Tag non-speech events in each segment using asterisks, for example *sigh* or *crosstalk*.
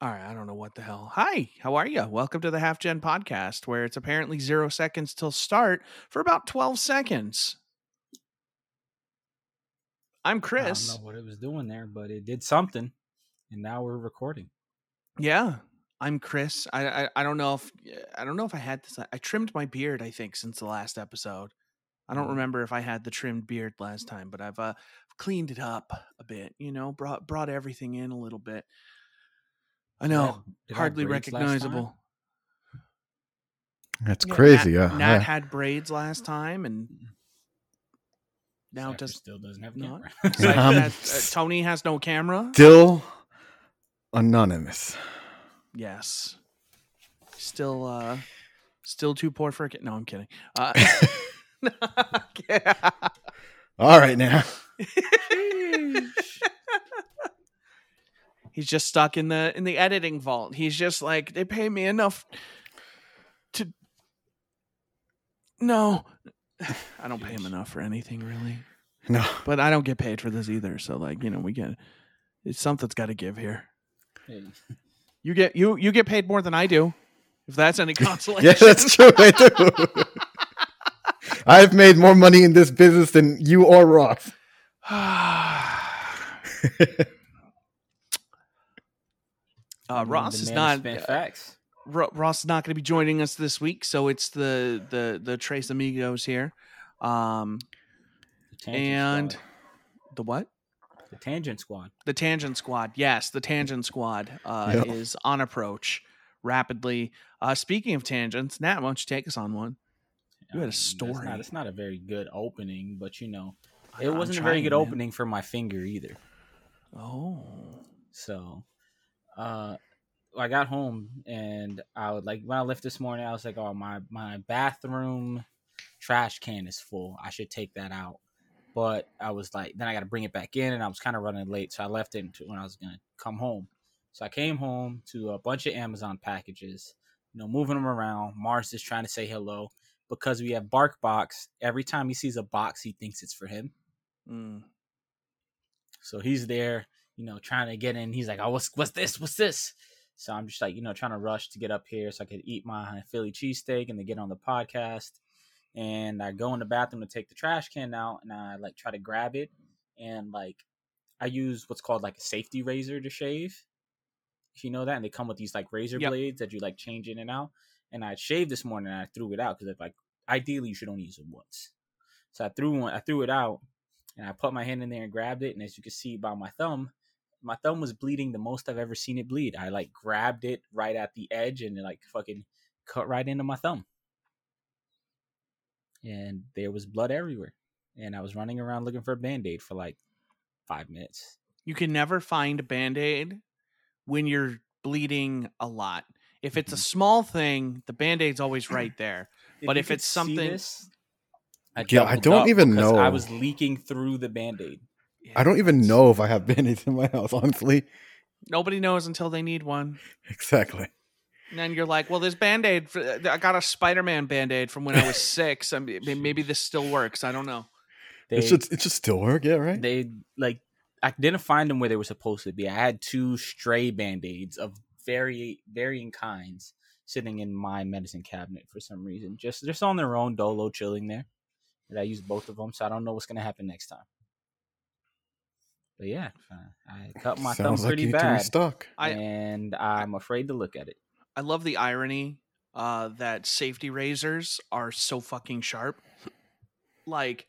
All right, I don't know what the hell. Hi, how are you? Welcome to the Half Gen Podcast, where it's apparently zero seconds till start for about 12 seconds. I'm Chris. I don't know what it was doing there, but it did something, and now we're recording. Yeah, I'm Chris. I, I I don't know if I don't know if I had this. I trimmed my beard. I think since the last episode. I don't Mhm. remember if I had the trimmed beard last time, but I've uh, cleaned it up a bit. You know, brought brought everything in a little bit. I know, have- did hardly braids recognizable. That's Yeah, crazy. Nat, yeah. Nat yeah. had braids last time, and now Cypher does still doesn't have a not. camera. *laughs* *laughs* Um, has- uh, Tony has no camera. Still anonymous. Yes, still, uh, still too poor for a kid. No, I'm kidding. Uh, *laughs* yeah. All right now. He's just stuck in the in the editing vault. He's just like they pay me enough to. No, *sighs* I don't pay him enough for anything really. No. But I don't get paid for this either. So like you know we get it's something's got to give here. Hey, You get you you get paid more than I do. If that's any consolation. *laughs* Yeah, that's true. I do. *laughs* I've made more money in this business than you or Ross. *sighs* *laughs* uh, Ross is not spent uh, facts. Ro- Ross is not going to be joining us this week, so it's the the the Tres Amigos here. Um, The and squad. the what? the tangent squad. The Tangent Squad. Yes, the Tangent Squad uh, Yeah. is on approach rapidly. Uh, speaking of tangents, Nat, why don't you take us on one? You had a mean, that's story. Not, it's not a very good opening, but you know, it I'm wasn't a very good man. opening for my finger either. Oh, So, uh, I got home and I would like when I left this morning, I was like, "Oh, my my bathroom trash can is full. I should take that out." But I was like, then I got to bring it back in, and I was kind of running late, so I left it when I was gonna come home. So I came home to a bunch of Amazon packages, you know, moving them around. Mars is trying to say hello because we have BarkBox. Every time he sees a box, he thinks it's for him. Mm. So he's there, you know, trying to get in. He's like, "Oh, what's what's this? What's this?" So I'm just like, you know, trying to rush to get up here so I could eat my Philly cheesesteak and then get on the podcast. And I go in the bathroom to take the trash can out, and I like try to grab it, and like I use what's called like a safety razor to shave. If you know that, and they come with these like razor Yep. blades that you like change in and out. And I shaved this morning, and I threw it out because like ideally you should only use it once. So I threw one, I threw it out, and I put my hand in there and grabbed it. And as you can see by my thumb, my thumb was bleeding the most I've ever seen it bleed. I like grabbed it right at the edge and it like fucking cut right into my thumb. And there was blood everywhere. And I was running around looking for a band aid for like five minutes. you can never find a band aid when you're bleeding a lot. If it's a Mhm. small thing, the band aid's always *clears throat* right there. But you if it's something- this, I Yeah, I don't even know. I was leaking through the band aid. I don't even know if I have band-aids in my house, honestly. Nobody knows until they need one. Exactly. And then you're like, well, this band aid, uh, I got a Spider Man band aid from when I was *laughs* six. I mean, maybe this still works. I don't know. It should it should still work, yeah, right? they like I didn't find them where they were supposed to be. I had two stray band-aids of very varying kinds sitting in my medicine cabinet for some reason. Just just on their own dolo chilling there. And I used both of them, so I don't know what's gonna happen next time. But yeah, I cut my Sounds thumb like pretty you need to bad, restock. I- and I'm afraid to look at it. I love the irony uh, that safety razors are so fucking sharp. Like,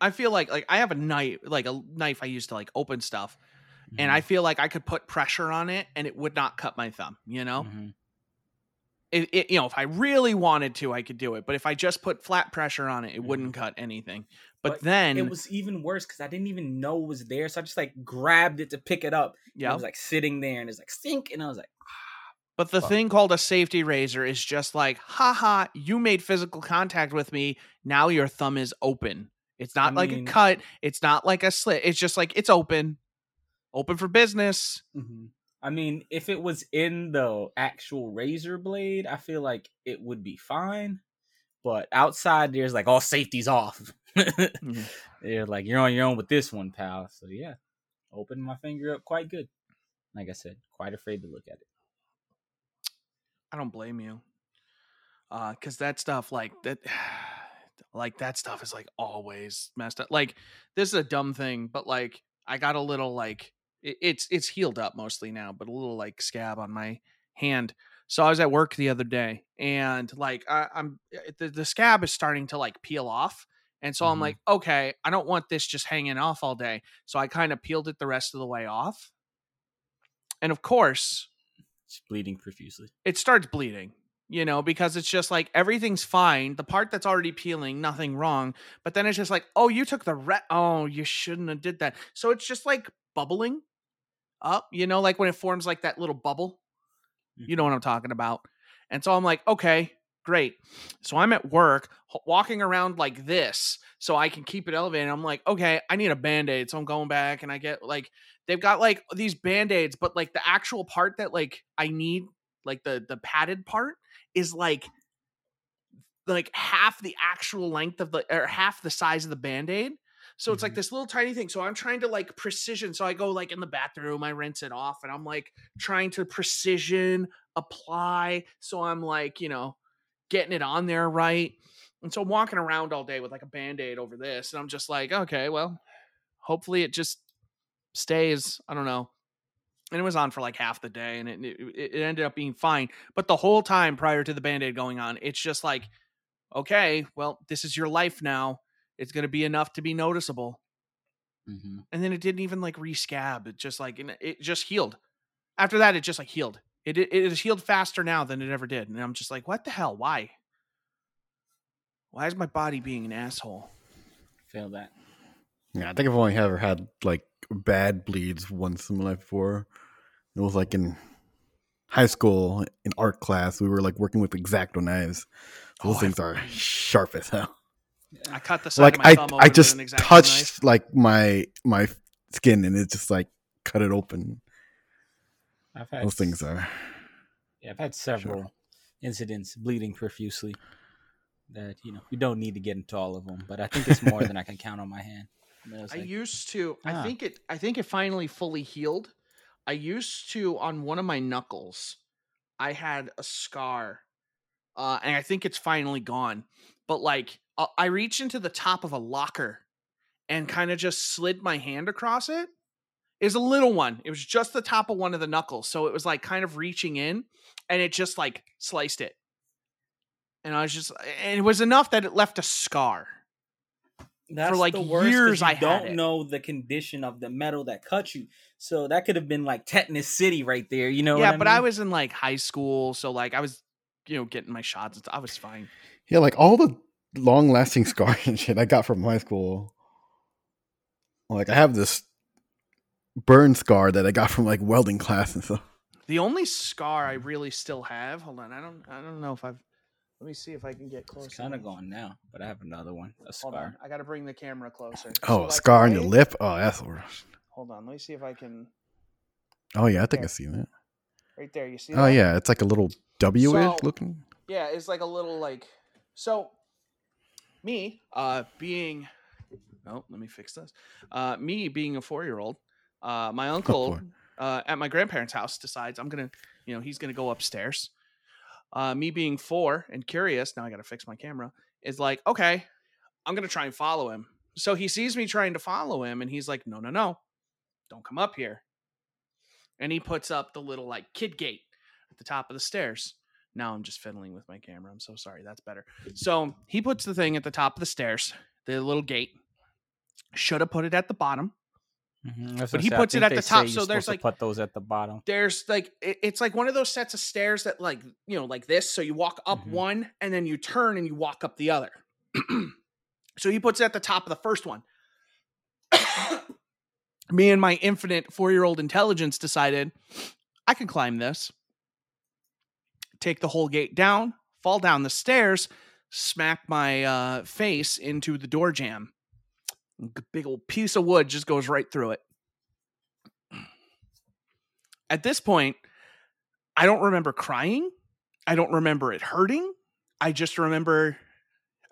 I feel like like I have a knife, like a knife I use to like open stuff, and Mm-hmm. I feel like I could put pressure on it and it would not cut my thumb. You know, Mhm. it, it you know if I really wanted to, I could do it. But if I just put flat pressure on it, it wouldn't cut anything. But, then, it was even worse because I didn't even know it was there, so I just like grabbed it to pick it up. Yeah, it was like sitting there, and it's like sink. and I was like, *sighs* But the Fuck. thing called a safety razor is just like, haha, you made physical contact with me. Now your thumb is open. It's not like mean- a cut. It's not like a slit. It's just like it's open. Open for business. Mhm. I mean, if it was in the actual razor blade, I feel like it would be fine. But outside, there's like all safety's off. *laughs* They're like, you're on your own with this one, pal. So yeah, opened my finger up quite good. like I said, quite afraid to look at it. I don't blame you. Uh, cause that stuff like that *sighs* like that stuff is like always messed up. Like this is a dumb thing, but like I got a little like it, it's it's healed up mostly now, but a little like scab on my hand. So I was at work the other day and like I, I'm the, the scab is starting to like peel off. And so I'm Mhm. like, okay, I don't want this just hanging off all day. So I kind of peeled it the rest of the way off. And of course, It's bleeding profusely. it starts bleeding you know because it's just like everything's fine the part that's already peeling nothing wrong but then it's just like oh you took the ret oh you shouldn't have did that so it's just like bubbling up you know like when it forms like that little bubble you know what i'm talking about and so i'm like okay great. So i'm at work walking around like this so i can keep it elevated. I'm like okay i need a band-aid so i'm going back and i get like they've got like these band-aids but like the actual part that like i need like the the padded part is like like half the actual length of the or half the size of the band-aid. So it's like Mhm. this little tiny thing. So i'm trying to like precision. So i go like in the bathroom i rinse it off and i'm like trying to precision apply. So i'm like you know getting it on there right. And so i'm walking around all day with like a band-aid over this and i'm just like okay well hopefully it just stays i don't know. And it was on for like half the day and it, it, it ended up being fine. But the whole time prior to the band-aid going on it's just like okay well this is your life now. It's going to be enough to be noticeable. Hmm and then it didn't even like rescab. It just like it just healed. After that it just like healed it, it it has healed faster now than it ever did and i'm just like what the hell why why is my body being an asshole Feel that. Yeah, I think I've only ever had like bad bleeds once in my life before. It was like in high school in art class. We were like working with X-Acto knives. Those Oh, I- things are sharp as hell. i cut the side Like of my I, thumb I just touched knife. like my my skin and it just like cut it open. I've had Those things are. Yeah, I've had several incidents bleeding profusely. That you know we don't need to get into all of them, but I think it's more than I can count on my hand. I, mean, it I like, used to. I Ah. think it. I think it finally fully healed. I used to on one of my knuckles. I had a scar, uh, and I think it's finally gone. But like, uh, I reached into the top of a locker, and kind of just slid my hand across it. It was a little one. It was just the top of one of the knuckles, so it was like kind of reaching in, and it just like sliced it. And I was just, and it was enough that it left a scar. That's like, the worst 'cause years you I don't it. know the condition of the metal that cut you. So that could have been like tetanus city right there. You know? yeah, what but I was in like high school, so like I was, you know, getting my shots. I was fine. Yeah, like all the long lasting *laughs* scars and shit I got from high school. Like I have this burn scar that I got from like welding class and stuff. The only scar I really still have. Hold on, I don't, I don't know if I've. Let me see if I can get close. It's kind of enough. gone now, but I have another one, a Hold on, scar. I got to bring the camera closer. Oh, So, a scar on your lip? Oh, that's worse. Hold on, let me see if I can. Oh yeah, I think There. I see seen that. Right there, you see? Oh that? yeah, it's like a little W ish So- looking. Yeah, it's like a little like so me uh being oh, let me fix this. Uh me being a 4-year-old, uh my *laughs* uncle uh at my grandparents' house decides I'm to, you know, he's to go upstairs. Uh me being 4 and curious, now I got to fix my camera, is like, "Okay, I'm to try and follow him." So he sees me trying to follow him and he's like, "No, no, no. Don't come up here." And he puts up the little like kid gate at the top of the stairs. Now I'm just fiddling with my camera. I'm so sorry. That's better. So he puts the thing at the top of the stairs, the little gate. Should have put it at the bottom. Mhm, But he puts it at the top, so there's, like- put those at the bottom. There's like it- it's like one of those sets of stairs that like you know like this. So you walk up Mhm. one and then you turn and you walk up the other. *clears throat* so he puts it at the top of the first one. *coughs* Me and my infinite four year old intelligence decided I can climb this. Take the whole gate down, fall down the stairs, smack my uh, face into the door jamb. Big old piece of wood just goes right through it. At this point, I don't remember crying. I don't remember it hurting. I just remember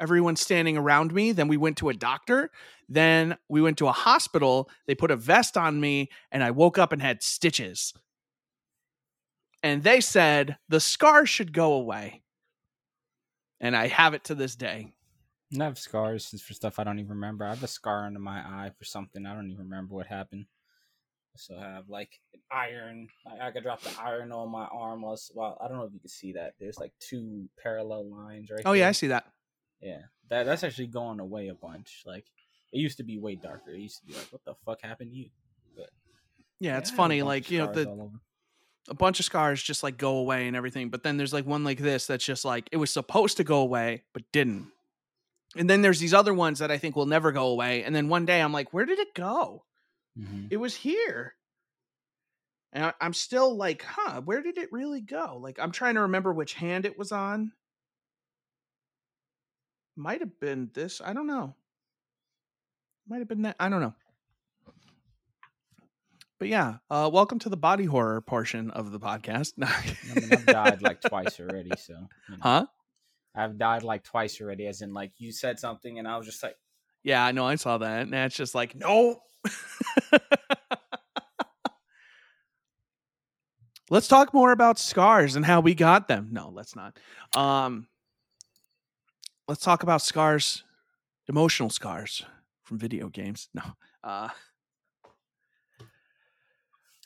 everyone standing around me. Then we went to a doctor. Then we went to a hospital. They put a vest on me, and I woke up and had stitches. and they said the scar should go away. And I have it to this day. I have scars for stuff I don't even remember. I have a scar under my eye for something I don't even remember what happened. So I have like an iron. I, I could drop the iron on my arm. Was well, I don't know if you can see that. There's like two parallel lines right. Oh yeah, I see that. Yeah, that that's actually going away a bunch. Like it used to be way darker. It used to be like, what the fuck happened to you? But Yeah, it's funny. Like you know, the a bunch of scars just like go away and everything. But then there's like one like this that's just like it was supposed to go away but didn't. And then there's these other ones that I think will never go away. And then one day I'm like, where did it go? Mhm. It was here. And I, I'm still like, huh, where did it really go? Like I'm trying to remember which hand it was on. Might have been this. I don't know. Might have been that. I don't know. But yeah, uh, welcome to the body horror portion of the podcast. *laughs* I mean, I've died like twice already. So you know. huh? I've died like twice already. As in, like you said something, and I was just like, Yeah, I know. I saw that. And that's just like, no. *laughs* let's talk more about scars and how we got them. No, let's not. Um, let's talk about scars, emotional scars from video games. No. Uh,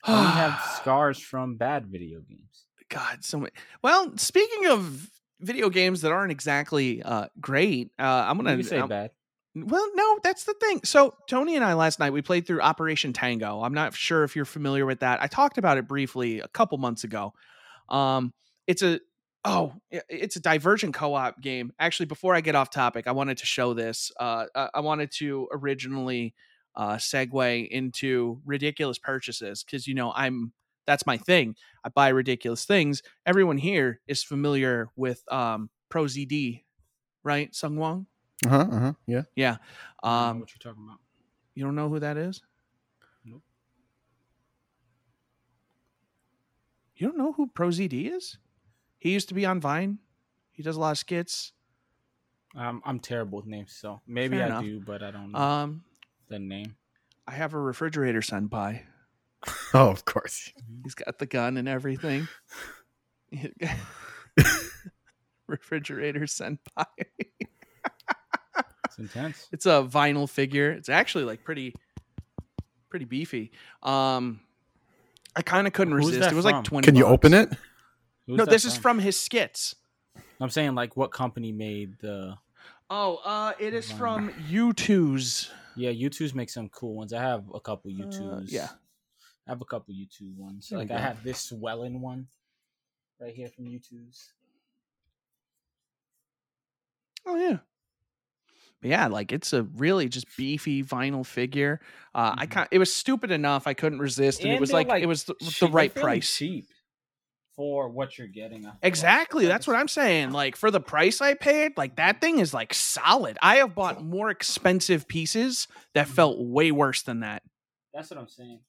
we have *sighs* scars from bad video games. God, so many. Well, speaking of video games that aren't exactly uh, great, uh, I'm gonna can say I'm- bad. Well, no, that's the thing. So Tony and I last night we played through Operation Tango. I'm not sure if you're familiar with that. I talked about it briefly a couple months ago. Um, it's a oh, it's a Divergent co-op game. Actually, before I get off topic, I wanted to show this. Uh, I I wanted to originally uh, segue into ridiculous purchases because you know I'm that's my thing. I buy ridiculous things. Everyone here is familiar with um, ProZD, right? Sung Wong. Uh huh. Uh huh. Yeah. Yeah. I don't know Um, what you're talking about? you don't know who that is? Nope. You don't know who ProZD is? He used to be on Vine. He does a lot of skits. Um, I'm terrible with names, so maybe Fair I enough. do, but I don't know Um, the name. I have a refrigerator senpai. *laughs* Oh, of course. He's got the gun and everything. *laughs* refrigerator senpai. *laughs* It's intense. it's a vinyl figure. It's actually like pretty, pretty beefy. Um, I kind of couldn't Who's resist. It was from? like twenty. Can you bucks. open it? Who's No, that this is from his skits. I'm saying like what company made the? Oh, uh, it is from Youtooz. Yeah, Youtooz make some cool ones. I have a couple Uh, Youtooz. yeah. I have a couple Youtooz ones. There like I have this swelling one right here from Youtooz. Oh yeah. But yeah, like it's a really just beefy vinyl figure. Uh, I Mhm. kind it was stupid enough I couldn't resist, and, it was like, like, it was the, the Cheap- right price. cheap for what you're getting. I. Exactly, that's what I'm saying. Like for the price I paid, like that thing is like solid. I have bought more expensive pieces that Mhm. felt way worse than that. That's what I'm saying.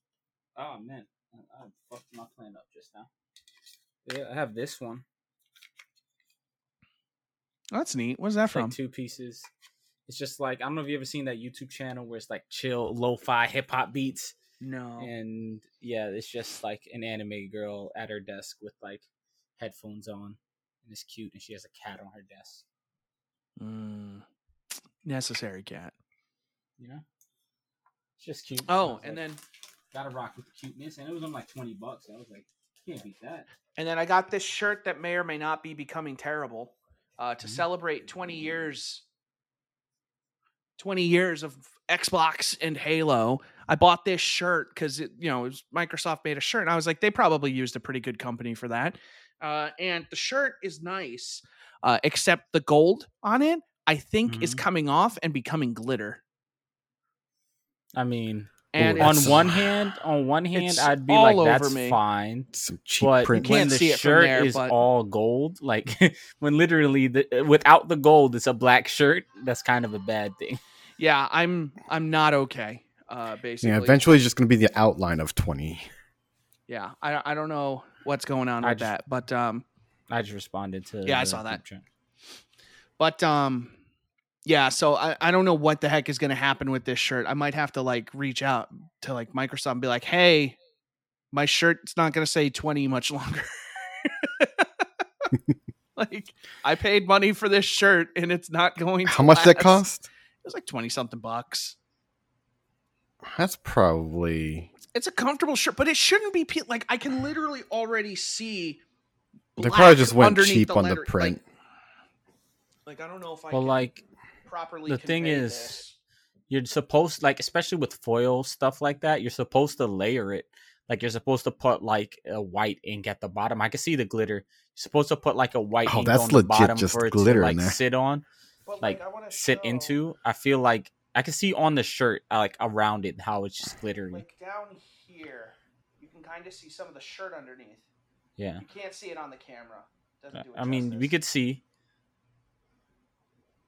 Oh man, I, I fucked my plan up just now. Yeah, I have this one. Oh, that's neat. What's that It's like from? two pieces. It's just like I don't know if you ever seen that YouTube channel where it's like chill lo-fi hip hop beats, No. and yeah, it's just like an anime girl at her desk with like headphones on, and it's cute, and she has a cat on her desk. Mm. *tsk* Necessary cat. You know, it's just cute. Oh, and like, then gotta rock with the cuteness, and it was on like twenty bucks. I was like, can't beat that. And then I got this shirt that may or may not be becoming terrible uh, to Mhm. celebrate 20 years 20 years of Xbox and Halo. I bought this shirt because it, you know, it was Microsoft made a shirt, and I was like, they probably used a pretty good company for that. Uh, and the shirt is nice, uh, except the gold on it, I think, is Mhm. coming off and becoming glitter. I mean, And Ooh, on it's- one hand, on one *sighs* hand, I'd be all like, over that's me. fine. Some cheap But print. when the see it from shirt there, is but- all gold, like *laughs* when literally the, without the gold, it's a black shirt. That's kind of a bad thing. yeah, I'm I'm not okay. Uh, basically, Yeah, eventually it's just going to be the outline of 20. yeah I, I don't know what's going on I with just- that but um I just responded to. Yeah, I saw that. group but um yeah so i, I don't know what the heck is going to happen with this shirt i might have to like reach out to like microsoft and be like hey my shirt's not going to say 20 much longer *laughs* like I paid money for this shirt and it's not going to How much that last. cost? It was like 20 something bucks. That's probably It's a comfortable shirt, but it shouldn't be pe- like I can literally already see they probably just went underneath cheap on the print. Like, like, I don't know if I Well, can like properly the thing is- this. you're supposed like especially with foil stuff like that you're supposed to layer it like you're supposed to put like a white ink at the bottom i can see the glitter you're supposed to put like a white Oh, ink that's on the bottom just for it glitter to like there. sit on But, like, I sit show, into i feel like i can see on the shirt uh, like around it how it's just glittery like down here. You can kind of see some of the shirt underneath. yeah You can't see it on the camera. Doesn't do it i mean we could see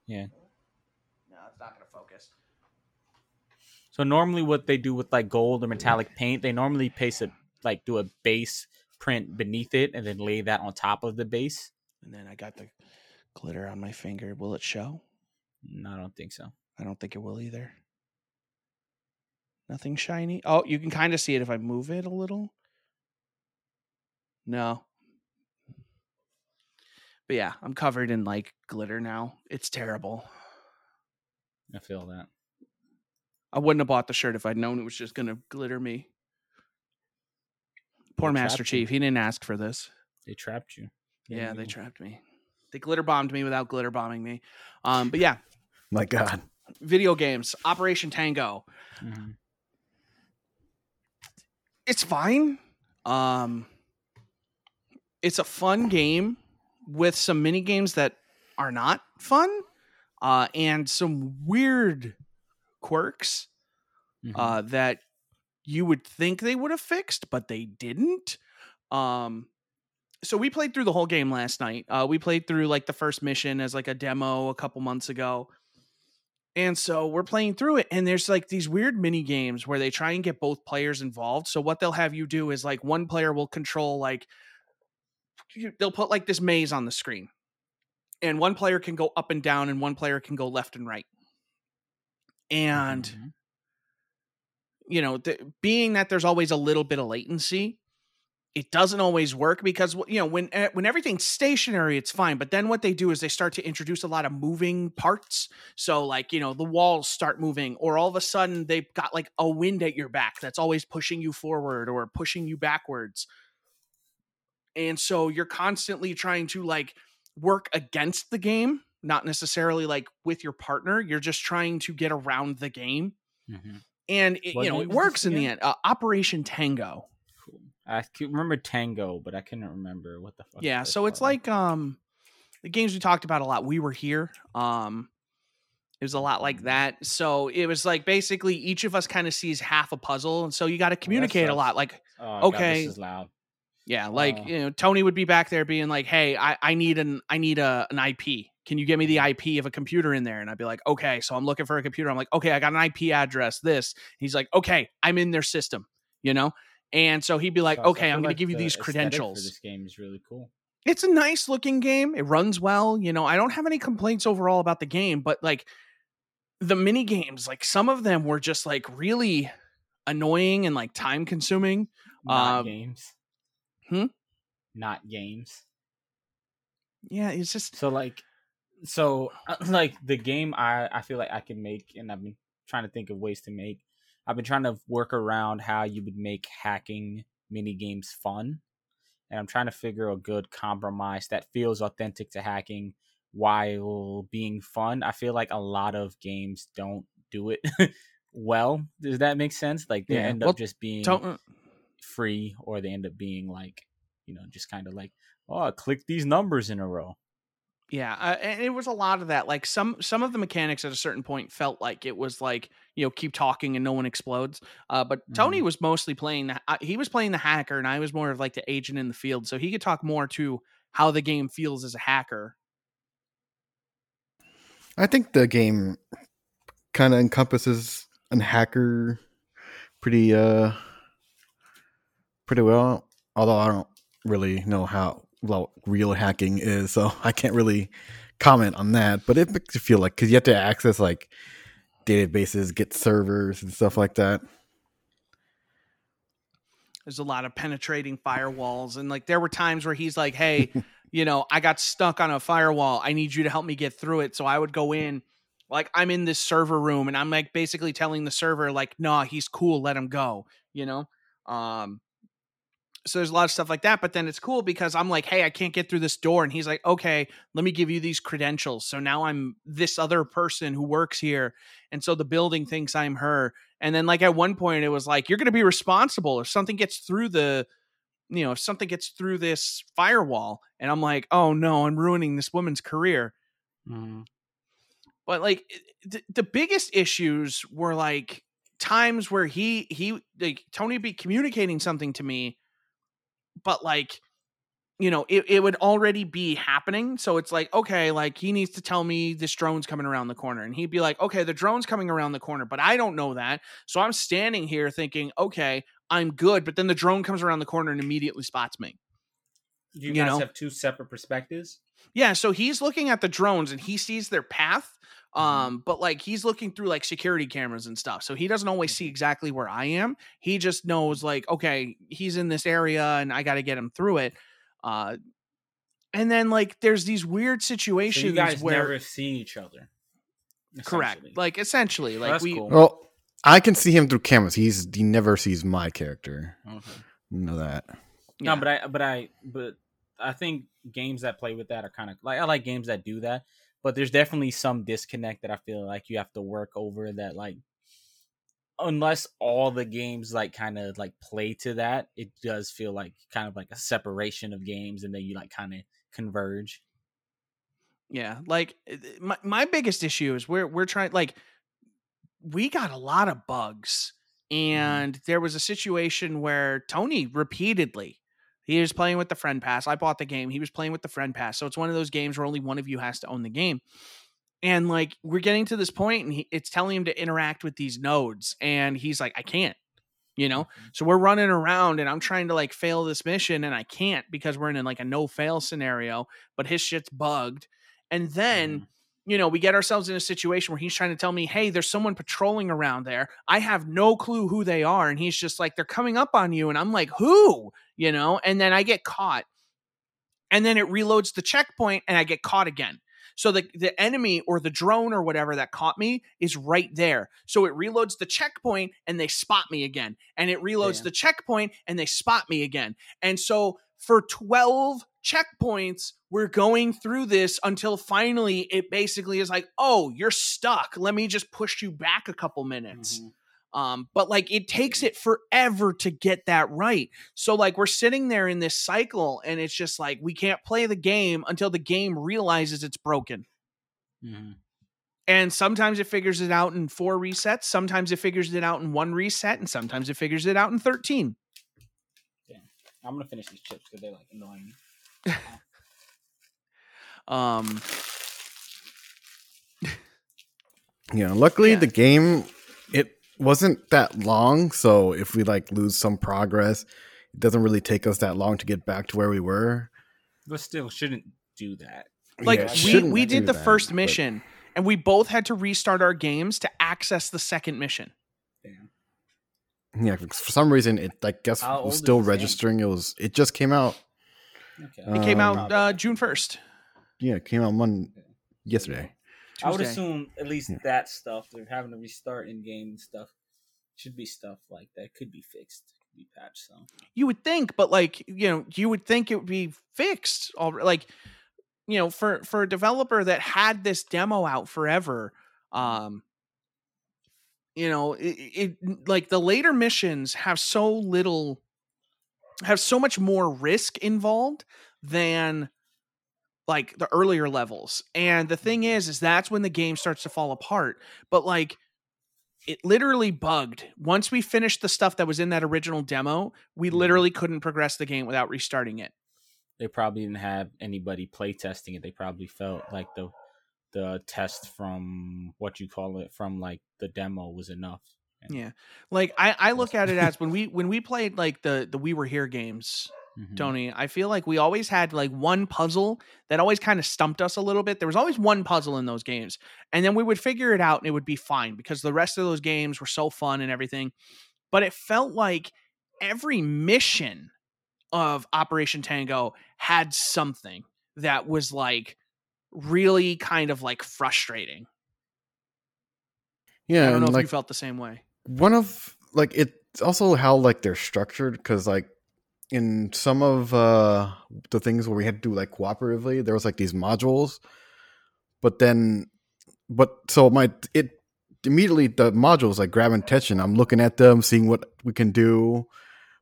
No, it's not going to focus. So normally what they do with like gold or metallic paint they normally paste a like do a base print beneath it and then lay that on top of the base And then I got the glitter on my finger. Will it show? no i don't think so I don't think it will either. Nothing shiny. Oh, you can kind of see it if I move it a little. No. But yeah, I'm covered in like glitter now. It's terrible. i feel that I wouldn't have bought the shirt if I'd known it was just gonna glitter me. Poor They Master trapped you. Chief. He didn't ask for this. they trapped you Yeah, they you- trapped me. They glitter bombed me without glitter bombing me. Um, but yeah, My God. video games. Operation Tango. Mhm. it's fine. Um, it's a fun game with some mini games that are not fun, uh, and some weird quirks Mhm. uh, that you would think they would have fixed, but they didn't. Um, so we played through the whole game last night. Uh, we played through like the first mission as like a demo a couple months ago. And so we're playing through it, and there's like these weird mini games where they try and get both players involved. So what they'll have you do is like one player will control like they'll put like this maze on the screen, and one player can go up and down, and one player can go left and right. And Mhm. you know, th- being that there's always a little bit of latency, it doesn't always work because you know when eh, when everything's stationary, it's fine. But then what they do is they start to introduce a lot of moving parts. So like you know the walls start moving, or all of a sudden they've got like a wind at your back that's always pushing you forward or pushing you backwards. And so you're constantly trying to like work against the game, not necessarily like with your partner. You're just trying to get around the game Mhm. and it, you know it works in the end. Uh, Operation Tango. Cool. I remember Tango, but I couldn't remember what the fuck. Yeah, so it's like um the games we talked about a lot. We were here. Um it was a lot like that. So it was like basically each of us kind of sees half a puzzle, and so you got to communicate a lot. Like Oh, God, okay. this is loud. yeah, like Oh. you know Tony would be back there being like, "Hey, I I need an I need a an IP. Can you get me the IP of a computer in there?" And I'd be like, "Okay." So I'm looking for a computer. I'm like, "Okay, I got an IP address. This." He's like, "Okay, I'm in their system." You know. And so he'd be like. I "Okay, I'm going like to give you the these credentials." This game is really cool. it's a nice looking game. It runs well. You know, I don't have any complaints overall about the game, but like the mini games, like some of them were just like really annoying and like time consuming. Not Um, games. hmm? Not games. Yeah, it's just So like, so uh, *laughs* like the game I I feel like I can make, and I've been trying to think of ways to make. I've been trying to work around how you would make hacking mini games fun, and I'm trying to figure a good compromise that feels authentic to hacking while being fun. I feel like a lot of games don't do it *laughs* well. Does that make sense? Like they Yeah. end Well, up just being don't free, or they end up being like, you know, just kind of like, oh, I click these numbers in a row. Yeah, uh, and it was a lot of that. Like some some of the mechanics at a certain point felt like it was like you know keep talking and no one explodes. Uh, but Tony was mostly playing the uh, he was playing the hacker, and I was more of like the agent in the field, so he could talk more to how the game feels as a hacker. I think the game kind of encompasses an hacker pretty uh pretty well. Although I don't really know how well real hacking is, so *laughs* I can't really comment on that. But it makes you feel like because you have to access like databases, get servers and stuff like that. There's a lot of penetrating firewalls, and like there were times where he's like, "Hey, *laughs* you know, I got stuck on a firewall. I need you to help me get through it. So I would go in, like I'm in this server room, and I'm like basically telling the server, like, nah, he's cool, let him go. You know, um, so there's a lot of stuff like that but then it's cool because i'm like hey i can't get through this door and he's like okay let me give you these credentials. So now i'm this other person who works here and so the building thinks i'm her. And then like at one point it was like you're going to be responsible if something gets through the you know if something gets through this firewall. And i'm like oh no i'm ruining this woman's career. Mhm. but like the, the biggest issues were like times where he he like tony be communicating something to me but like you know it, it would already be happening so it's like okay like he needs to tell me this drone's coming around the corner and he'd be like okay the drone's coming around the corner but i don't know that so i'm standing here thinking okay i'm good but then the drone comes around the corner and immediately spots me Do you, You guys know? have two separate perspectives? yeah so he's looking at the drones and he sees their path um but like he's looking through like security cameras and stuff so he doesn't always see exactly where i am he just knows like okay he's in this area and i got to get him through it uh and then like there's these weird So situations you guys where never see each other. correct like essentially like that's we cool. Well, I can see him through cameras. He's he never sees my character. Okay. Know that. yeah. No, but I but I but I think games that play with that are kind of like I like games that do that, but there's definitely some disconnect that I feel like you have to work over that like unless all the games like kind of like play to that, it does feel like kind of like a separation of games and then you like kind of converge. Yeah, like uh, my my biggest issue is we're we're trying like we got a lot of bugs, and there was a situation where Tony repeatedly he was playing with the friend pass. I bought the game. He was playing with the friend pass. So it's one of those games where only one of you has to own the game. And like we're getting to this point, and he, it's telling him to interact with these nodes, and he's like, I can't. You know, so we're running around and I'm trying to like fail this mission and I can't because we're in like a no fail scenario, but his shit's bugged. And then, Mhm. You know, we get ourselves in a situation where he's trying to tell me, hey, there's someone patrolling around there. I have no clue who they are. And he's just like, they're coming up on you. And I'm like, who? You know, and then I get caught. And then it reloads the checkpoint and I get caught again. So the, the enemy or the drone or whatever that caught me is right there. So it reloads the checkpoint and they spot me again. And it reloads the checkpoint and they spot me again. And so for 12 checkpoints, we're going through this until finally it basically is like, oh, you're stuck. Let me just push you back a couple minutes. Mhm. Um, but like it takes it forever to get that right. So like we're sitting there in this cycle, and it's just like we can't play the game until the game realizes it's broken. Mhm. And sometimes it figures it out in four resets, sometimes it figures it out in one reset, and sometimes it figures it out in 13. I'm gonna finish these chips because they're like annoying. *laughs* Um, Yeah. Luckily, Yeah. the game it wasn't that long. So if we like lose some progress, it doesn't really take us that long to get back to where we were. But still, shouldn't do that. like Yeah, we we did the that, first but- mission, and we both had to restart our games to access the second mission. Damn. Yeah, for for some reason, it I guess How was still this game? registering. It was. It just came out. Okay. It came Um, out uh, June 1st. Yeah, it came out one yesterday. I would assume at least Yeah. that stuff, they're having to restart in game stuff, should be stuff like that could be fixed, could be patched. So you would think but like you know you would think it would be fixed already like you know for for a developer that had this demo out forever um you know it, it like the later missions have so little have so much more risk involved than like the earlier levels and the thing is is that's when the game starts to fall apart but like it literally bugged once we finished the stuff that was in that original demo we Mhm. literally couldn't progress the game without restarting it they probably didn't have anybody play testing it. They probably felt like the the test from what you call it from like the demo was enough. Yeah like i i look at it *laughs* as when we when we played like the the we were here games Mhm. tony i feel like we always had like one puzzle that always kind of stumped us a little bit there was always one puzzle in those games and then we would figure it out and it would be fine because the rest of those games were so fun and everything but it felt like every mission of operation tango had something that was like really kind of like frustrating. Yeah, I don't know if like you felt the same way. One of like it's also how like they're structured because like in some of uh the things where we had to do like cooperatively there was like these modules. But then but so my it immediately the modules like grabbing attention. I'm looking at them seeing what we can do.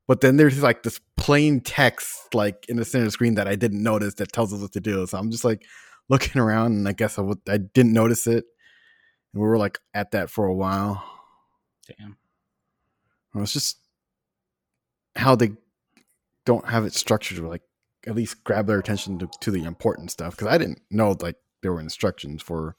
But then there's like this plain text like in the center of the screen that i didn't notice that tells us what to do. So i'm just like looking around and i guess i, I didn't notice it. And we were like at that for a while Damn. well, it's just how they don't have it structured to like at least grab their attention to, to the important stuff. Because I didn't know like there were instructions for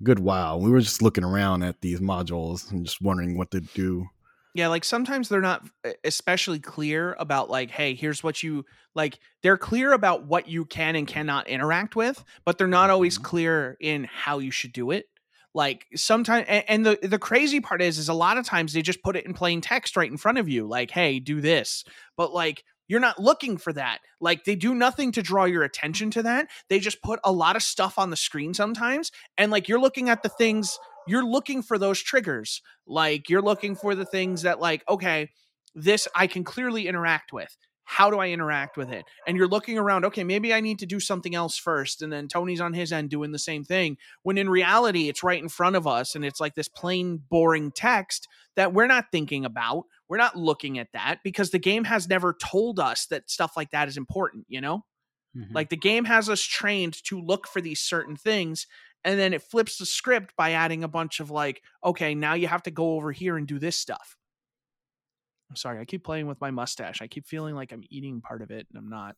a good while. We were just looking around at these modules and just wondering what to do. Yeah, like sometimes they're not especially clear about like, hey, here's what you like. They're clear about what you can and cannot interact with, but they're not always Mhm. clear in how you should do it. Like sometimes, and, and the the crazy part is, is a lot of times they just put it in plain text right in front of you, like, hey, do this. But like you're not looking for that. Like they do nothing to draw your attention to that. They just put a lot of stuff on the screen sometimes, and like you're looking at the things you're looking for those triggers like you're looking for the things that like okay this i can clearly interact with how do i interact with it and you're looking around okay maybe i need to do something else first and then tony's on his end doing the same thing when in reality it's right in front of us and it's like this plain boring text that we're not thinking about we're not looking at that because the game has never told us that stuff like that is important you know Mhm. like the game has us trained to look for these certain things, and then it flips the script by adding a bunch of like, okay, now you have to go over here and do this stuff. I'm sorry, I keep playing with my mustache. I keep feeling like I'm eating part of it, and I'm not.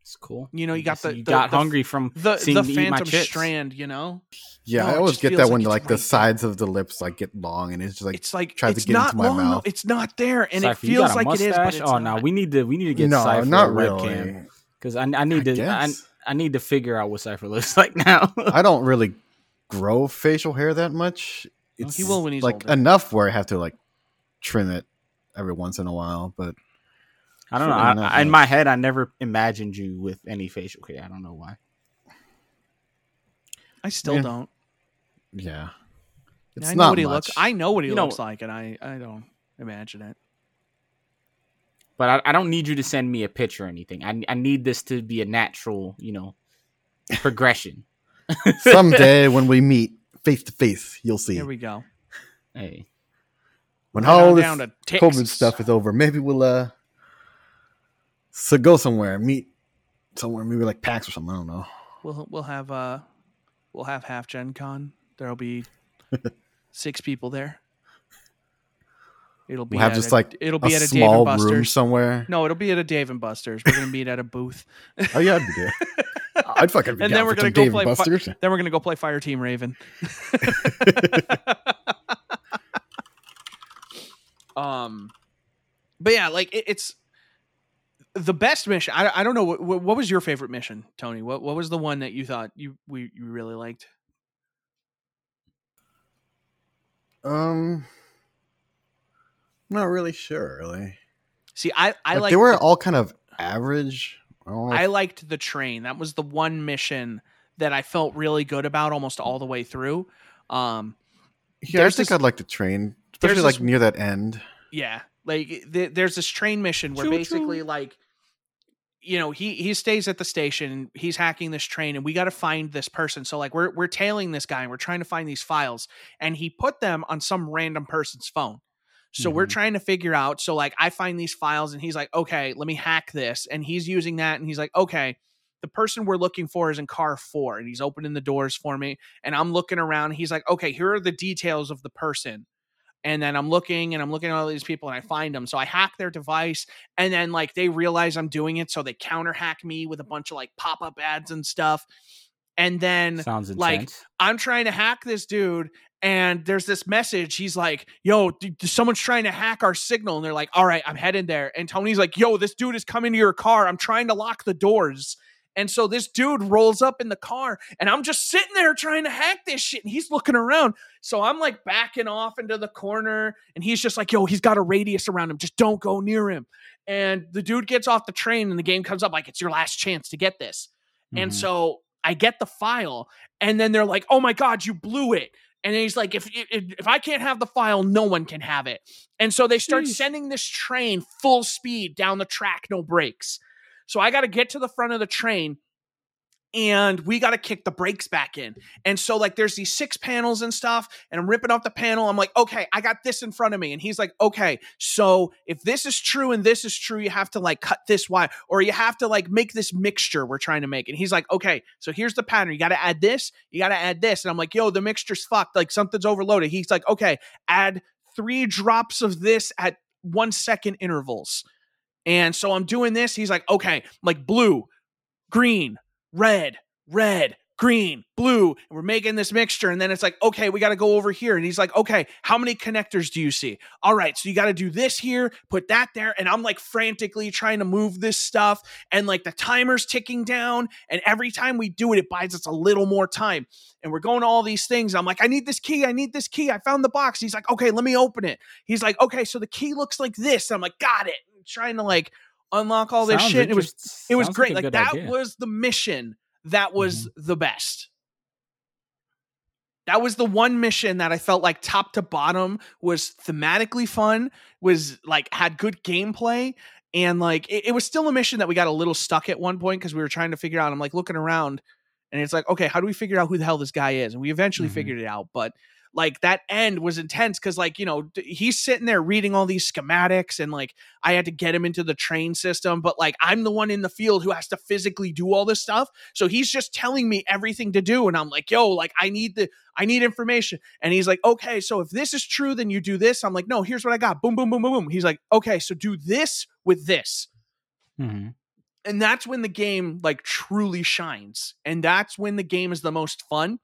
it's cool. You know, you I got the- you the- got the- hungry from The seeing the me my phantom strand, you know, Yeah, No, I always get that when it's like right the there. sides of the lips like get long and it's just like it's like tries to it's get not into my long. though. mouth. It's not there, and Cypher, it feels got a like it is. But mustache? it's oh not. no, we need to we need to get no, Cypher not a really. because I, I need I to I. I need to figure out what Cypher *laughs* looks like now. I don't really grow facial hair that much. It's he will when he's like older. enough where I have to like trim it every once in a while. But I don't know. Really I, not I- in my head, I never imagined you with any facial hair. I don't know why. I still Yeah. don't. yeah, it's I know not what he much. looks. I know what he You know- looks like, and I I don't imagine it. But I, I don't need you to send me a picture or anything. I I need this to be a natural, you know, progression. Someday *laughs* when we meet face to face, you'll see. Here we go. Hey, when Right all this COVID stuff is over, maybe we'll uh so go somewhere, meet somewhere, maybe like PAX or something. I don't know. We'll we'll have uh we'll have half Gen Con. There'll be *laughs* six people there. It'll be We'll have just a- like it'll a be at a Dave small and room Buster's. somewhere. No, it'll be at a Dave and Buster's. We're gonna meet at a booth. Oh yeah, I'd be there. *laughs* I'd fucking be And then we're gonna go Dave play fi- then we're gonna go play Fireteam Raven. *laughs* um, but yeah, like it, it's the best mission. I, I don't know what, what was your favorite mission, Tony. What what was the one that you thought you we you really liked? Um, I'm not really sure. Really, See, I I like, like they were all kind of average. I. I liked the train. That was the one mission that I felt really good about almost all the way through. Um, yeah, I think this- I'd like the train, especially like this- near that end. yeah, like th- there's this train mission where Choo-choo. basically like you know he he stays at the station he's hacking this train and we got to find this person so like we're we're tailing this guy and we're trying to find these files and he put them on some random person's phone so we're Mhm. trying to figure out so like i find these files and he's like okay let me hack this and he's using that and he's like okay the person we're looking for is in car four and he's opening the doors for me and i'm looking around he's like okay here are the details of the person and then i'm looking and i'm looking at all these people and i find them so i hack their device and then like they realize i'm doing it so they counter hack me with a bunch of like pop-up ads and stuff and then sounds intense. like, I'm trying to hack this dude, and there's this message. He's like, "Yo, someone's trying to hack our signal," and they're like, "All right, I'm heading there." And Tony's like, "Yo, this dude is coming to your car. I'm trying to lock the doors." And so this dude rolls up in the car, and I'm just sitting there trying to hack this shit, and he's looking around. So I'm like backing off into the corner, and he's just like, "Yo, he's got a radius around him. Just don't go near him." And the dude gets off the train, and the game comes up like, "It's your last chance to get this." And Mhm. so I get the file, and then they're like, "Oh my god, you blew it!" And then he's like, "If if, if I can't have the file, no one can have it." And so they start Sheesh. sending this train full speed down the track, no brakes. So I got to get to the front of the train, and we got to kick the brakes back in. And so like there's these six panels and stuff, and I'm ripping off the panel. I'm like, okay, I got this in front of me. And he's like, okay, so if this is true and this is true, you have to like cut this wire, or you have to like make this mixture we're trying to make. And he's like, okay, so here's the pattern. You got to add this, you got to add this. And I'm like, yo, the mixture's fucked. Like something's overloaded. He's like, okay, add three drops of this at one second intervals. And so I'm doing this. He's like, okay, like blue, green, red, red, green, blue. And we're making this mixture. And then it's like, okay, we got to go over here. And he's like, okay, how many connectors do you see? All right, so you got to do this here, put that there. And I'm like frantically trying to move this stuff. And like the timer's ticking down. And every time we do it, it buys us a little more time. And we're going all these things. I'm like, I need this key. I need this key. I found the box. He's like, okay, let me open it. He's like, okay, so the key looks like this. I'm like, got it. Trying to like unlock all this Sounds shit. It was it was great. a Like, that idea. Mm-hmm. was the mission that was the best. That was the one mission that I felt like top to bottom was thematically fun, was like had good gameplay, and like it, it was still a mission that we got a little stuck at one point because we were trying to figure out. I'm like looking around, and it's like, okay, how do we figure out who the hell this guy is? And we eventually Mhm. figured it out, but like that end was intense because like you know he's sitting there reading all these schematics and like i had to get him into the train system but like i'm the one in the field who has to physically do all this stuff so he's just telling me everything to do and i'm like yo like i need the i need information and he's like okay so if this is true then you do this i'm like no here's what i got boom boom boom boom boom he's like okay so do this with this Mhm. and that's when the game like truly shines and that's when the game is the most fun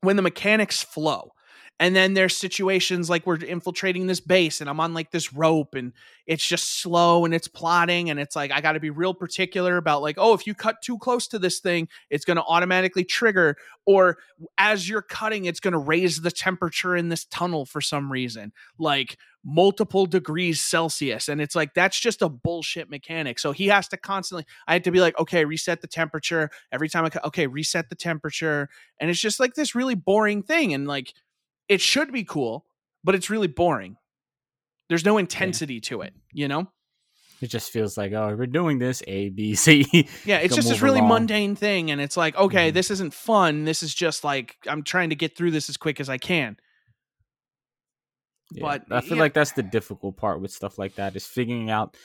when the mechanics flow and then there's situations like we're infiltrating this base and i'm on like this rope and it's just slow and it's plotting and it's like i got to be real particular about like oh if you cut too close to this thing it's going to automatically trigger or as you're cutting it's going to raise the temperature in this tunnel for some reason like multiple degrees celsius and it's like that's just a bullshit mechanic. So he has to constantly i had to be like okay reset the temperature every time i cut okay reset the temperature and it's just like this really boring thing and like it should be cool but it's really boring there's no intensity to it you know It just feels like, oh, we're doing this A, B, *laughs* C. yeah it's just this really along. mundane thing and it's like okay Mhm. this isn't fun this is just like i'm trying to get through this as quick as i can Yeah, But, I feel yeah. like that's the difficult part with stuff like that is figuring out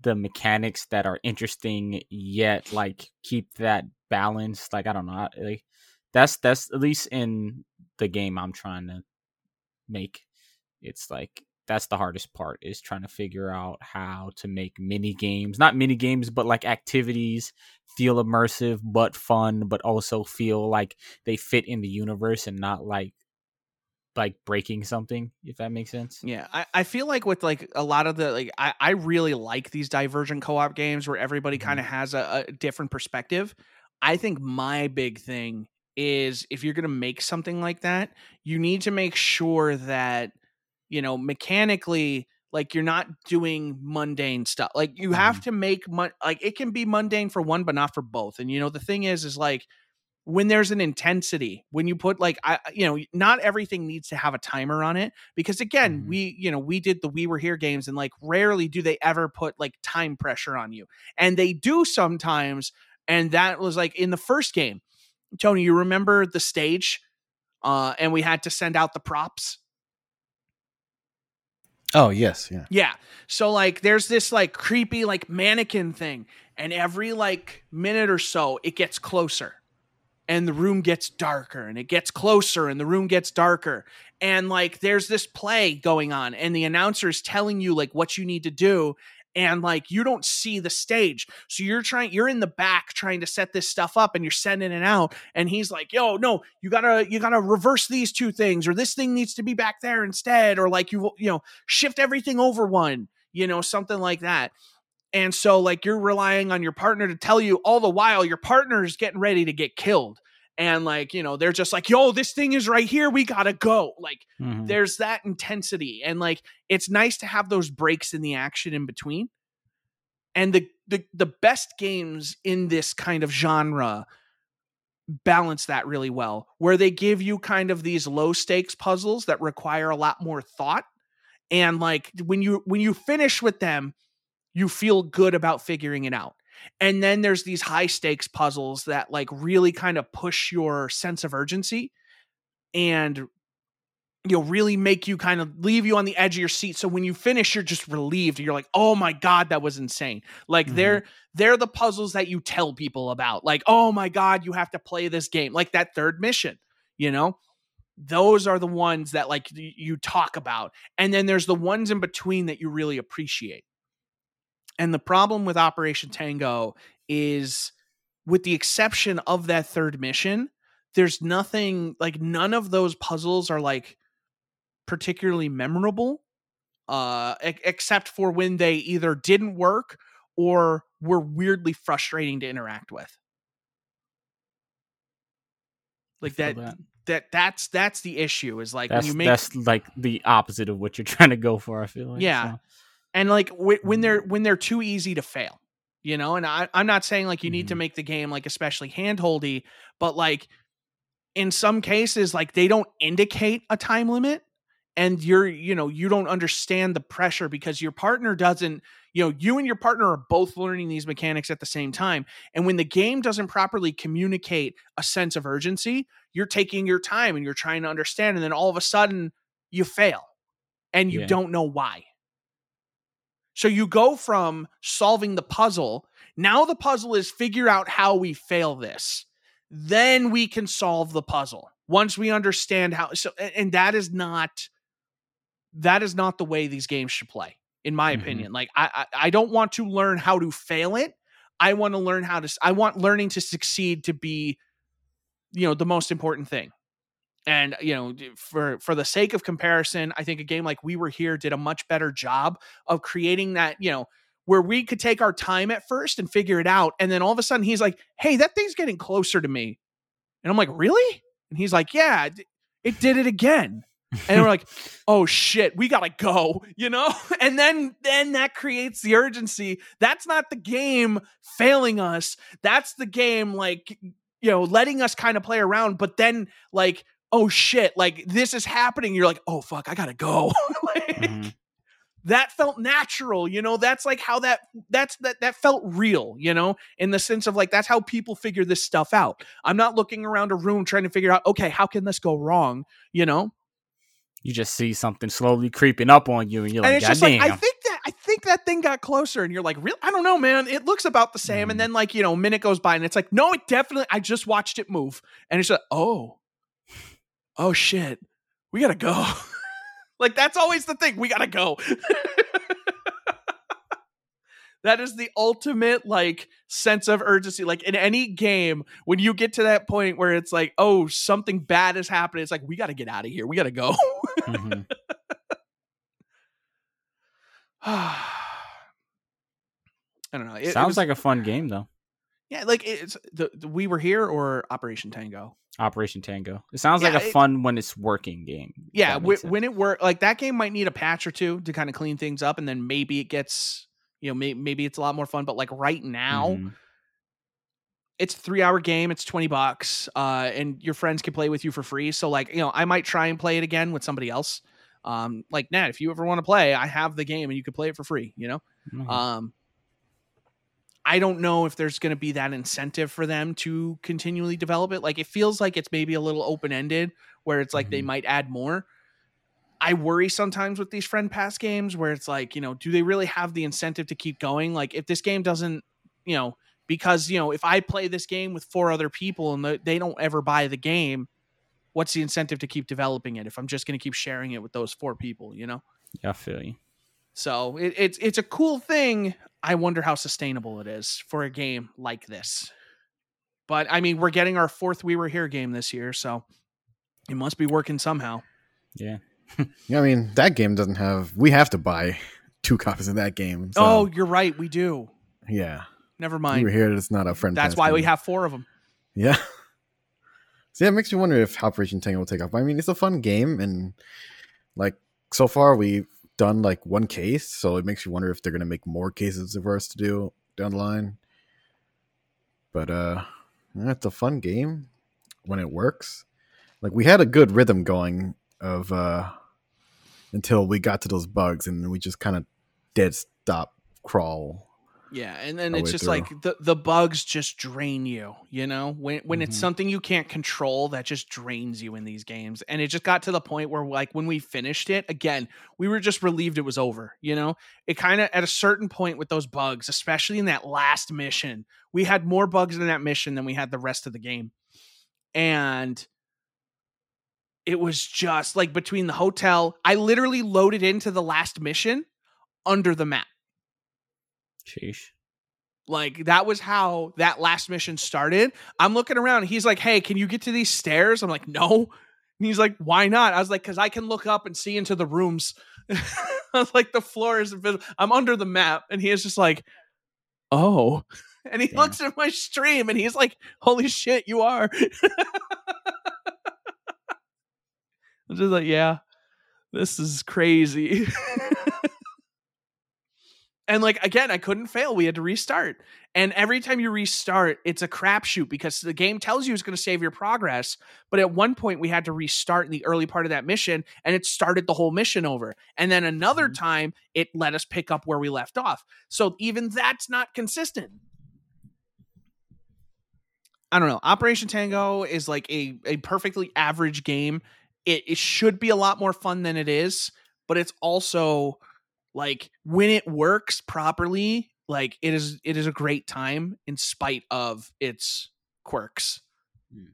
the mechanics that are interesting yet like keep that balance. Like I don't know, like that's that's at least in the game I'm trying to make. It's like that's the hardest part is trying to figure out how to make mini games, not mini games, but like activities feel immersive but fun, but also feel like they fit in the universe and not like like breaking something. If that makes sense. Yeah, I, I feel like with like a lot of the like I, I really like these divergent co-op games where everybody Mhm. kind of has a, a different perspective. I think my big thing is if you're gonna make something like that, you need to make sure that you know mechanically like you're not doing mundane stuff. Like you have to make mon- like it can be mundane for one, but not for both. And you know the thing is, is like when there's an intensity when you put like i you know not everything needs to have a timer on it because again Mhm. we you know we did the we were here games and like rarely do they ever put like time pressure on you and they do sometimes and that was like in the first game tony you remember the stage uh and we had to send out the props Oh yes, yeah. Yeah. So like there's this like creepy like mannequin thing and every like minute or so it gets closer and the room gets darker and it gets closer and the room gets darker and like there's this play going on and the announcer is telling you like what you need to do and like you don't see the stage. So you're trying you're in the back trying to set this stuff up and you're sending it out and he's like yo no you gotta you gotta reverse these two things or this thing needs to be back there instead or like you you know shift everything over one you know something like that. And so like you're relying on your partner to tell you all the while your partner is getting ready to get killed and like you know they're just like yo this thing is right here we gotta go like Mhm. there's that intensity and like it's nice to have those breaks in the action in between and the the the best games in this kind of genre balance that really well where they give you kind of these low stakes puzzles that require a lot more thought and like when you when you finish with them you feel good about figuring it out and then there's these high stakes puzzles that like really kind of push your sense of urgency and you know really make you kind of leave you on the edge of your seat. So when you finish you're just relieved. You're like oh my god that was insane. Like Mhm. they're they're the puzzles that you tell people about. Like oh my god you have to play this game. Like that third mission you know? Those are the ones that like you talk about. And then there's the ones in between that you really appreciate and the problem with operation tango is with the exception of that third mission there's nothing like none of those puzzles are like particularly memorable uh e- except for when they either didn't work or were weirdly frustrating to interact with like feel that, that that's that's the issue is like That's when you make that's like the opposite of what you're trying to go for. I feel like. Yeah. so. And like w- when they're when they're too easy to fail you know and I, i'm not saying like you need to Mhm. make the game like especially handholdy but like in some cases like they don't indicate a time limit and you're you know you don't understand the pressure because your partner doesn't you know you and your partner are both learning these mechanics at the same time and when the game doesn't properly communicate a sense of urgency you're taking your time and you're trying to understand and then all of a sudden you fail and you Yeah. don't know why so you go from solving the puzzle. Now the puzzle is figure out how we fail this. Then we can solve the puzzle. Once we understand how so and that is not that is not the way these games should play in my Mhm. opinion. Like I, I i don't want to learn how to fail it. I want to learn how to I want learning to succeed to be you know the most important thing and you know for for the sake of comparison i think a game like we were here did a much better job of creating that you know where we could take our time at first and figure it out and then all of a sudden he's like hey that thing's getting closer to me. And i'm like really? And he's like yeah it, did it again. And we're like *laughs* oh shit we gotta go *laughs* you know? *laughs* And then then that creates the urgency. That's not the game failing us. That's the game like you know letting us kind of play around but then like oh shit like this is happening you're like oh fuck i gotta go *laughs* like, Mhm. that felt natural you know that's like how that that's that that felt real you know in the sense of like that's how people figure this stuff out i'm not looking around a room trying to figure out okay how can this go wrong you know You just see something slowly creeping up on you, and you're and like, it's God just damn. like I think that I think that thing got closer, and you're like, real? I don't know, man. It looks about the same, Mhm. and then like you know, a minute goes by, and it's like, no, it definitely. I just watched it move, and it's like, oh, oh shit, we gotta go. *laughs* like that's always the thing. We gotta go. *laughs* that is the ultimate like sense of urgency. Like in any game, when you get to that point where it's like, oh, something bad is happening, it's like we gotta get out of here. We gotta go. Mhm. *sighs* I don't know. It, it Sounds was- like a fun game though. Yeah, like it's the, the we were here or Operation Tango. Operation Tango. It sounds Yeah, like a it- fun when it's working game. Yeah, that wh- makes sense. when it work like that game might need a patch or two to kind of clean things up, and then maybe it gets you know may- maybe it's a lot more fun. But like right now, Mhm. it's a three hour game. It's twenty bucks, uh, and your friends can play with you for free. So like you know, I might try and play it again with somebody else. Um, like Nat, if you ever want to play, I have the game and you can play it for free. You know. Mhm. Um, I don't know if there's going to be that incentive for them to continually develop it. Like it feels like it's maybe a little open ended, where it's like they Mhm. might add more. I worry sometimes with these friend pass games where it's like, you know, do they really have the incentive to keep going? Like if this game doesn't, you know, because you know, if I play this game with four other people and they don't ever buy the game, what's the incentive to keep developing it if I'm just going to keep sharing it with those four people? You know. yeah, I feel you. So it, it's it's a cool thing. I wonder how sustainable it is for a game like this. But I mean, we're getting our fourth We Were Here game this year, so it must be working somehow. Yeah. *laughs* Yeah, I mean that game doesn't have. We have to buy *laughs* two copies of that game. So, oh, you're right, we do. yeah. Never mind. We mind. were here. It's not a friend. That's pass why we have four of them. Yeah. *laughs* See, it makes me wonder if Operation Tango will take off. I mean, it's a fun game, and like so far we've done like one case, so it makes you wonder if they're gonna make more cases for us to do. down the line. But uh, it's a fun game when it works. Like we had a good rhythm going of uh until we got to those bugs, and we just kind of dead stop crawl. Yeah, and then it's just through. like the the bugs just drain you, you know? When when it's Mhm. something you can't control that just drains you in these games. And it just got to the point where like when we finished it, again, we were just relieved it was over, you know? It kind of at a certain point with those bugs, especially in that last mission, we had more bugs in that mission than we had the rest of the game. And it was just like between the hotel, I literally loaded into the last mission under the map. Sheesh. Like that was how that last mission started. I'm looking around. He's like, "Hey, can you get to these stairs?" I'm like, "No." And he's like, "Why not?" I was like, "Cause I can look up and see into the rooms." *laughs* I was like, "The floor is invisible. I'm under the map." And he is just like, "Oh." *laughs* And he Yeah. looks at my stream and he's like, "Holy shit, you are." *laughs* I'm just like, "Yeah, this is crazy." And like again, I couldn't fail. We had to restart. And every time you restart, it's a crapshoot because the game tells you it's going to save your progress. But at one point, we had to restart in the early part of that mission, and it started the whole mission over. And then another Mhm. time, it let us pick up where we left off. So even that's not consistent. I don't know. Operation Tango is like a, a perfectly average game. It, it should be a lot more fun than it is, but it's also like when it works properly like it is it is a great time in spite of its quirks Hmm.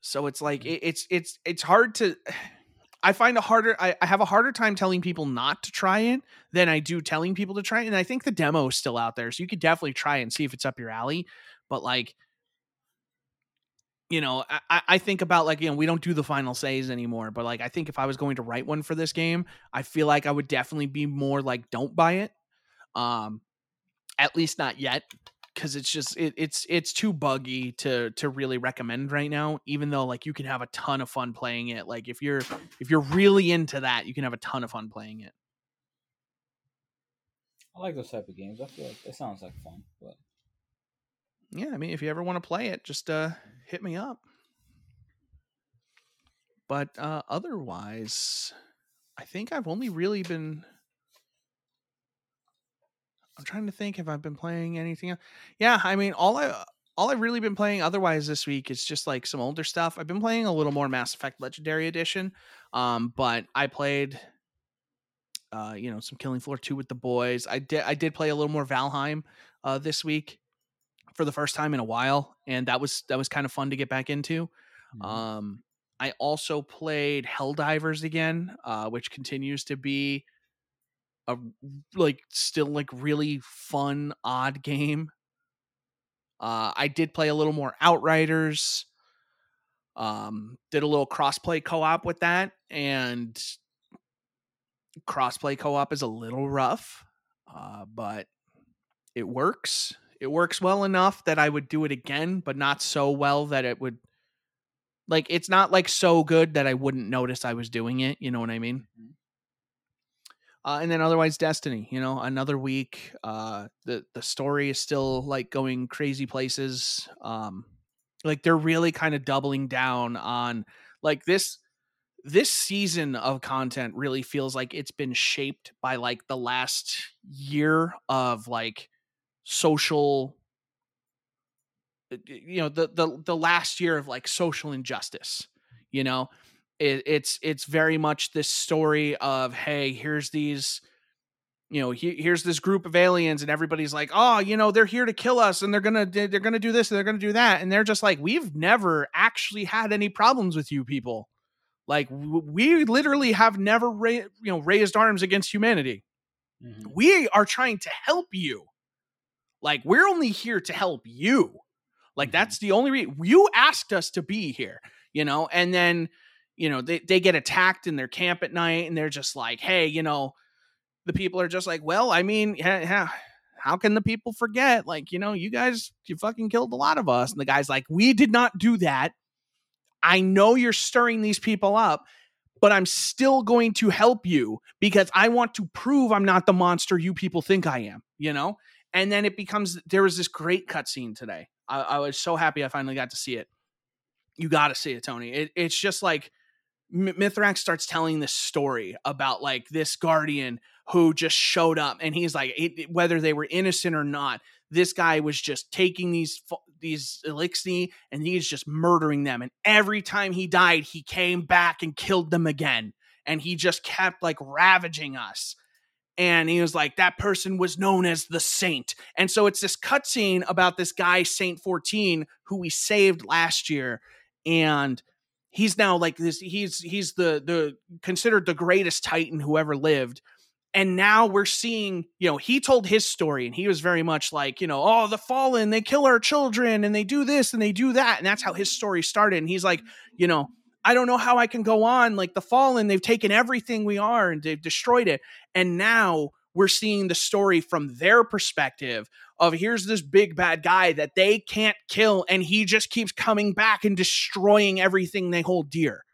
so it's like it, it's it's it's hard to *sighs* i find a harder I, I have a harder time telling people not to try it than i do telling people to try it and i think the demo is still out there so you could definitely try and see if it's up your alley but like you know I- I, think about like you know we don't do the final says anymore but like i think if i was going to write one for this game i feel like i would definitely be more like don't buy it um at least not yet because it's just it, it's it's too buggy to to really recommend right now even though like you can have a ton of fun playing it like if you're if you're really into that you can have a ton of fun playing it I like those type of games. I feel like it sounds like fun, but yeah i mean if you ever want to play it just uh hit me up. But uh otherwise i think i've only really been i'm trying to think if i've been playing anything else. yeah i mean all i all i've really been playing otherwise this week is just like some older stuff. I've been playing a little more mass effect legendary edition um but i played uh you know some killing floor 2 with the boys. I did i did play a little more valheim uh this week for the first time in a while and that was that was kind of fun to get back into. Mhm. um i also played helldivers again uh which continues to be a like still like really fun odd game. Uh i did play a little more outriders um did a little crossplay co-op with that and crossplay co-op is a little rough uh but it works it works well enough that i would do it again but not so well that it would like it's not like so good that i wouldn't notice i was doing it you know what i mean Mhm. uh, and then otherwise destiny you know another week uh the the story is still like going crazy places um like they're really kind of doubling down on like this this season of content really feels like it's been shaped by like the last year of like social you know the the the last year of like social injustice you know? It, it's it's very much this story of hey here's these you know he, here's this group of aliens and everybody's like oh you know they're here to kill us and they're gonna they're gonna do this and they're gonna do that and they're just like we've never actually had any problems with you people. Like we literally have never ra- you know raised arms against humanity. Mhm. we are trying to help you like we're only here to help you. Like Mhm. that's the only reason you asked us to be here you know? And then you know they, they get attacked in their camp at night and they're just like hey you know the people are just like well i mean yeah, yeah, how can the people forget? Like you know you guys you fucking killed a lot of us. And the guy's like we did not do that. I know you're stirring these people up but i'm still going to help you because i want to prove i'm not the monster you people think i am you know and then it becomes there was this great cutscene today. I, I was so happy I finally got to see it. You got to see it, Tony. It, it's just like Mithrax starts telling this story about like this guardian who just showed up, and he's like, it, whether they were innocent or not, this guy was just taking these these Eliksni and he's just murdering them. And every time he died, he came back and killed them again. And he just kept like ravaging us and he was like that person was known as the saint. And so it's this cutscene about this guy saint 14 who we saved last year and he's now like this he's he's the the considered the greatest titan who ever lived. And now we're seeing you know he told his story and he was very much like you know oh the fallen they kill our children and they do this and they do that. And that's how his story started and he's like you know I don't know how I can go on. Like the fallen, they've taken everything we are and they've destroyed it. And now we're seeing the story from their perspective of here's this big bad guy that they can't kill and he just keeps coming back and destroying everything they hold dear.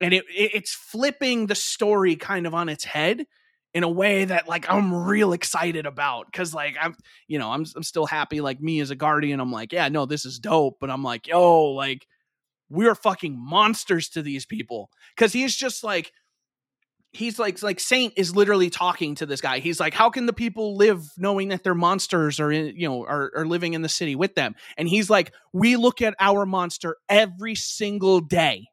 And it, it it's flipping the story kind of on its head in a way that like I'm real excited about cuz like I'm you know I'm I'm still happy like me as a guardian I'm like yeah no this is dope but I'm like yo like we're fucking monsters to these people. Because he's just like he's like like saint is literally talking to this guy. He's like how can the people live knowing that their monsters are in you know are, are living in the city with them? And he's like we look at our monster every single day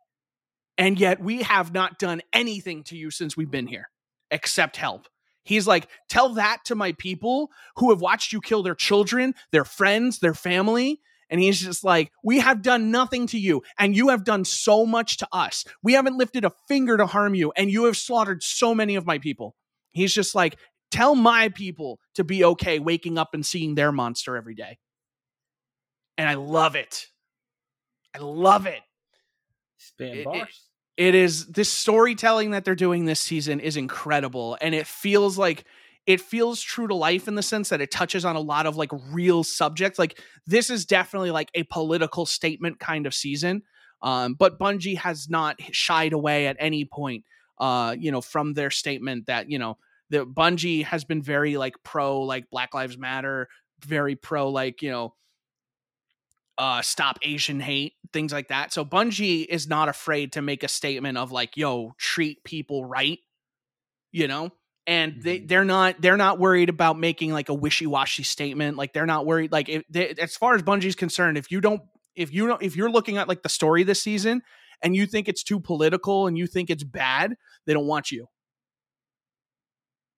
and yet we have not done anything to you since we've been here except help. He's like tell that to my people who have watched you kill their children their friends their family and he's just like, We have done nothing to you, and you have done so much to us. We haven't lifted a finger to harm you, and you have slaughtered so many of my people. He's just like, Tell my people to be okay waking up and seeing their monster every day. And I love it. I love it. It- bars. it is this storytelling that they're doing this season is incredible and it feels like it feels true to life in the sense that it touches on a lot of like real subjects like this is definitely like a political statement kind of season um, but bungie has not shied away at any point uh, you know from their statement that you know the bungie has been very like pro like black lives matter very pro like you know uh stop asian hate things like that. So bungie is not afraid to make a statement of like yo treat people right you know and they Mhm. they're not they're not worried about making like a wishy-washy statement like they're not worried like if they, as far as bungie's concerned if you don't if you don't if you're looking at like the story this season and you think it's too political and you think it's bad they don't want you.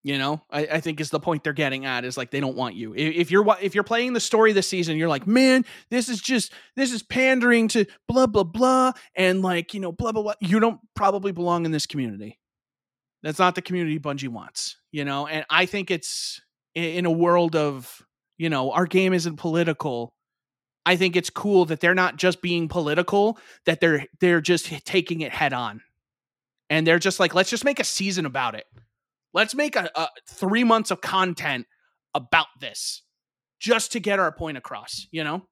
You know? I, I think is the point they're getting at is like they don't want you. If, if you're if you're playing the story this season you're like man this is just this is pandering to blah blah blah and like you know blah blah blah you don't probably belong in this community that's not the community bungie wants you know? And i think it's in a world of you know our game isn't political i think it's cool that they're not just being political that they're they're just taking it head on. And they're just like let's just make a season about it. Let's make a, a three months of content about this just to get our point across you know?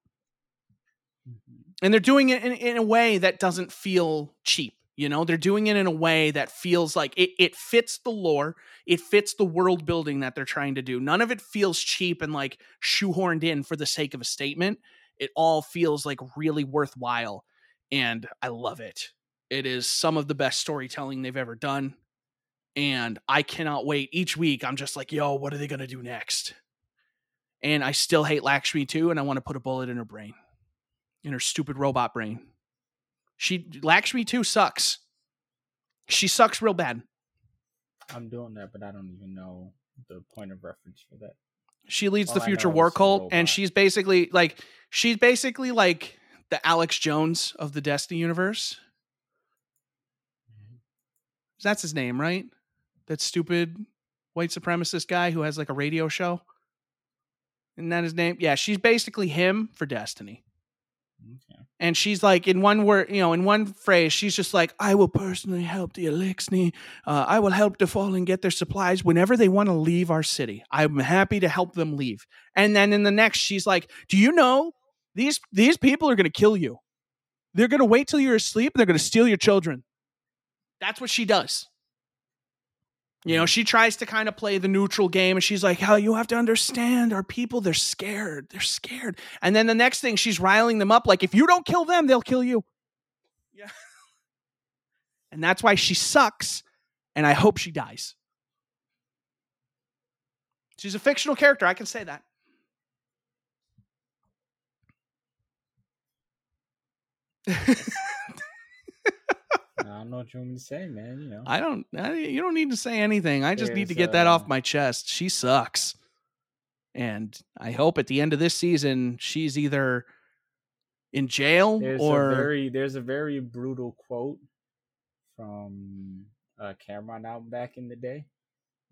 Mhm. and they're doing it in, in a way that doesn't feel cheap you know they're doing it in a way that feels like it, it fits the lore it fits the world building that they're trying to do. None of it feels cheap and like shoehorned in for the sake of a statement. It all feels like really worthwhile and i love it. It is some of the best storytelling they've ever done and i cannot wait. Each week i'm just like yo what are they going to do next? And i still hate lakshmi two and i want to put a bullet in her brain in her stupid robot brain. She Lakshmi two sucks. She sucks real bad. I'm doing that, but I don't even know the point of reference for that. She leads All the future war cult, and she's basically like she's basically like the Alex Jones of the Destiny universe. That's his name, right? That stupid white supremacist guy who has like a radio show. Isn't that his name? Yeah, she's basically him for Destiny. And she's like in one word you know in one phrase she's just like i will personally help the Eliksni. Uh, i will help the fallen get their supplies whenever they want to leave our city. I'm happy to help them leave. And then in the next she's like do you know these these people are going to kill you. They're going to wait till you're asleep and they're going to steal your children. That's what she does You know, mm. she tries to kind of play the neutral game and she's like, "Hell, you have to understand our people, they're scared. They're scared." And then the next thing she's riling them up like, "If you don't kill them, they'll kill you." Yeah. *laughs* and that's why she sucks and I hope she dies. She's a fictional character, I can say that. *laughs* I don't know what you want me to say, man. You know, I don't. I, you don't need to say anything. I just need to get that off uh, my chest. She sucks, and I hope at the end of this season she's either in jail there's or a very there's a very brutal quote from uh, Cam'ron out back in the day,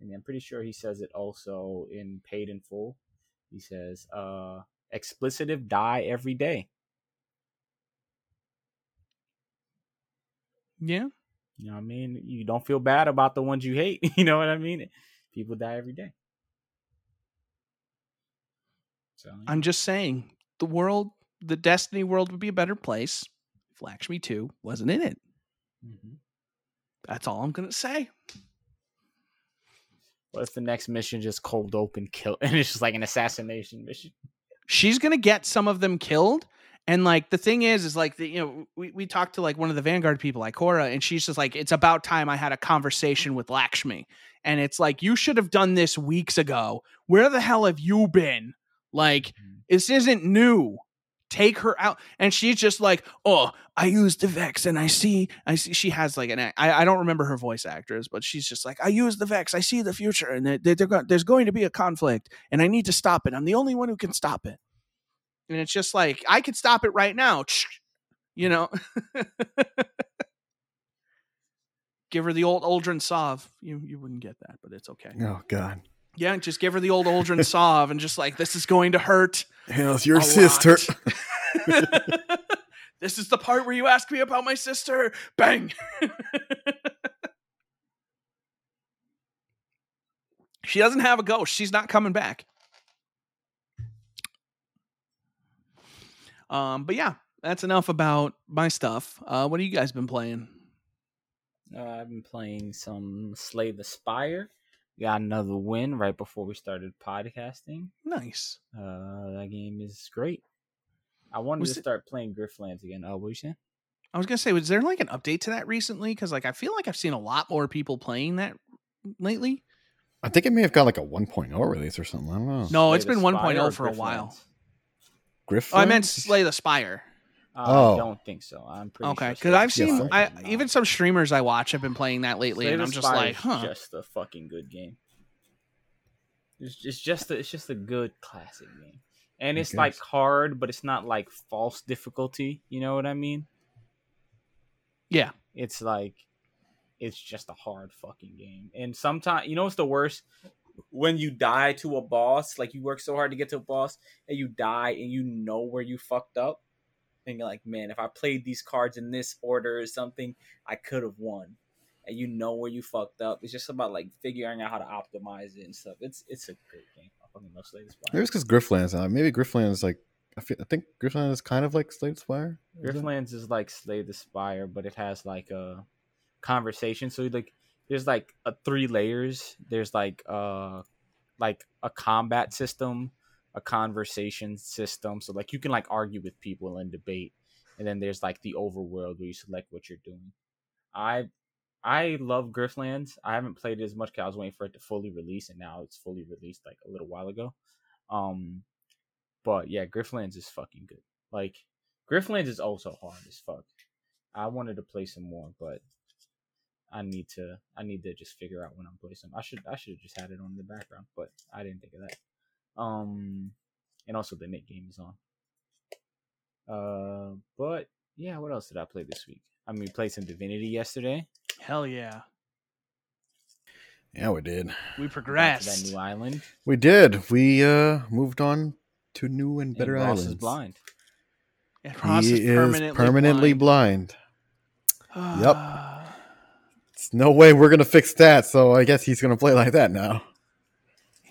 and I'm pretty sure he says it also in Paid in Full. He says, uh, "Explicitive die every day." Yeah. You know what I mean? You don't feel bad about the ones you hate. *laughs* You know what I mean? People die every day. So I'm just saying the world, the Destiny world would be a better place if Lakshmi two wasn't in it. Mhm. That's all I'm gonna say. what if the next mission just cold open kill *laughs* and it's just like an assassination mission? she's gonna get some of them killed and like the thing is is like the, you know we, we talked to like one of the vanguard people like Ikora and she's just like it's about time i had a conversation with lakshmi. And it's like you should have done this weeks ago. Where the hell have you been? Like Mhm. this isn't new. Take her out. And she's just like oh i use the vex and i see i see. She has like an I don't remember her voice actress but she's just like i use the vex. I see the future. And they- they're, go- there's going to be a conflict and i need to stop it. I'm the only one who can stop it and it's just like i could stop it right now you know *laughs* give her the old Uldren Sov. You you wouldn't get that, but it's okay. Oh God. Yeah, just give her the old *laughs* Uldren Sov and just like this is going to hurt. Hell's your sister. *laughs* this is the part where you ask me about my sister. Bang. she doesn't have a ghost. She's not coming back. Um, but yeah, that's enough about my stuff. Uh, what have you guys been playing? Uh, I've been playing some Slay the Spire. Got another win right before we started podcasting. Nice. Uh, that game is great. I wanted Was to it- start playing Griftlands again. Oh, what you saying? I was gonna say, was there like an update to that recently? Because like I feel like I've seen a lot more people playing that lately. I think it may have got like a 1.0 release or something. I don't know. No, Slay it's the been Spire 1.0 or for a while. Griftlands? Griff. Oh, I meant Slay the Spire. Uh, Oh. I don't think so. I'm pretty Okay, sure because Slay I've seen Spire I is even some streamers I watch have been playing that lately, Slay and I'm just Spire like, huh? just a fucking good game. It's, it's just a, it's just a good classic game, and it's like hard, but it's not like false difficulty. You know what I mean? Yeah. It's like it's just a hard fucking game, and sometimes you know what's the worst when you die to a boss. Like you work so hard to get to a boss, and you die, and you know where you fucked up. And you're like, man, if I played these cards in this order or something, I could have won and you know where you fucked up. It's just about like figuring out how to optimize it and stuff. It's it's a great game. I fucking love Slay the Spire. Maybe it's because Griftlands. Uh, maybe Griftlands like I, feel, I think Griftlands is kind of like Slay the Spire. Is? Griftlands is like Slay the Spire, but it has like a conversation. So you like there's like a three layers. There's like uh like a combat system, a conversation system. So like you can like argue with people and debate. And then there's like the overworld where you select what you're doing. I I love Griftlands. I haven't played it as much because I was waiting for it to fully release, and now it's fully released like a little while ago. Um, but yeah, Griftlands is fucking good. Like Griftlands is also hard as fuck. I wanted to play some more, but I need to I need to just figure out when I'm playing some. I should I should have just had it on in the background, but I didn't think of that. Um and also the Nick game is on. Uh but yeah, what else did I play this week? I mean, we played some Divinity yesterday. Hell yeah, Yeah, we did. we progressed. that new island. We did. We uh moved on to new and and better Ross islands. is blind. And Ross he is permanently, is permanently blind. blind. *sighs* Yep. It's no way we're gonna fix that. So I guess he's gonna play like that now.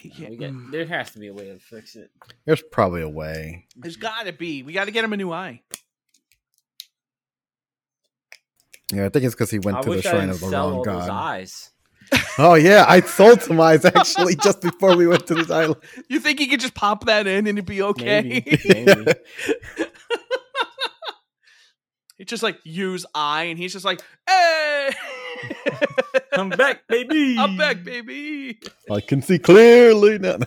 Yeah, get, there has to be a way to fix it. There's probably a way. There's got to be. We got to get him a new eye. Yeah, I think it's because he went I to the shrine of the wrong god. eyes. *laughs* Oh yeah, I sold some eyes actually just before we went to this island. *laughs* You think he could just pop that in and it'd be okay? Maybe, *laughs* maybe. He just like use eye, and he's just like, "Hey, I'm back, baby. I'm back, baby. I can see clearly now.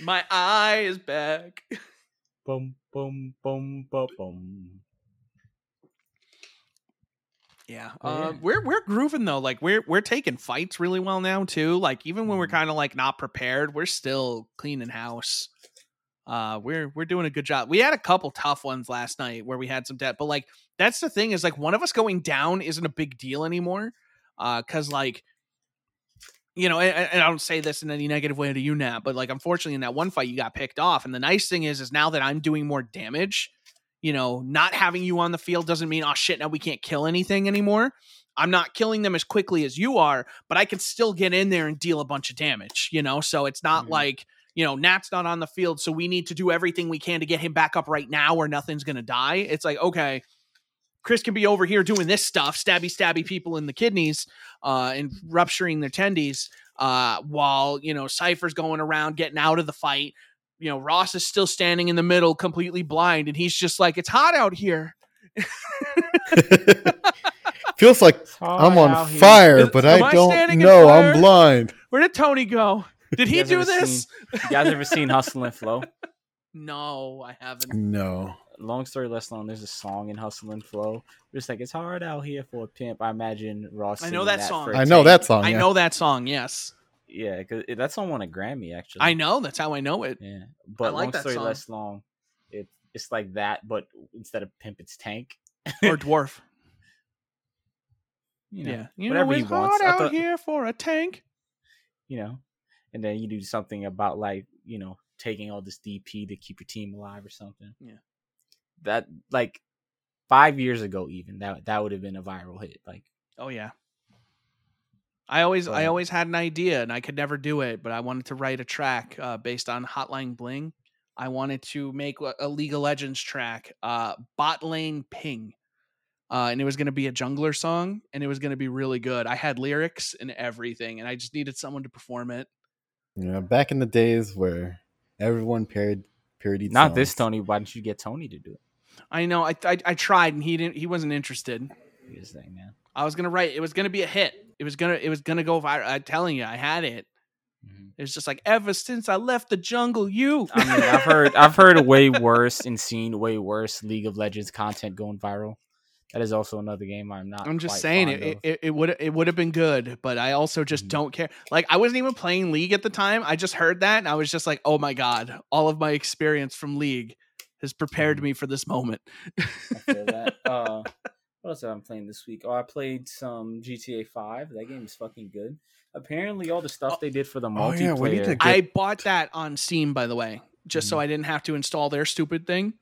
My eye is back." Boom, boom, boom, boom, boom. Yeah, Oh, uh, yeah. we're we're grooving though. Like we're we're taking fights really well now too. Like even when we're Mhm. kind of like not prepared, we're still cleaning house. Uh, we're we're doing a good job. We had a couple tough ones last night where we had some debt, but like that's the thing is like one of us going down isn't a big deal anymore. Uh, because like you know, and, and I don't say this in any negative way to you, Nat, but like unfortunately in that one fight you got picked off. And the nice thing is, is now that I'm doing more damage, you know, not having you on the field doesn't mean oh shit, now we can't kill anything anymore. I'm not killing them as quickly as you are, but I can still get in there and deal a bunch of damage, you know? So it's not Mhm. like, you know, Nat's not on the field, so we need to do everything we can to get him back up right now or nothing's gonna die. It's like, okay, Chris can be over here doing this stuff, stabby stabby people in the kidneys, uh, and rupturing their tendies, uh, while you know Cypher's going around getting out of the fight. You know, Ross is still standing in the middle, completely blind, and he's just like, "It's hot out here." *laughs* *laughs* Feels like It's I'm on out here. fire, Is- but am I I don't standing know. I'm blind. Where did Tony go? Did he do ever this? You guys ever seen *laughs* Hustle and Flow? No, I haven't. No. Long story less long. There's a song in Hustle and Flow. It's like it's hard out here for a pimp. I imagine Ross. I know singing that song. I know Tank. that song. I know that song. Yes, Yeah, because that song won a Grammy actually. I know. That's how I know it. Yeah, but like long story song. less long. It it's like that, but instead of pimp, it's tank. Or dwarf. *laughs* You know, yeah, you whatever know, he it's wants. hard I out thought- here for a tank. you know, and then you do something about like you know taking all this DP to keep your team alive or something. Yeah. That like five years ago, even that that would have been a viral hit. Like Oh yeah. I always I always had an idea and I could never do it, but I wanted to write a track uh, based on Hotline Bling. I wanted to make a- a League of Legends track, uh, Bot Lane Ping. Uh, and it was going to be a jungler song and it was going to be really good. I had lyrics and everything and I just needed someone to perform it. Yeah, back in the days where everyone parodied parodied not this. Tony. Why don't you get Tony to do it? I know I, I I tried and he didn't he wasn't interested. Thing, man. I was going to write it was going to be a hit. It was going to it was to go viral. I'm telling you, I had it. Mhm. It was just like ever since I left the jungle, you. I mean, I've heard *laughs* I've heard way worse and seen way worse League of Legends content going viral. That is also another game I'm not. I'm just saying it, it. It would it would have been good, but I also just Mhm. don't care. Like I wasn't even playing League at the time. I just heard that and I was just like, oh my god, all of my experience from League has prepared Mhm. me for this moment. I feel *laughs* that. Uh, what else have I playing this week? Oh, I played some GTA Five. That game is fucking good. Apparently, all the stuff they did for the Oh, multiplayer. yeah, we need to get- I bought that on Steam, by the way, just so Mhm. I didn't have to install their stupid thing.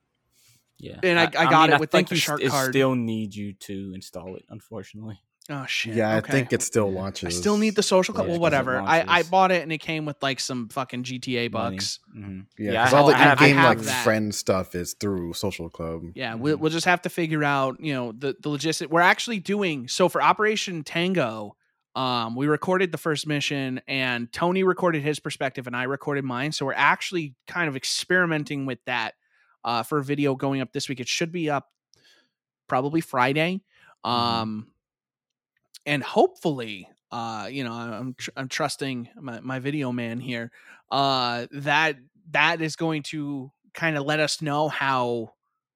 yeah, and I- I got it with, like, think the you shark st- card. Still need you to install it, unfortunately. Oh shit. Yeah, okay. I think it still Yeah. I launches. I still need the social club. Yeah, well, whatever. I, I bought it and it came with like some fucking GTA Money. bucks. Mhm. Yeah, Yeah, because I all the in-game like that. friend stuff is through Social Club. Yeah, we'll, Mhm. we'll just have to figure out, you know, the the logistic. We're actually doing so for Operation Tango. Um, we recorded the first mission, and Tony recorded his perspective, and I recorded mine. So we're actually kind of experimenting with that uh, for a video going up this week. It should be up probably Friday, um, and hopefully, uh, you know, I'm tr- I'm trusting my, my video man here. Uh, that that is going to kind of let us know how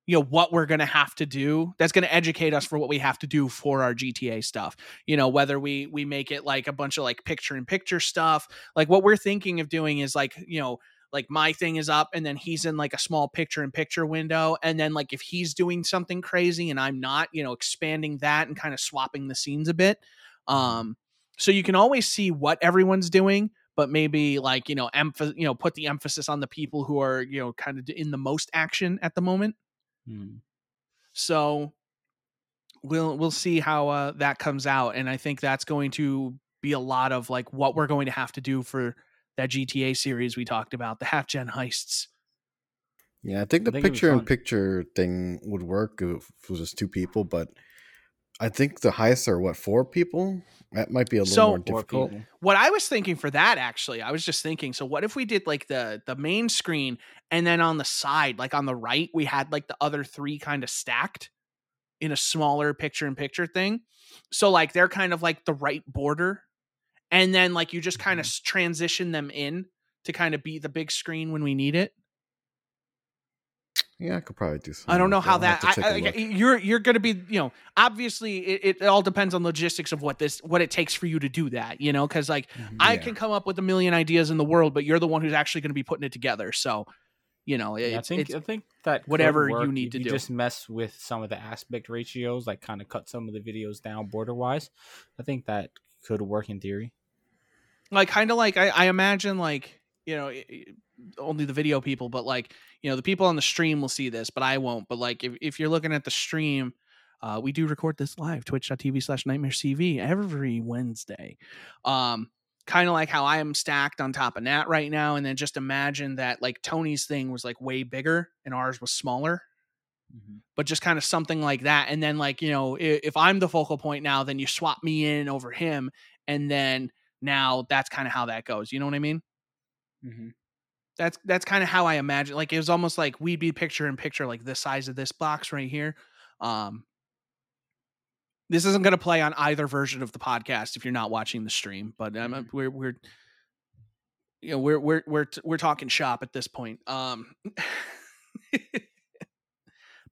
you know what we're going to have to do that's going to educate us for what we have to do for our GTA stuff you know whether we we make it like a bunch of like picture in picture stuff like what we're thinking of doing is like you know like my thing is up and then he's in like a small picture in picture window and then like if he's doing something crazy and I'm not you know expanding that and kind of swapping the scenes a bit um so you can always see what everyone's doing but maybe like you know emph- you know put the emphasis on the people who are you know kind of in the most action at the moment Mhm. so we'll we'll see how uh, that comes out, and I think that's going to be a lot of like what we're going to have to do for that GTA series we talked about, the half gen heists. Yeah, I think I the think picture in picture thing would work if it was just two people, but I think the heists are what four people. That might be a little So- more difficult. What I was thinking for that actually, I was just thinking, so what if we did like the the main screen and then on the side, like on the right, we had like the other three kind of stacked in a smaller picture in picture thing. So like they're kind of like the right border. And then like you just kind of mm-hmm. transition them in to kind of be the big screen when we need it. Yeah, I could probably do something. I don't know like how I'll that. have to I, take a I, look. you're you're going to be you know obviously it, it all depends on logistics of what this what it takes for you to do that you know because like mm-hmm. I can come up with a million ideas in the world, but you're the one who's actually going to be putting it together. So you know it, Yeah, I think it's I think that could whatever you need to you do. Just mess with some of the aspect ratios, like kind of cut some of the videos down border wise. I think that could work in theory. Like kind of like I, I imagine like you know only the video people, but like you know the people on the stream will see this, but I won't. But like if if you're looking at the stream. Uh, we do record this live twitch.tv slash nightmare cv every wednesday um kind of like how I am stacked on top of Nat right now, and then just imagine that like Tony's thing was like way bigger and ours was smaller, but just kind of something like that. And then like you know, if, if I'm the focal point now, then you swap me in over him, and then now that's kind of how that goes. You know what I mean? Mm-hmm. That's that's kind of how I imagine. Like it was almost like we'd be picture in picture, like the size of this box right here. Um, this isn't going to play on either version of the podcast if you're not watching the stream, but um, Mhm. we're we're you know we're we're we're we're talking shop at this point. Um, *laughs*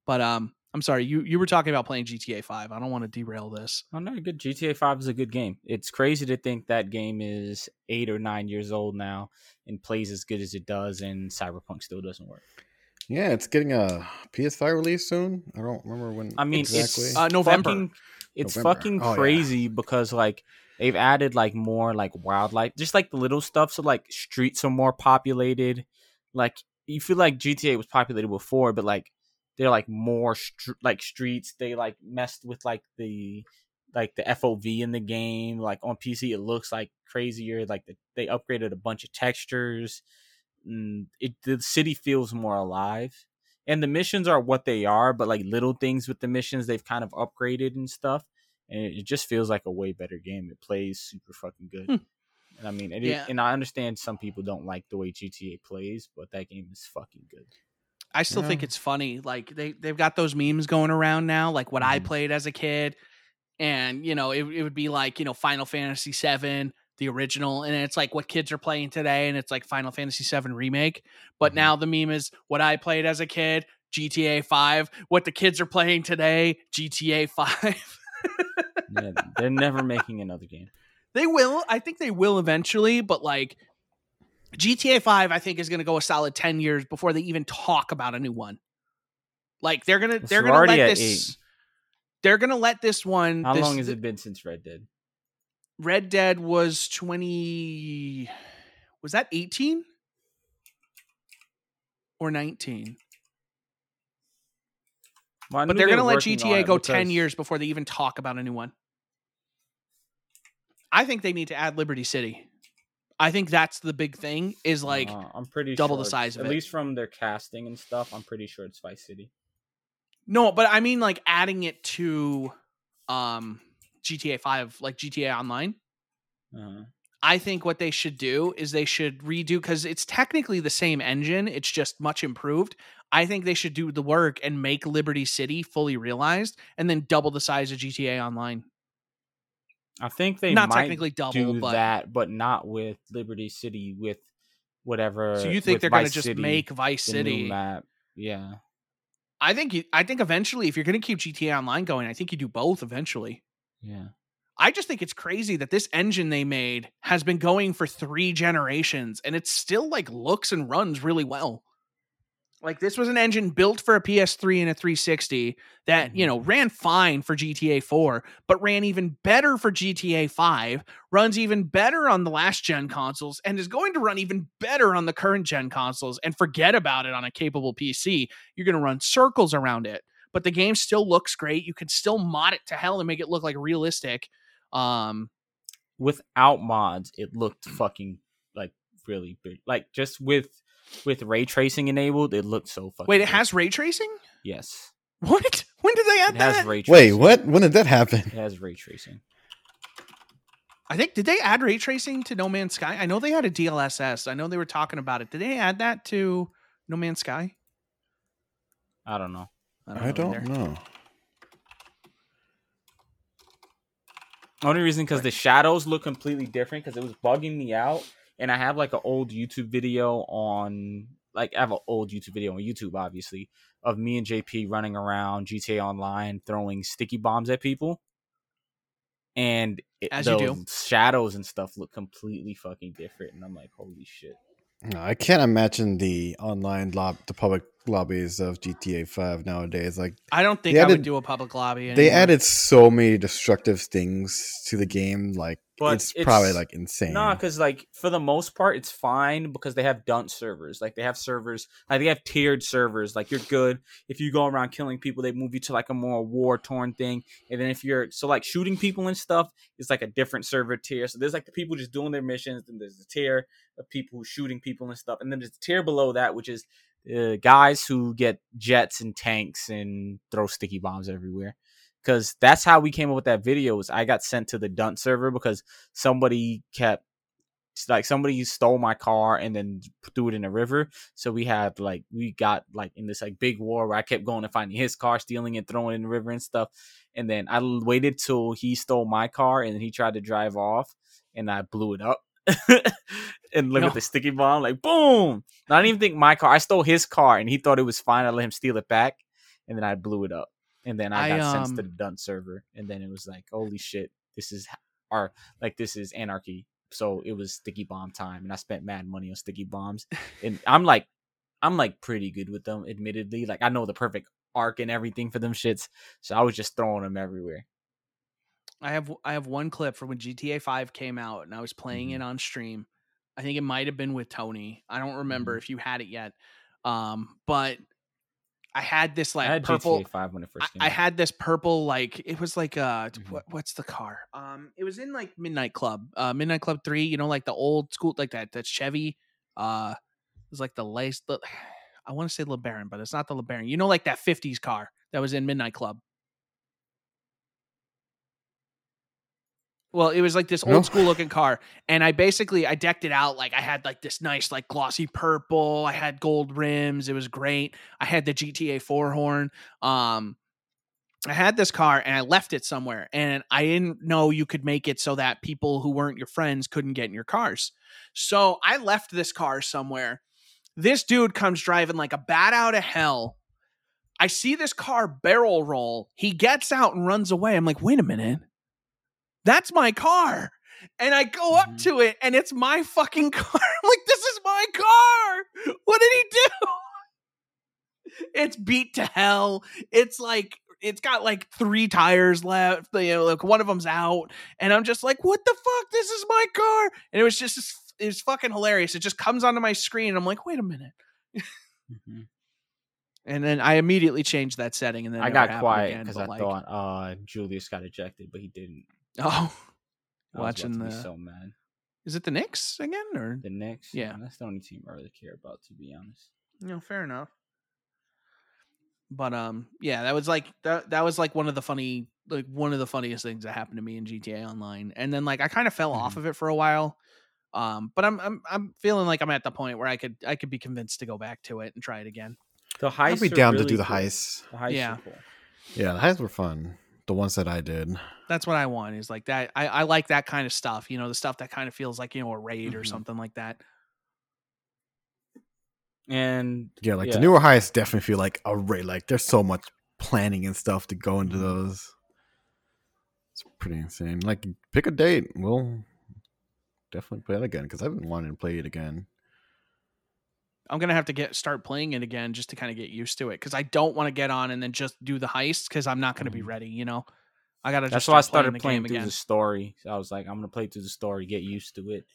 but um, I'm sorry you you were talking about playing GTA Five. I don't want to derail this. Oh no, good. GTA Five is a good game. It's crazy to think that game is eight or nine years old now and plays as good as it does, and Cyberpunk still doesn't work. Yeah, it's getting a PS5 release soon. I don't remember when. I mean, exactly. it's Uh, November. Fucking, it's November. fucking Oh, yeah. crazy because like they've added like more like wildlife, just like the little stuff. So like streets are more populated. Like you feel like GTA was populated before, but like they're like more str- like streets. They like messed with like the like the FOV in the game. Like on PC, it looks like crazier. Like the, they upgraded a bunch of textures. Mm, it the city feels more alive and the missions are what they are, but like little things with the missions they've kind of upgraded and stuff, and it, it just feels like a way better game. It plays super fucking good. Hmm. And I mean, it, Yeah. and I understand some people don't like the way GTA plays, but that game is fucking good. I still think it's funny. Like they they've got those memes going around now, like what I Mhm. played as a kid, and you know it, it would be like you know Final Fantasy VII, the original, and it's like what kids are playing today, and it's like Final Fantasy VII remake. But Mhm. now the meme is what I played as a kid, GTA Five. What the kids are playing today, GTA Five. Yeah, they're never making another game. They will. I think they will eventually, but like GTA 5 I think is going to go a solid 10 years before they even talk about a new one. Like they're going to So they're going to let this They're going to let this one How this- long has it been since Red Dead? Red Dead was 20 Was that 18? Or 19? Well, But they're going to let GTA go 10 years before they even talk about a new one. I think they need to add Liberty City. I think that's the big thing is like Uh, I'm pretty double the size of At it. least from their casting and stuff, I'm pretty sure it's Vice City. No, but I mean like adding it to um GTA 5 like GTA Online. Uh-huh. I think what they should do is they should redo cuz it's technically the same engine, it's just much improved. I think they should do the work and make Liberty City fully realized and then double the size of GTA Online. I think they Not might technically double, do but that, but not with Liberty City. With whatever. so you think they're going to just City, make Vice City? map? Yeah, I think you, I think eventually if you're going to keep GTA Online going, I think you do both eventually. yeah. I just think it's crazy that this engine they made has been going for three generations and it still like looks and runs really well. Like this was an engine built for a PS3 and a 360 that, you know, ran fine for GTA 4, but ran even better for GTA 5, runs even better on the last gen consoles, and is going to run even better on the current gen consoles and forget about it on a capable PC. You're going to run circles around it. But the game still looks great. You can still mod it to hell and make it look like realistic. Um, Without mods, it looked fucking like really big. Like just with with ray tracing enabled, it looked so fucking. wait, it good. has ray tracing? yes. What? When *laughs* when did they add It has that? ray tracing. Wait, what? When did that happen? It has ray tracing. I think did they add ray tracing to No Man's Sky? I know they had a DLSS. I know they were talking about it. Did they add that to No Man's Sky? I don't know. I don't either. know. Only reason because the shadows look completely different because it was bugging me out, and I have like an old YouTube video on like I have an old YouTube video on YouTube, obviously, of me and JP running around GTA Online throwing sticky bombs at people, and it, As you do. shadows and stuff look completely fucking different, and I'm like, holy shit. No, I can't imagine the online lob, the public lobbies of GTA Five nowadays. Like I don't think They I would do a public lobby. they added so many destructive things to the game. Like But it's, it's- probably like insane. Nah, because like for the most part, it's fine because they have dunce servers. Like they have servers, like they have tiered servers. Like you're good if you go around killing people, they move you to like a more war torn thing. And then if you're so like shooting people and stuff, it's like a different server tier. So there's like the people just doing their missions, and there's a tier of people who shooting people and stuff, and then there's a tier below that, which is uh, guys who get jets and tanks and throw sticky bombs everywhere. Because that's how we came up with that video. Was I got sent to the dunce server because somebody kept like somebody stole my car and then threw it in the river. So we had like we got like in this like big war where I kept going and finding his car, stealing it, throwing it in the river and stuff. And then I waited till he stole my car and he tried to drive off, and I blew it up. *laughs* and look No. at the sticky bomb, like boom. I didn't even think my car. I stole his car and he thought it was fine. I let him steal it back, and then I blew it up. And then I I, got sent to um, the dunce server, and then it was like, holy shit, this is our like this is anarchy. So it was sticky bomb time, and I spent mad money on sticky bombs. *laughs* And I'm like, I'm like pretty good with them, admittedly. Like I know the perfect arc and everything for them shits, so I was just throwing them everywhere. I have I have one clip from when GTA 5 came out and I was playing Mhm. it on stream. I think it might have been with Tony. I don't remember Mhm. if you had it yet. Um, but I had this like I had purple GTA Five when it first I, came I out. had this purple like it was like uh Mhm. what, what's the car? Um it was in like Midnight Club. Uh Midnight Club 3, you know like the old school like that that Chevy uh it was like the lace *sighs* I want to say LeBaron, but it's not the LeBaron. You know like that 50s car that was in Midnight Club. Well, it was like this old school looking car, and I basically I decked it out like I had like this nice like glossy purple. I had gold rims. It was great. I had the GTA four horn. Um, I had this car and I left it somewhere, and I didn't know you could make it so that people who weren't your friends couldn't get in your cars. So I left this car somewhere. This dude comes driving like a bat out of hell. I see this car barrel roll. He gets out and runs away. I'm like, wait a minute. That's my car. And I go up Mhm. to it and it's my fucking *laughs* car. I'm like, this is my car. What did he do? It's beat to hell. It's like it's got like three tires left. You know, like one of them's out, and I'm just like, "What the fuck? This is my car!" And it was just it was fucking hilarious. It just comes onto my screen, and I'm like, "Wait a minute!" Mhm. And then I immediately changed that setting, and then I got quiet because I like, thought uh Julius got ejected, but he didn't. *laughs* oh, I was about watching the be so mad. is it the Knicks again or The Knicks, Yeah. that's the only team I really care about, to be honest. No, fair enough. But um, yeah, that was like that. That was like one of the funny, like one of the funniest things that happened to me in GTA Online. And then like I kind of fell off Mhm. of it for a while. Um, but I'm I'm I'm feeling like I'm at the point where I could I could be convinced to go back to it and try it again. The heists I'd be are down to do the cool. heists. The heists Yeah. cool. Yeah, the heists were fun. The ones that I did. That's what I want. Is like that. I I like that kind of stuff. You know, the stuff that kind of feels like you know a raid or Mhm. something like that. And Yeah, like Yeah. the newer heists definitely feel like a raid. Like there's so much planning and stuff to go into Mhm. those. It's pretty insane. Like pick a date. We'll definitely play it again because I've been wanting to play it again. I'm gonna have to get start playing it again just to kind of get used to it because I don't want to get on and then just do the heist because I'm not gonna be Mhm. ready. You know, I gotta. that's just why I start started playing the through game the story. So I was like, I'm gonna play through the story, get used to it,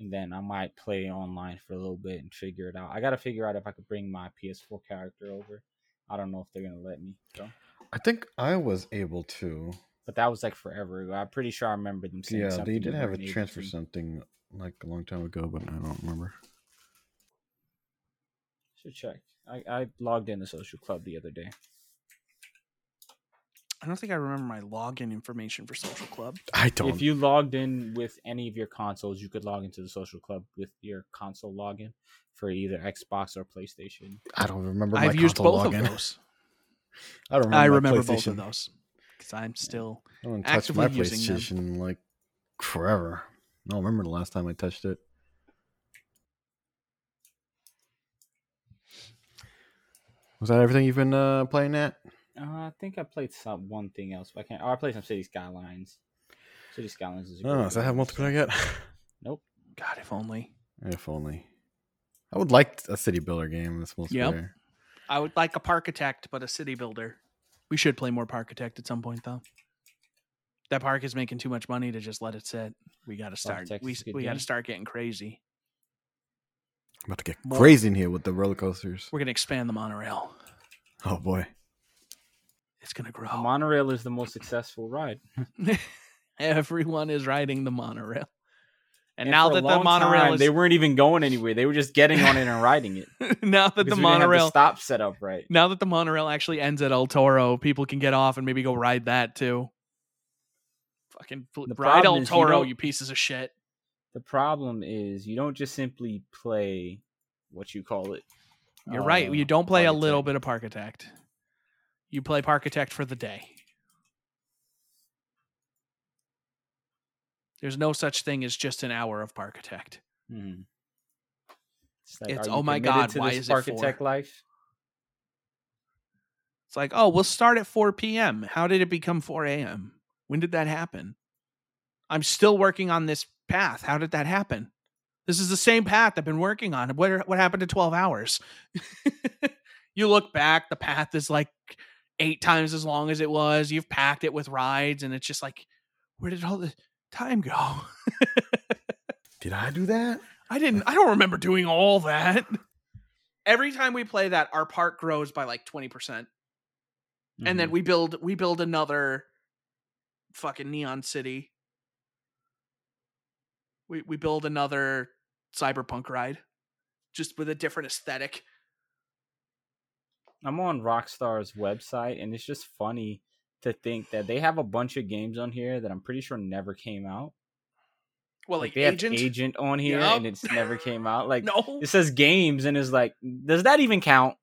and then I might play online for a little bit and figure it out. I gotta figure out if I could bring my PS4 character over. I don't know if they're gonna let me. So. I think I was able to. But that was like forever ago. I'm pretty sure I remember them saying Yeah, something. they did have a weren't transfer something like a long time ago, but I don't remember. Should check. I, I logged in the social club the other day. I don't think I remember my login information for Social Club. I don't. If you logged in with any of your consoles, you could log into the social club with your console login for either Xbox or PlayStation. I don't remember. I've used console both login. of those. *laughs* I don't remember. I remember both PlayStation. of those because I'm still. I haven't touched my actively using. PlayStation like forever. I don't remember the last time I touched it. Was that everything you've been uh, playing at? Uh, I think I played some one thing else, but I can't. Oh, I played some City Skylines. City Skylines is. A Oh, does that have multiplayer so- yet? *laughs* Nope. God, if only. if only. I would like a city builder game that's multiplayer. I would like a Parkitect, but a city builder. We should play more Parkitect at some point, though. That park is making too much money to just let it sit. We got to start. Parkitect We is a good we got to start getting crazy. I'm about to get More- crazy in here with the roller coasters. We're gonna expand the monorail. Oh boy. It's gonna The grow. monorail is the most successful ride. *laughs* Everyone is riding the monorail, and, And now that the monorail time, is they weren't even going anywhere. They were just getting on it and riding it. *laughs* now that the because we didn't have monorail stop set up right. now that the monorail actually ends at El Toro, people can get off and maybe go ride that too. Fucking The ride El problem is you Toro, you pieces of shit. The problem is you don't just simply play what you call it. You're right. uh, You don't play a little Parkitect. bit of Parkitect. You play Parkitect for the day. There's no such thing as just an hour of Parkitect. Mhm. It's, like, It's, oh my God, why is it Parkitect life? It's like, oh, we'll start at 4 p.m. How did it become 4 a.m.? When did that happen? I'm still working on this path. How did that happen? This is the same path I've been working on. What what happened to 12 hours? *laughs* you look back, the path is like eight times as long as it was. You've packed it with rides, and it's just like, where did all the time go? *laughs* Did I do that? I didn't. I don't remember doing all that. Every time we play that, our park grows by like 20 percent. and then Mhm. we build we build another fucking neon city we we build another cyberpunk ride just with a different aesthetic I'm on Rockstar's website, and it's just funny to think that they have a bunch of games on here that I'm pretty sure never came out. well Like like, they have agent Agent on here, Yup. and it's never came out. Like *laughs* no it says games, and it's like, does that even count?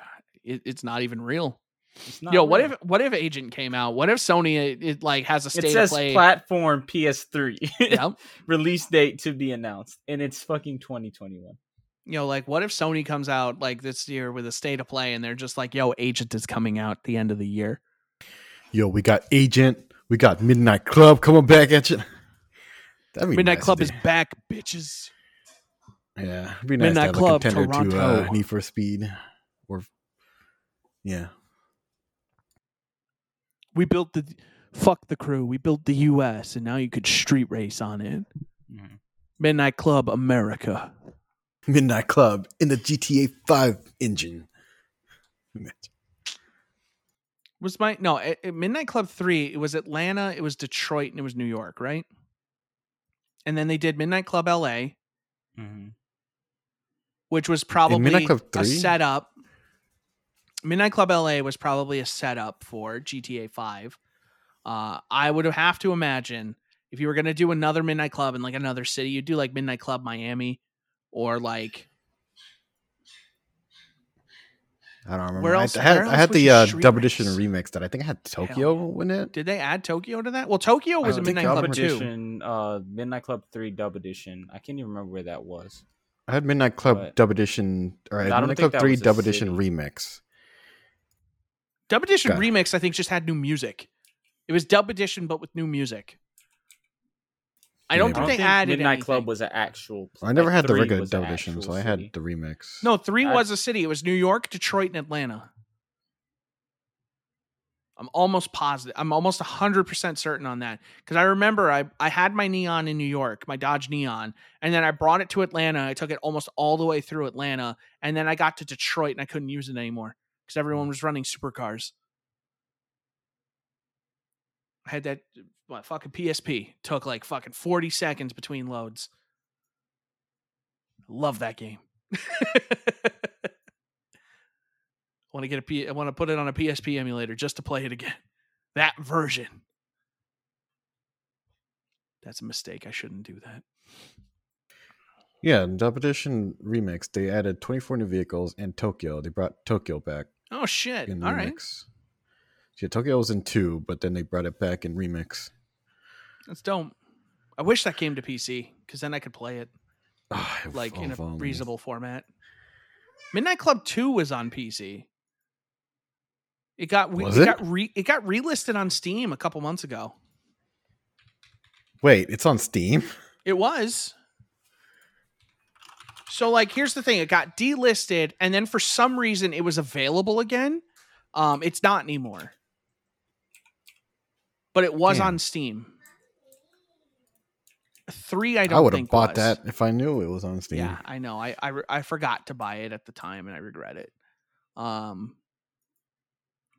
Uh, it, it's not even real It's not yo what real. if what if agent came out what if sony it, it like has a state it says of play platform PS3 Yep. *laughs* release date to be announced, and it's fucking 2021. you know like what if sony comes out like this year with a state of play and they're just like yo agent is coming out at the end of the year Yo, we got Agent. We got Midnight Club coming back at you. *laughs* That'd be midnight nice club is back bitches Yeah, it'd be nice Midnight to have Club, a contender to uh, Toronto. Need for Speed, or yeah, we built the fuck the crew. We built the U.S. and now you could street race on it. Mhm. Midnight Club America. Midnight Club in the GTA Five engine. Was my no it, it- Midnight Club three? It was Atlanta, it was Detroit, and it was New York, right? And then they did Midnight Club L.A., Mm-hmm. which was probably Midnight Club a setup. Midnight Club LA was probably a setup for GTA 5. Uh, I would have to imagine if you were going to do another Midnight Club in like another city, you'd do like Midnight Club Miami or like I don't remember. Where I- else- I, had where I had the uh, street Dub? Edition remix that I think I had Tokyo in it. did they add Tokyo to that? Well, Tokyo was a Midnight Dub Club Dub 2. edition, uh, Midnight Club Three Dub edition. I can't even remember where that was. I had Midnight Club But- Dub Edition or I But I had don't Midnight think Club that Three was a Dub Edition remix. Dub Edition Okay. Remix I think just had new music. It was Dub Edition but with new music. I don't Maybe. think I don't they think added Midnight anything. Club was an actual. I never like, had the three regular Dub Edition, so I had city. the remix. No, three I- was a city. It was New York, Detroit, and Atlanta. I'm almost positive. I'm almost 100% certain on that. Because I remember I, I had my Neon in New York, my Dodge Neon, and then I brought it to Atlanta. I took it almost all the way through Atlanta. And then I got to Detroit and I couldn't use it anymore because everyone was running supercars. I had that uh, what, fucking PSP. Took like fucking 40 seconds between loads. Love that game. I want to get a P- I want to put it on a PSP emulator just to play it again. that version. That's a mistake. I shouldn't do that. Yeah, in Dub Edition Remix, they added 24 new vehicles and Tokyo. They brought Tokyo back Oh shit! in All Remix. right, Yeah, Tokyo was in two, but then they brought it back in Remix. that's dope. I wish that came to PC because then I could play it ah, if- like oh, in a reasonable format. Midnight Club Two was on PC. It got Was it it? got re, it got relisted on Steam a couple months ago. Wait, it's on Steam? It was. So like here's the thing, it got delisted and then for some reason it was available again. Um it's not anymore. But it was Damn. on Steam. 3 I don't think I would have bought was. that if I knew it was on Steam. Yeah, I know. I, I I forgot to buy it at the time and I regret it. Um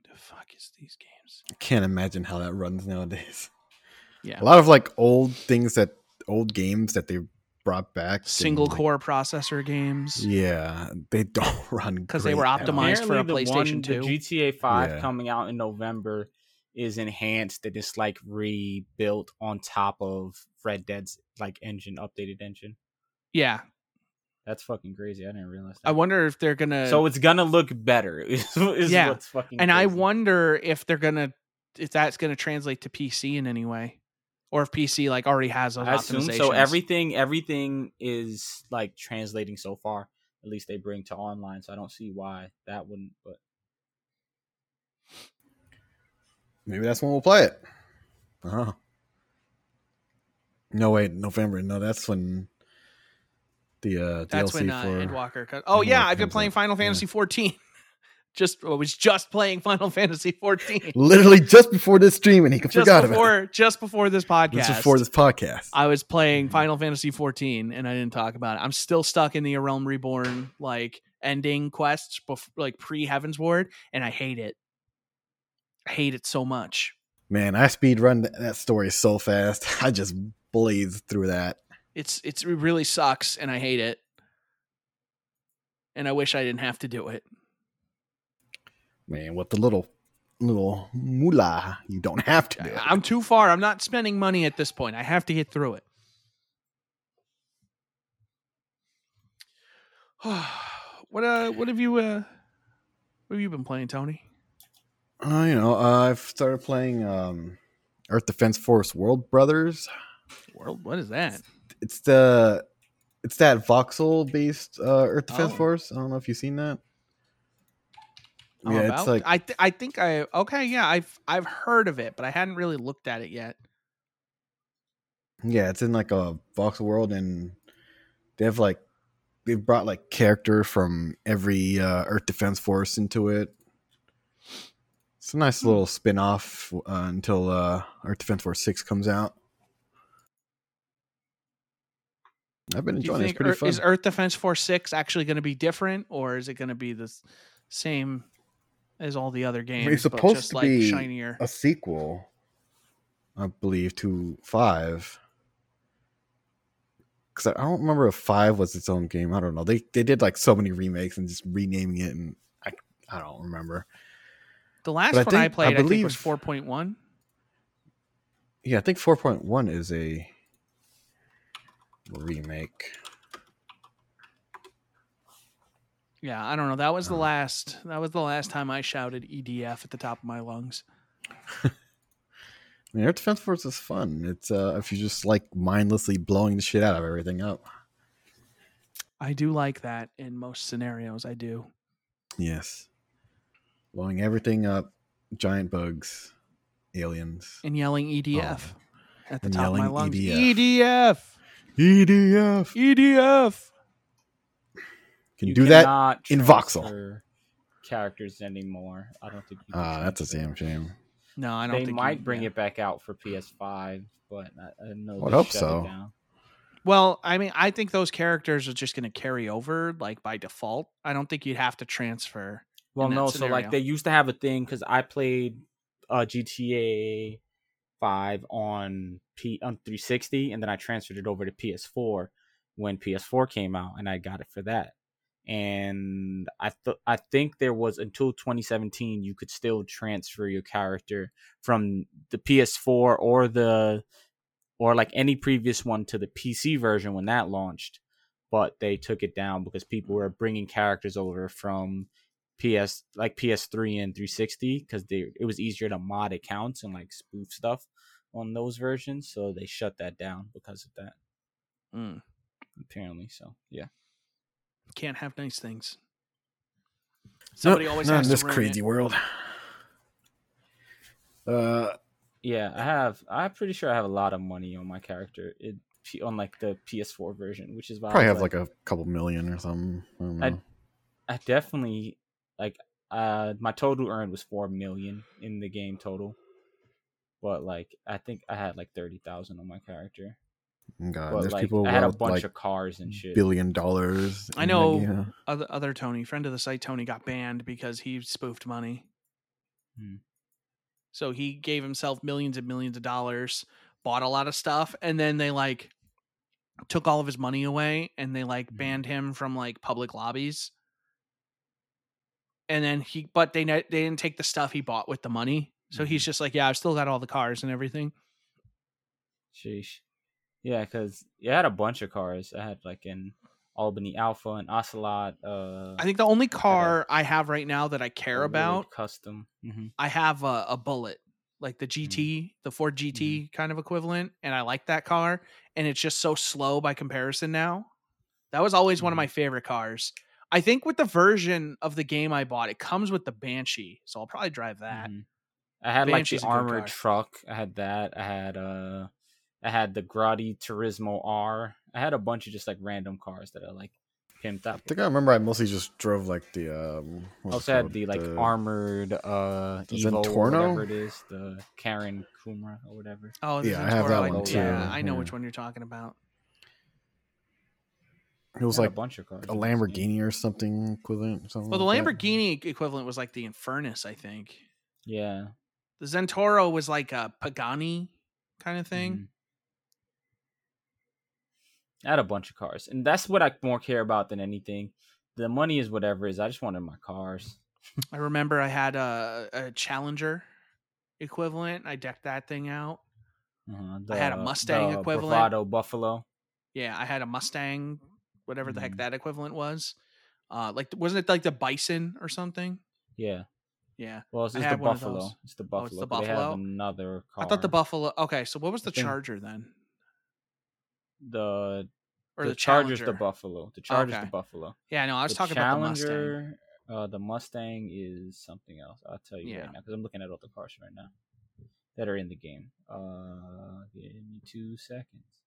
the fuck is these games? I can't imagine how that runs nowadays. Yeah. A lot of like old things that old games that they brought back. and, Single like, core processor games. Yeah, they *laughs* don't run because they were great at all. optimized for a Apparently the one- PlayStation 2. The GTA Five Yeah. coming out in November is enhanced and it's like rebuilt on top of Red Dead's like engine, updated engine. Yeah. That's fucking crazy. I didn't realize that. I wonder if they're gonna so it's gonna look better. *laughs* Is, is Yeah, what's fucking and I wonder if they're gonna if that's gonna translate to PC in any way, or if PC like already has those I assume optimizations. so. Everything, everything is like translating so far. At least they bring to online, so I don't see why that wouldn't. But Maybe that's when we'll play it. Oh. No, wait, November. No, that's when the uh, that's DLC when uh, for. Endwalker. Co- oh yeah, I've been playing out. Final Yeah. Fantasy 14. Just I was just playing Final *laughs* Fantasy 14 Literally just before this stream, and he just forgot about before just before this podcast. Just before this podcast. I was playing mm-hmm. Final Fantasy 14 and I didn't talk about it. I'm still stuck in the A Realm Reborn like ending quests, bef- like pre Heavensward, and I hate it. I hate it so much. Man, I speed run that story so fast. *laughs* I just blazed through that. It's it's it really sucks, and I hate it. And I wish I didn't have to do it. Man, with the little little moolah, you don't have to do. I'm too far. I'm not spending money at this point. I have to get through it. *sighs* what uh what have you uh what have you been playing, Tony? Uh, you know, uh, I've started playing um, Earth Defense Force World Brothers. World, what is that? It's the it's that voxel based uh, Earth Defense Oh. Force. I don't know if you've seen that. Yeah, about? it's like I th- I think I okay yeah I've I've heard of it but I hadn't really looked at it yet. yeah, it's in like a voxel world, and they have like they've brought like character from every uh, Earth Defense Force into it. It's a nice Hmm. little spin off uh, until uh, Earth Defense Force Six comes out. I've been enjoying it. It's pretty Ear- fun. is Earth Defense Force six actually going to be different or is it going to be the same as all the other games? it's but supposed just to like be shinier. a sequel, I believe, to five. Because I don't remember if five was its own game. I don't know. They they did like so many remakes and just renaming it, and I I don't remember. The last but I one I think- I played I, think was four point one. Yeah, I think four point one is a remake. Yeah, I don't know. That was the Uh. last. That was the last time I shouted EDF at the top of my lungs. I *laughs* mean, Earth Defense Force is fun. It's uh if you just like mindlessly blowing the shit out of everything up. I do like that in most scenarios. I do. Yes, blowing everything up, giant bugs, aliens. And yelling EDF at the top of my lungs. EDF. EDF. EDF. EDF. Can You do that. cannot in voxel. Characters anymore. I don't think. You can Ah, that's a damn shame. No, I don't think They think might you- bring yeah. it back out for PS5, but I, I know. Would they hope so. Well, I mean, I think those characters are just going to carry over like by default. I don't think you'd have to transfer. Well, in that no. So like they used to have a thing because I played uh, GTA Five on P on 360, and then I transferred it over to PS4 when PS4 came out, and I got it for that. And I th- I think there was until 2017 you could still transfer your character from the PS4 or the or like any previous one to the PC version when that launched, but they took it down because people were bringing characters over from PS like PS3 and 360 because they it was easier to mod accounts and like spoof stuff on those versions, so they shut that down because of that Mm. apparently. So yeah. Can't have nice things. Somebody Nope, always not has in this to ruin crazy it. world. Uh, Yeah, I have. I'm pretty sure I have a lot of money on my character. It on like the PS4 version, which is why probably was have like a couple million or something. I don't know. I, I definitely like. Uh, my total earned was four million in the game total, but like I think I had like thirty thousand on my character. God, but there's like people I had a bunch like of cars and shit. billion dollars. I in that know game. Other other Tony, friend of the site, Tony got banned because he spoofed money. Hmm. So he gave himself millions and millions of dollars, bought a lot of stuff, and then they like took all of his money away and they like Mhm. banned him from like public lobbies. And then he, but they ne- they didn't take the stuff he bought with the money. So he's Mhm. just like, yeah, I've still got all the cars and everything. Sheesh. Yeah, because I had a bunch of cars. I had like an Albany Alpha, and Ocelot. Uh, I think the only car I have right now that I care about custom. hmm I have a, a bullet, like the GT, the Ford GT kind of equivalent, and I like that car. And it's just so slow by comparison now. That was always one of Mhm. my favorite cars. I think with the version of the game I bought, it comes with the Banshee, so I'll probably drive that. Mhm. I had like the armored truck. I had that. I had uh, I had the Grotti Turismo R. I had a bunch of just like random cars that I like pimped up. I think I remember. I mostly just drove like the. Um, I what's also had the like armored uh the Evo, or Zentorno? whatever it is, the Karin Kuruma or whatever. Oh, the Yeah, I have that one I- too, Yeah, I know yeah. which one you're talking about. It was like a bunch of cars. a in this game. Lamborghini or something equivalent. Something Well, the like that. Lamborghini equivalent was like the Infernus, I think. Yeah. The Zentorno was like a Pagani kind of thing. Mhm. I had a bunch of cars, and that's what I more care about than anything. The money is whatever it is. I just wanted my cars. *laughs* I remember I had a, a Challenger equivalent. I decked that thing out. Uh-huh. I had a Mustang the equivalent. Bravado Buffalo. Yeah, I had a Mustang, whatever the heck Mhm. that equivalent was. Uh, like wasn't it like the Bison or something? Yeah. Yeah, Well, it's, it's the Buffalo. It's the Oh, Buffalo. it's the but They have Buffalo? another car. I thought the Buffalo. Okay, so what was the Charger then, The or the, the, Charger's Challenger? the Buffalo. The Charger's Okay. the Buffalo. Yeah, no, I was the talking about the Mustang. Uh, the Mustang is something else. I'll tell you Yeah. right now because I'm looking at all the cars right now that are in the game. Uh, give me two seconds.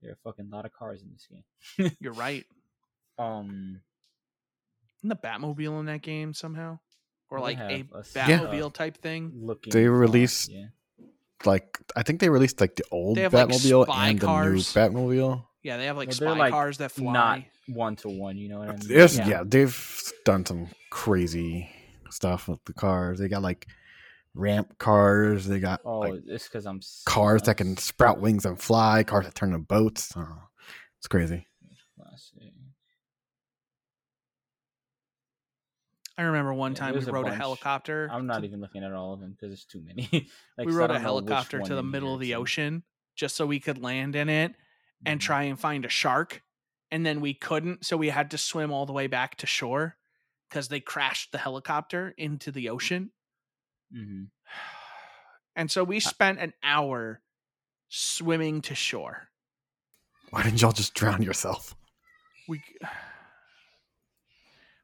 There are a fucking lot of cars in this game. *laughs* You're right. Um, Isn't the Batmobile in that game somehow, or like a have s- Batmobile uh, type thing? looking. They car, released Yeah. Like I think they released like the old They have, like, Batmobile spy and cars. the new Batmobile. Yeah, they have like Well, spy like, cars that fly. Not one to one. You know what I mean? There's, Yeah. yeah. they've done some crazy stuff with the cars. They got like ramp cars. They got Oh, like it's because I'm cars that I'm can sprout wings and fly. Cars that turn into boats. I. It's crazy. Classic. I remember one Yeah, time we there's a rode a helicopter. I'm not to- even looking at all of them because it's too many. *laughs* like, we so rode a don't know which helicopter to the middle here of the it's ocean just so we could land in it and Mhm. try and find a shark. And then we couldn't, so we had to swim all the way back to shore because they crashed the helicopter into the ocean. Mhm. *sighs* And so we spent an hour swimming to shore. Why didn't y'all just drown yourself? We, *sighs*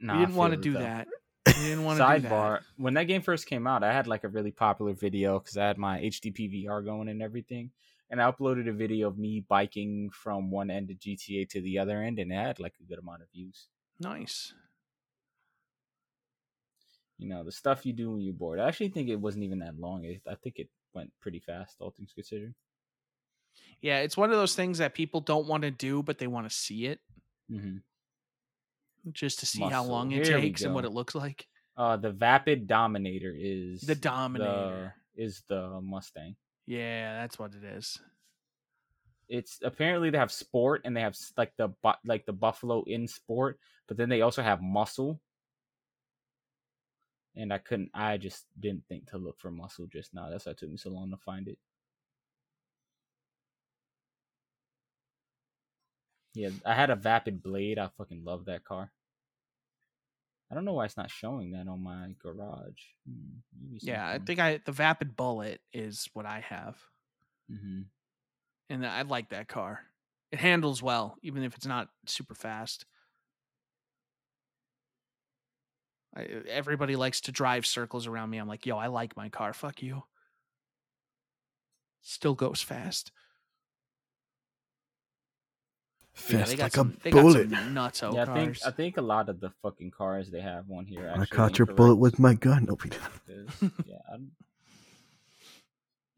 Nah, we didn't want to do though. that. Didn't want to. Sidebar: When that game first came out, I had like a really popular video because I had my HD PVR going and everything, and I uploaded a video of me biking from one end of GTA to the other end, and it had like a good amount of views. Nice. You know, the stuff you do when you're bored. I actually think it wasn't even that long. I think it went pretty fast, all things considered. Yeah, it's one of those things that people don't want to do, but they want to see it hmm just to see how long it Here takes and what it looks like. Uh, the Vapid Dominator is The Dominator. the- is the Mustang. Yeah, that's what it is. it's apparently they have sport and they have like the like the buffalo in sport, but then they also have muscle. And I couldn't. I just didn't think to look for muscle just now. That's why it took me so long to find it. Yeah, I had a Vapid Blade. I fucking love that car. I don't know why it's not showing that on my garage. Hmm, Yeah, I think I the Vapid Bullet is what I have, Mhm. and I like that car. It handles well, even if it's not super fast. I, everybody likes to drive circles around me. I'm like, yo, I like my car. Fuck you. Still goes fast. Yeah, Fast they like some, a bullet. got some yeah, I cars. think I think a lot of the fucking cars they have on here. I caught your bullet with my gun. Nope, he didn't. 'cause, yeah, I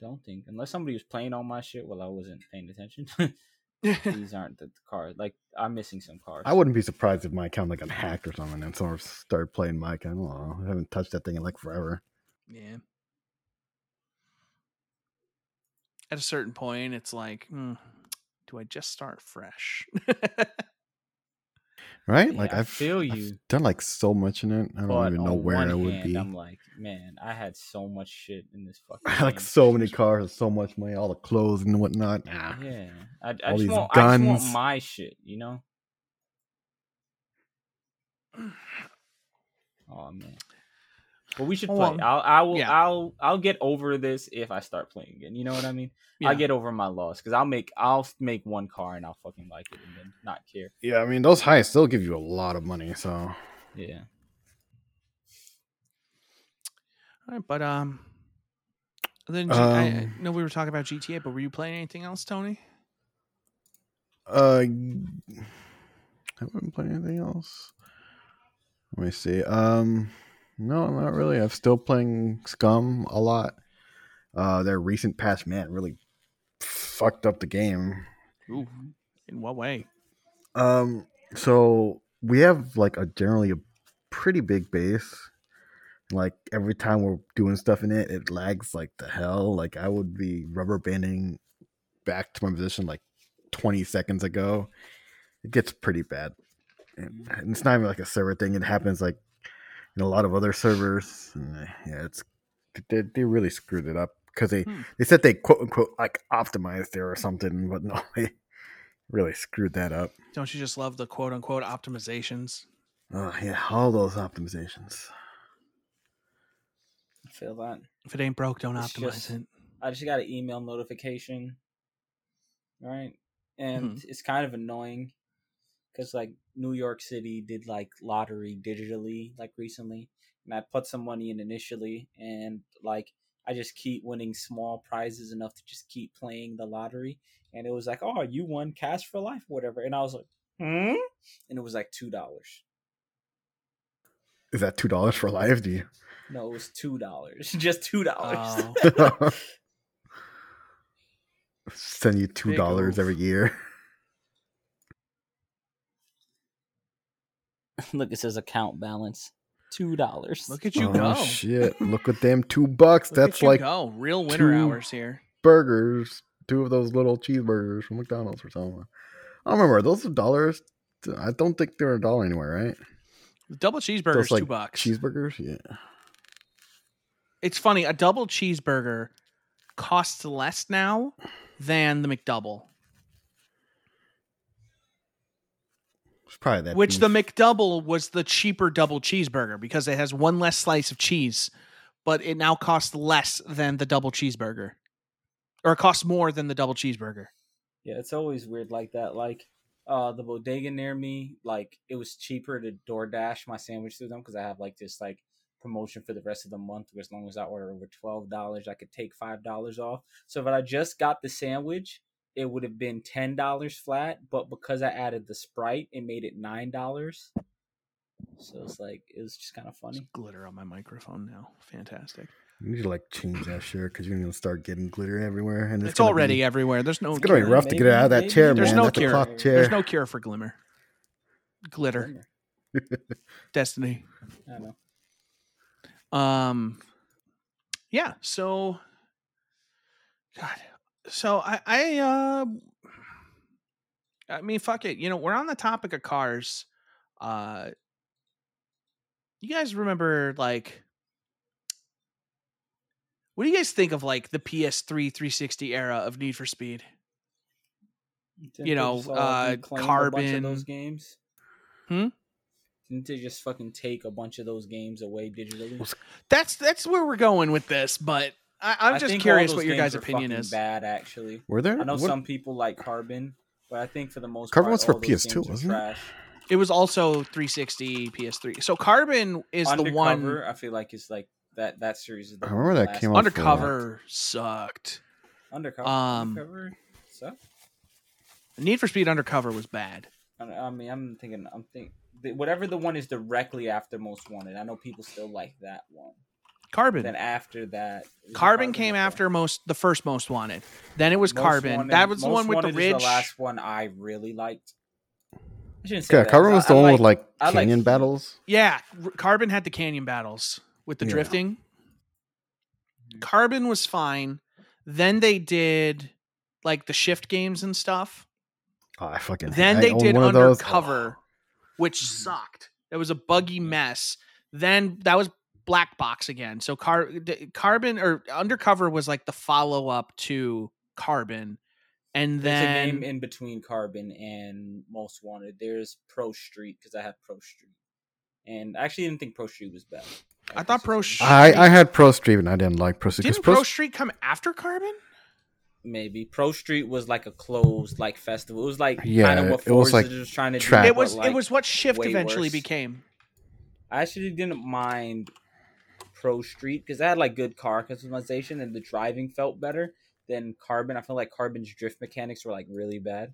don't think unless somebody was playing on my shit while I wasn't paying attention. *laughs* these aren't the cars. Like I'm missing some cars. I wouldn't be surprised if my account like got hacked or something and someone started playing my account. I don't know. I haven't touched that thing in like forever. yeah. At a certain point, it's like, hmm, do I just start fresh? Right? Yeah, like I I've, feel I've you. done like so much in it. I don't But even know where I would hand, be. I'm like, man, I had so much shit in this *laughs* fucking. I like so many cars, so much money, all the clothes and whatnot. Nah. Yeah, I, I All just these want, I just want guns. my shit, you know. *sighs* Oh man, but we should Oh, play. um, I'll, I will, yeah. I'll, I'll get over this if I start playing again. You know what I mean? I'll get over my loss because I'll make, I'll make one car and I'll fucking like it and then not care. Yeah, I mean those highs still give you a lot of money. So Yeah. All right, but um, then G- I, I Um, know we were talking about GTA, but were you playing anything else, Tony? uh, I haven't played anything else. Let me see. Um, no, not really. I'm still playing Scum a lot. Uh, their recent patch, man, really fucked up the game. Ooh, in what way? Um, so we have like a generally a pretty big base. Like every time we're doing stuff in it, it lags like the hell. Like I would be rubber banding back to my position like 20 seconds ago. It gets pretty bad. And and it's not even like a server thing. It happens like in a lot of other servers. And, uh, yeah, it's they, they really screwed it up because they Hmm. they said they quote unquote like optimized it or something, but *laughs* no, they really screwed that up. Don't you just love the quote unquote optimizations? Oh yeah, all those optimizations. I feel that. If it ain't broke, don't It's optimize just- it. I just got an email notification, right? And Hmm. it's kind of annoying because like New York City did like lottery digitally like recently, and I put some money in initially, and like I just keep winning small prizes enough to just keep playing the lottery, and it was like, oh, you won cash for life, or whatever, and I was like, hmm, and it was like two dollars. Is that two dollars for life? Do you? No, it was two dollars, *laughs* just two dollars. Oh. *laughs* *laughs* Send you two dollars every year. *laughs* Look, it says account balance, two dollars. Look at you oh go. shit! *laughs* Look at them two bucks. Look That's at you like go. real winter two- hours here. burgers. Two of those little cheeseburgers from McDonald's or something. I don't remember. Are those dollars? I don't think they're a dollar anywhere, right? Double cheeseburger Those is two bucks. Cheeseburgers, yeah. it's funny. A double cheeseburger costs less now than the McDouble, It's probably that. which the. McDouble was the cheaper double cheeseburger because it has one less slice of cheese, but it now costs less than the double cheeseburger, or it costs more than the double cheeseburger. Yeah, it's always weird like that. Like uh the bodega near me, like it was cheaper to DoorDash my sandwich through them because I have like this like promotion for the rest of the month where as long as I order over twelve dollars I could take five dollars off. So if I just got the sandwich, it would have been ten dollars flat, but because I added the Sprite, it made it nine dollars. So it's like it was just kind of funny. Glitter on my microphone now. Fantastic. You need to like change that shirt because you're gonna start getting glitter everywhere, and It's, gonna already Be, everywhere. There's no it's gonna be cure. rough to get it out of that Maybe- chair, There's man. no That's cure. a clock chair. There's no cure for glimmer. Glitter. *laughs* Destiny. I know. Um yeah, so God. So I I uh I mean, fuck it. You know, we're on the topic of cars. Uh, you guys remember like what do you guys think of like the PS3 360 era of Need for Speed? Didn't You know, uh, reclaim a bunch of Carbon- those games. Hmm? Didn't they just fucking take a bunch of those games away digitally? That's that's where we're going with this, but I, I'm I just think curious what your guys' opinion is. Bad, actually. Were there? I know what- some people like Carbon, but I think for the most Carbon part, was for PS2, wasn't it? It was also 360, PS3. So Carbon is the one. I feel like it's like that. That series is. The I remember that last came out Undercover sucked. Undercover. um, Undercover. So, Need for Speed Undercover was bad. I, I mean, I'm thinking. I'm thinking. Whatever the one is directly after Most Wanted. I know people still like that one. Carbon. Then after that, it Carbon came Okay. after most the first Most Wanted. Then it was Most Carbon. Wanted- that was the one with the Wanted is ridge. The last one I really liked. I shouldn't say Yeah, that, Carbon 'cause was I- the I one with like I like canyon Heat. battles. Yeah, R- Carbon had the canyon battles with the Yeah. drifting. Mhm. Carbon was fine. Then they did like the shift games and stuff. Oh, I fucking. Then they did one of those. Undercover, which Mhm. sucked. It was a buggy mess. Then that was Black Box again. So Car- Carbon or Undercover was like the follow up to Carbon, and There's a then game in between Carbon and Most Wanted. There's Pro Street because I have Pro Street, and I actually didn't think Pro Street was bad. I thought Pro Street. Street- I I had Pro Street and I didn't like Pro Street. 'cause didn't Pro, Pro Street come after Carbon? maybe Pro Street was like a closed like festival. It was like Yeah, kind of what it was, like, was trying to track. do. It was like, it was what Shift eventually worse. became. I actually didn't mind Pro Street because I had like good car customization and the driving felt better than Carbon. I feel like Carbon's drift mechanics were like really bad.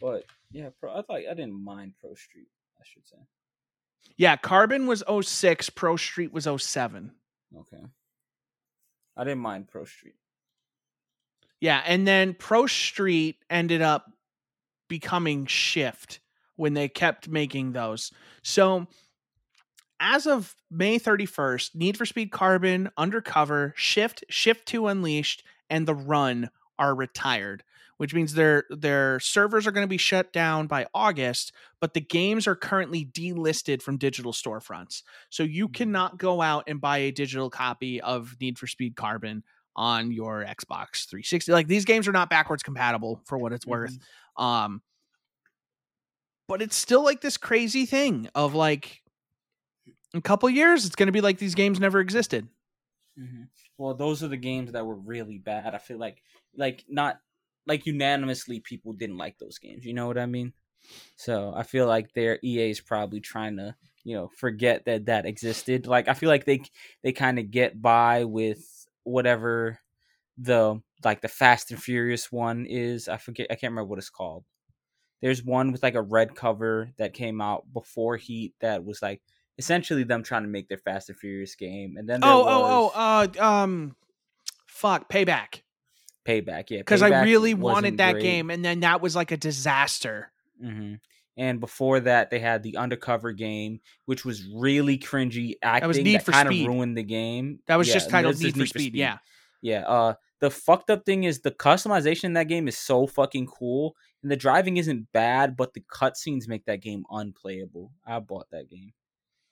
But yeah, Pro, I thought I didn't mind Pro Street. I should say. Yeah, Carbon was 06, Pro Street was 07. Okay. I didn't mind Pro Street. Yeah, and then Pro Street ended up becoming Shift when they kept making those. So as of May 31st, Need for Speed Carbon, Undercover, Shift, Shift 2 Unleashed, and The Run are retired, which means their their servers are going to be shut down by August, but the games are currently delisted from digital storefronts. So you cannot go out and buy a digital copy of Need for Speed Carbon on your Xbox 360. Like these games are not backwards compatible for what it's worth. Um but it's still like this crazy thing of like in a couple years it's going to be like these games never existed. hmm Well, those are the games that were really bad. I feel like, like not like unanimously, people didn't like those games. You know what I mean? So I feel like their EA is probably trying to, you know, forget that that existed. Like I feel like they they kind of get by with whatever the like the Fast and Furious one is. I forget. I can't remember what it's called. There's one with like a red cover that came out before Heat that was like essentially them trying to make their Fast and Furious game, and then there Oh, was oh, oh, uh um fuck, Payback. Payback, yeah, Cuz I really wanted that great. game and then that was like a disaster. hmm And before that, they had the Undercover game, which was really cringy acting. was Need for kind Speed. of ruined the game. That was Yeah, just titled Need is for Speed. Yeah. Yeah. Uh, the fucked up thing is the customization in that game is so fucking cool, and the driving isn't bad, but the cutscenes make that game unplayable. I bought that game.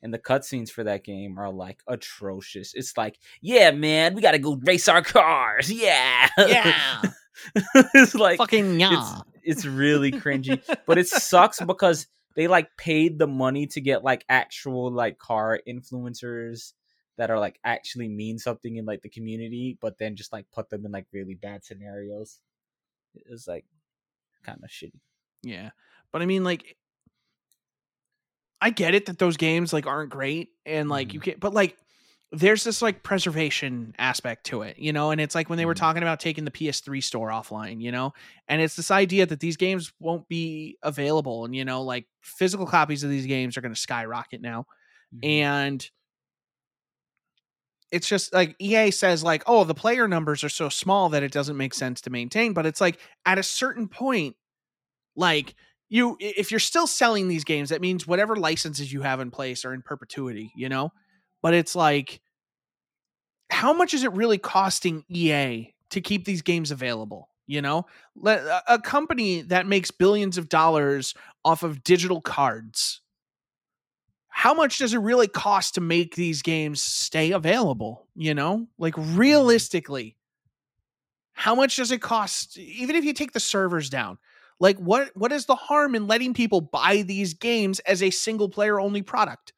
And the cutscenes for that game are like atrocious. It's like, yeah, man, we gotta go race our cars. Yeah. Yeah. *laughs* it's like Fucking yeah. it's it's really cringy, *laughs* but it sucks because they like paid the money to get like actual like car influencers that are like actually mean something in like the community, but then just like put them in like really bad scenarios. It's like kind of shitty. Yeah. But I mean like I get it that those games like aren't great and like you Mhm. can't but like there's this like preservation aspect to it, you know, and it's like when they were Mhm. talking about taking the PS3 store offline, you know, and it's this idea that these games won't be available and you know, like physical copies of these games are going to skyrocket now. Mm-hmm. And it's just like EA says like, "Oh, the player numbers are so small that it doesn't make sense to maintain." But it's like at a certain point like you if you're still selling these games, that means whatever licenses you have in place are in perpetuity, you know? But it's like how much is it really costing EA to keep these games available? You know, a- a company that makes billions of dollars off of digital cards. How much does it really cost to make these games stay available? You know, like mm-hmm. realistically, how much does it cost? Even if you take the servers down, like what what is the harm in letting people buy these games as a single player only product?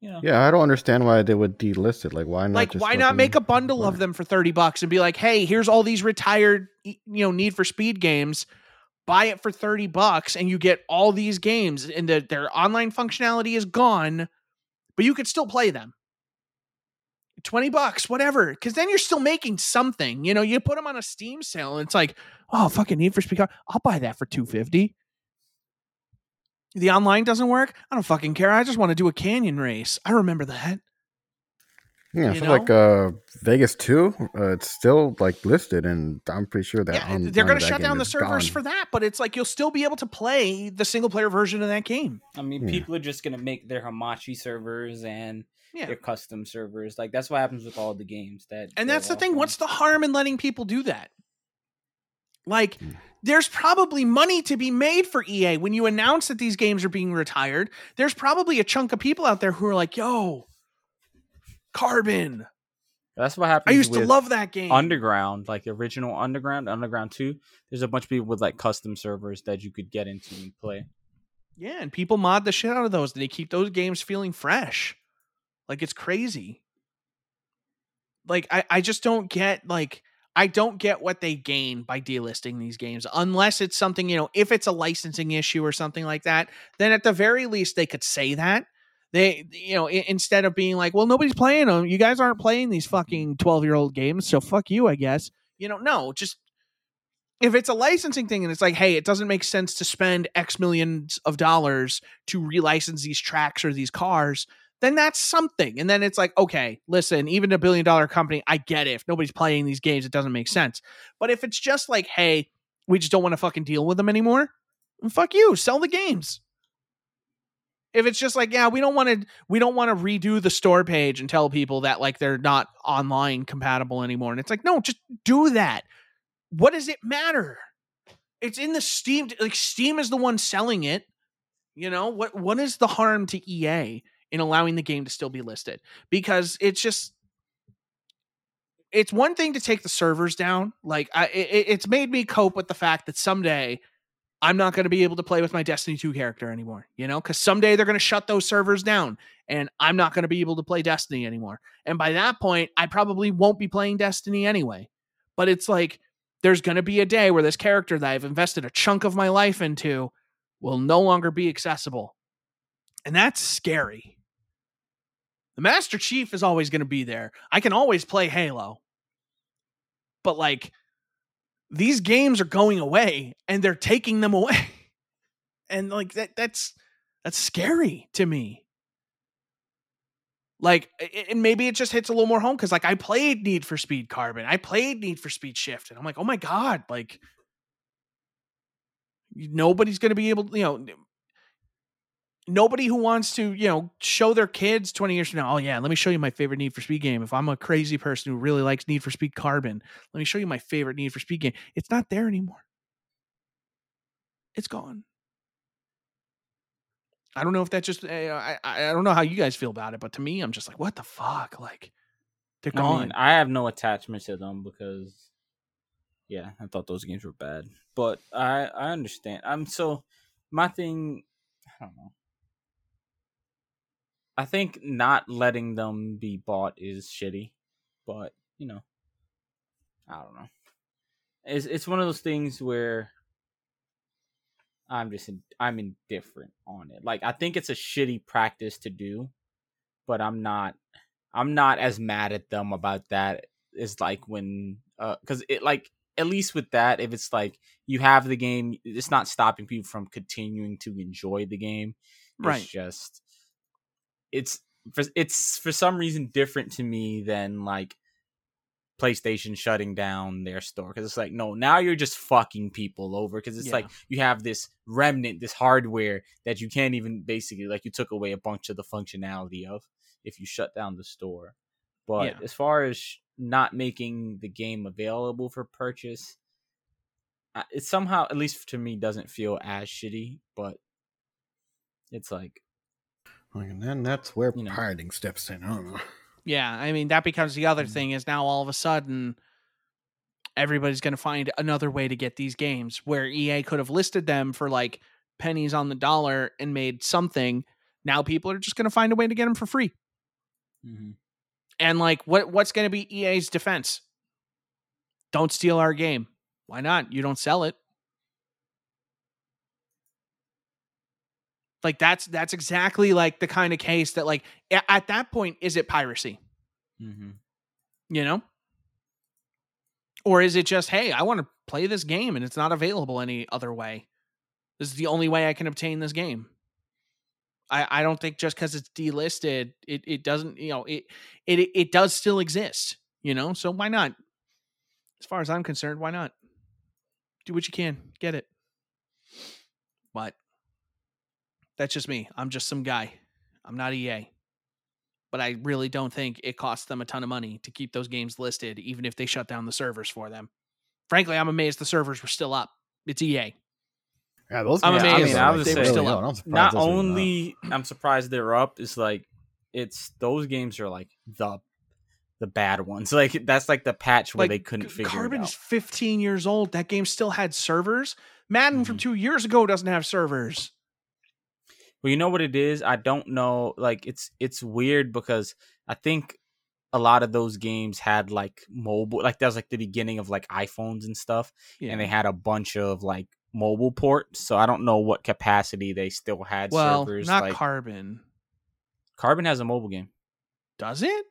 You know, Yeah, I don't understand why they would delist it. Like, why not? like just why not make a bundle of them for 30 bucks and be like hey here's all these retired you know need for speed games buy it for 30 bucks and you get all these games and the, their online functionality is gone but you could still play them 20 bucks whatever because then you're still making something you know you put them on a steam sale and it's like oh fucking need for speed i'll buy that for 250 the online doesn't work i don't fucking care i just want to do a canyon race i remember that Yeah, you so like uh Vegas 2, uh, it's still like listed, and I'm pretty sure that yeah, on- they're going to shut down the servers gone. for that, but it's like you'll still be able to play the single player version of that game. I mean, Yeah. people are just gonna make their Hamachi servers and Yeah. their custom servers. Like that's what happens with all the games that. And that's the thing. on- What's the harm in letting people do that? Like, Hmm. there's probably money to be made for EA when you announce that these games are being retired. There's probably a chunk of people out there who are like, yo, Carbon. That's what happens. I used to love that game. Underground, like the original Underground, Underground Two. There's a bunch of people with like custom servers that you could get into and play. Yeah, and people mod the shit out of those. They keep those games feeling fresh. Like it's crazy. Like I, I just don't get like I don't get what they gain by delisting these games unless it's something, you know, if it's a licensing issue or something like that, then at the very least they could say that. They you know, instead of being like, well, nobody's playing them. You guys aren't playing these fucking 12-year-old games, so fuck you, I guess. You know, no, just if it's a licensing thing and it's like, hey, it doesn't make sense to spend X millions of dollars to relicense these tracks or these cars, then that's something. And then it's like, okay, listen, even a billion dollar company, I get it. If nobody's playing these games, it doesn't make sense. But if it's just like, hey, we just don't want to fucking deal with them anymore, fuck you, sell the games. If it's just like, yeah, we don't want to we don't want to redo the store page and tell people that like they're not online compatible anymore. And it's like, no, just do that what does it matter? It's in the Steam like Steam is the one selling it. You know, what what is the harm to EA in allowing the game to still be listed? Because it's just it's one thing to take the servers down. Like I it, it's made me cope with the fact that someday I'm not going to be able to play with my Destiny 2 character anymore, you know, cuz someday they're going to shut those servers down and I'm not going to be able to play Destiny anymore. And by that point, I probably won't be playing Destiny anyway. But it's like there's going to be a day where this character that I've invested a chunk of my life into will no longer be accessible. And that's scary. The Master Chief is always going to be there. I can always play Halo. But like these games are going away and they're taking them away. *laughs* And like that that's that's scary to me. Like, and maybe it just hits a little more home because, like, I played Need for Speed Carbon, I played Need for Speed Shift, and I'm like, oh my god, like, nobody's gonna be able, to, you know, nobody who wants to, you know, show their kids 20 years from now, oh yeah, let me show you my favorite Need for Speed game. If I'm a crazy person who really likes Need for Speed Carbon, let me show you my favorite Need for Speed game. It's not there anymore. It's gone. I don't know if that just eh, I I I don't know how you guys feel about it, but to me, I'm just like, what the fuck? Like, they're I gone. mean, I have no attachment to them because, yeah, I thought those games were bad. But I I understand. I'm so my thing. I don't know. I think not letting them be bought is shitty, but you know, I don't know. It's it's one of those things where I'm just in, I'm indifferent on it. Like I think it's a shitty practice to do, but I'm not I'm not as mad at them about that as like when uh cuz it like at least with that if it's like you have the game it's not stopping people from continuing to enjoy the game. right. Just it's for, it's for some reason different to me than like PlayStation shutting down their store because it's like no now you're just fucking people over because it's Yeah. like you have this remnant this hardware that you can't even basically like you took away a bunch of the functionality of if you shut down the store But Yeah. as far as not making the game available for purchase, it somehow, at least to me, doesn't feel as shitty. But it's Like, and then that's where You know. pirating steps in. I don't know. Yeah, I mean that becomes the other Mhm. thing is now all of a sudden everybody's going to find another way to get these games where EA could have listed them for like pennies on the dollar and made something. Now people are just going to find a way to get them for free. mhm. And like what what's going to be EA's defense? Don't steal our game. Why not? You don't sell it. Like that's that's exactly like the kind of case that like at that point is it piracy? Mhm. you know? Or is it just hey i want to play this game and it's not available any other way. This is the only way i can obtain this game. I i don't think just because it's delisted it it doesn't you know it it it does still exist you know? So why not? As far as i'm concerned why not? Do what you can. Get it. But that's just me i'm just some guy i'm not ea but I really don't think it costs them a ton of money to keep those games listed, even if they shut down the servers for them. Frankly, I'm amazed the servers were still up. It's EA. Yeah, those I'm amazed I mean, I was like, saying- really still out. up. I'm Not those are up. only I'm surprised they're up, it's like it's those games are like the the bad ones. *laughs* Like that's like the patch where Like, they couldn't C- figure Carbon's it out. 15 years old. That game still had servers. Madden from Mhm. two years ago doesn't have servers. Well, you know what it is? I don't know. Like it's it's weird because I think a lot of those games had like mobile like that was like the beginning of like iPhones and stuff. Yeah. And they had a bunch of like mobile ports. So I don't know what capacity they still had well, servers. not like Carbon. Carbon has a mobile game. Does it?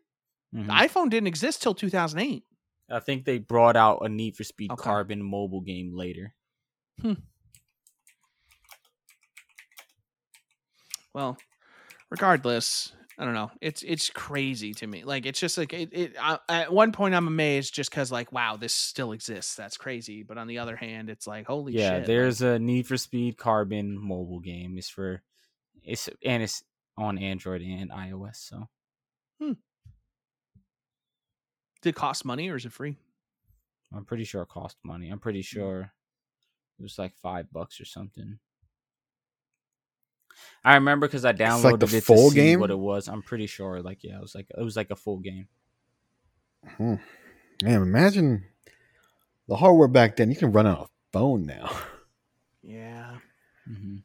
Mhm. The iPhone didn't exist till 2008. I think they brought out a Need for Speed Okay. Carbon mobile game later. Well, regardless, I don't know. It's it's crazy to me. Like it's just like it. it I, at one point, I'm amazed just because like wow, this still exists. That's crazy. But on the other hand, it's like holy yeah, shit. like- there's a Need for Speed Carbon mobile game. It's for it's and it's on Android and iOS. So hmm. did it cost money or is it free? I'm pretty sure it cost money. I'm pretty sure it was like five bucks or something. I remember because I downloaded like the it full to see game? what it was. I'm pretty sure, like yeah, it was like it was like a full game. Hmm. Man, imagine the hardware back then. You can run on a phone now. Yeah. hmm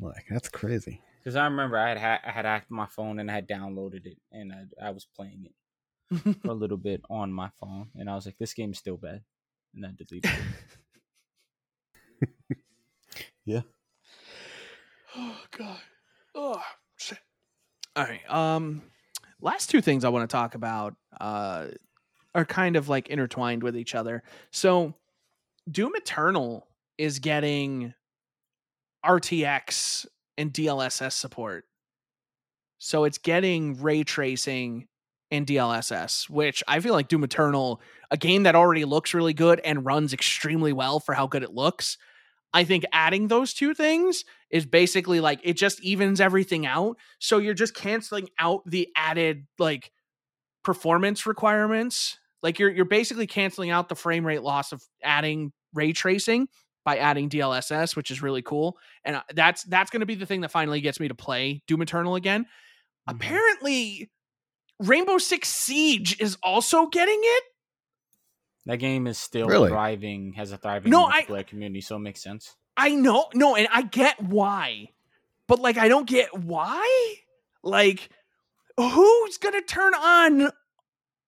like that's crazy. Because I remember I had ha- I had hacked my phone and I had downloaded it and I, I was playing it for a *laughs* little bit on my phone and I was like, this game's still bad, and I deleted it. *laughs* oh god. Oh shit. All right. Um, last two things I want to talk about uh are kind of like intertwined with each other. So, Doom Eternal is getting RTX and DLSS support. So it's getting ray tracing and DLSS, which I feel like Doom Eternal, a game that already looks really good and runs extremely well for how good it looks. I think adding those two things is basically like it just evens everything out. So you're just canceling out the added like performance requirements. Like you're you're basically canceling out the frame rate loss of adding ray tracing by adding DLSS, which is really cool. And uh, that's that's going to be the thing that finally gets me to play Doom Eternal again. Mhm. Apparently Rainbow Six Siege is also getting it. That game is still Really? thriving, has a thriving No, I- multiplayer community, so it makes sense. I know, no, and I get why, but like, I don't get why. Like, who's gonna turn on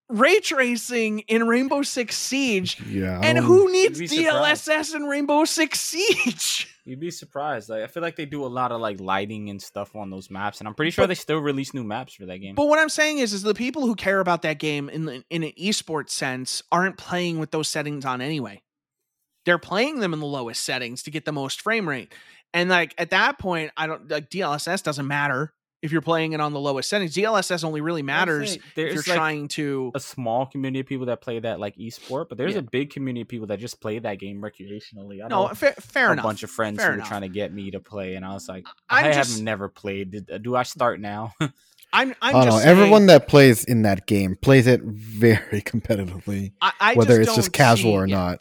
ray tracing in Rainbow Six Siege? Yeah. And who needs You'd be surprised. DLSS in Rainbow Six Siege? You'd be surprised. Like I feel like they do a lot of like lighting and stuff on those maps, and I'm pretty sure But- they still release new maps for that game. But what I'm saying is, is the people who care about that game in in an esports sense aren't playing with those settings on anyway. They're playing them in the lowest settings to get the most frame rate. And like at that point, I don't like DLSS doesn't matter if you're playing it on the lowest settings. DLSS only really matters if you're like trying to. a small community of people that play that like esport, but there's Yeah. a big community of people that just play that game recreationally. I No, know fa- fair a enough. bunch of friends Fair who were trying to get me to play, and I was like, I'm I just- have never played. Did- uh, Do I start now? *laughs* I'm I'm I don't know. saying, Everyone that plays in that game plays it very *laughs* competitively, I, I whether just it's just casual see- or yeah. not.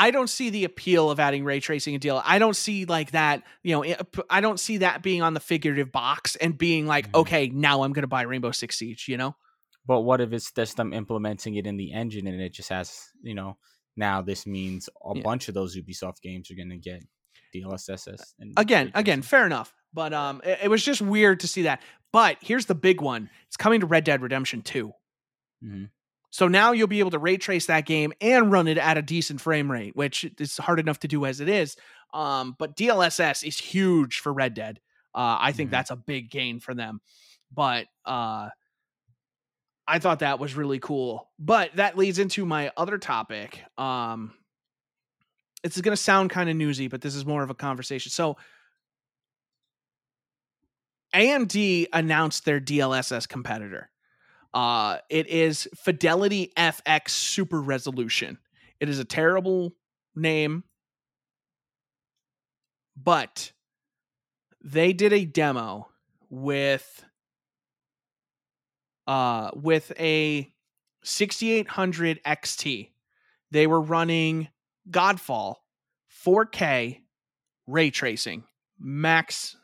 I don't see the appeal of adding ray tracing a deal. I don't see like that, you know, I don't see that being on the figurative box and being like, Mhm. okay, now I'm going to buy Rainbow Six Siege, you know? But what if it's just them implementing it in the engine and it just has, you know, now this means a Yeah. bunch of those Ubisoft games are going to get DLSS. And Again, again, fair enough. But um it, it was just weird to see that. But here's the big one. It's coming to Red Dead Redemption 2. Mhm. So now you'll be able to ray trace that game and run it at a decent frame rate, which is hard enough to do as it is. Um, but DLSS is huge for Red Dead. Uh, I think Mhm. that's a big gain for them. But uh, I thought that was really cool. But that leads into my other topic. Um, it's going to sound kind of newsy, but this is more of a conversation. So AMD announced their DLSS competitor. Uh, it is Fidelity FX Super Resolution. It is a terrible name, but they did a demo with uh with a 6800 XT. They were running Godfall 4K ray tracing, max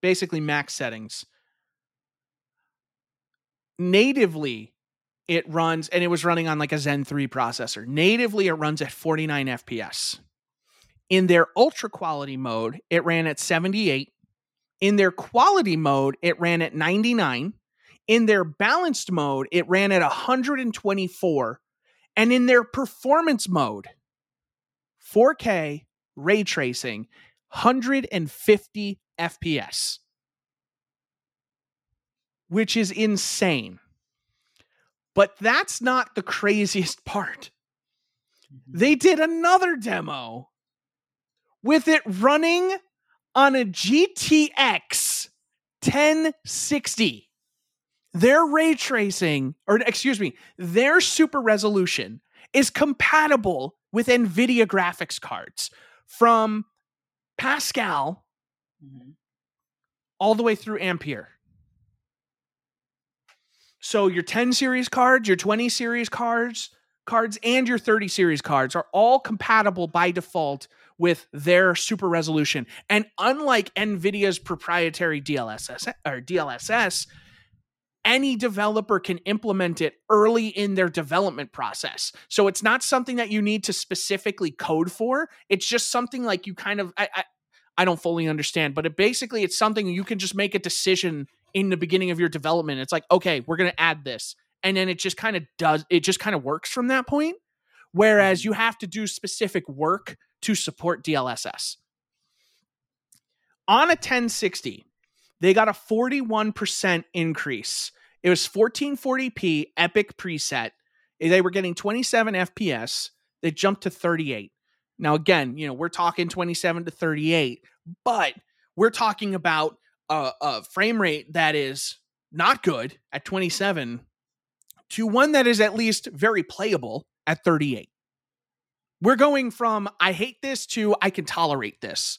basically max settings natively it runs and it was running on like a zen 3 processor. Natively it runs at 49 fps in their ultra quality mode it ran at 78 in their quality mode it ran at 99 in their balanced mode it ran at 124 and in their performance mode 4k ray tracing 150 fps which is insane. But that's not the craziest *laughs* part. They did another demo with it running on a GTX 1060. Their ray tracing, or excuse me, their super resolution is compatible with NVIDIA graphics cards from Pascal Mhm. all the way through Ampere. So your 10 series cards, your 20 series cards, cards and your 30 series cards are all compatible by default with their super resolution. And unlike Nvidia's proprietary DLSS or DLSS, any developer can implement it early in their development process. So it's not something that you need to specifically code for. It's just something like you kind of I, I, I don't fully understand, but it basically it's something you can just make a decision in the beginning of your development. It's like, okay, we're going to add this. And then it just kind of does it just kind of works from that point. Whereas mm-hmm. you have to do specific work to support DLSS. On a 1060, they got a 41% increase. It was 1440p Epic preset. They were getting 27 FPS. They jumped to 38. Now, again, you know, we're talking 27 to 38, but we're talking about a, a frame rate that is not good at 27 to one that is at least very playable at 38. We're going from I hate this to I can tolerate this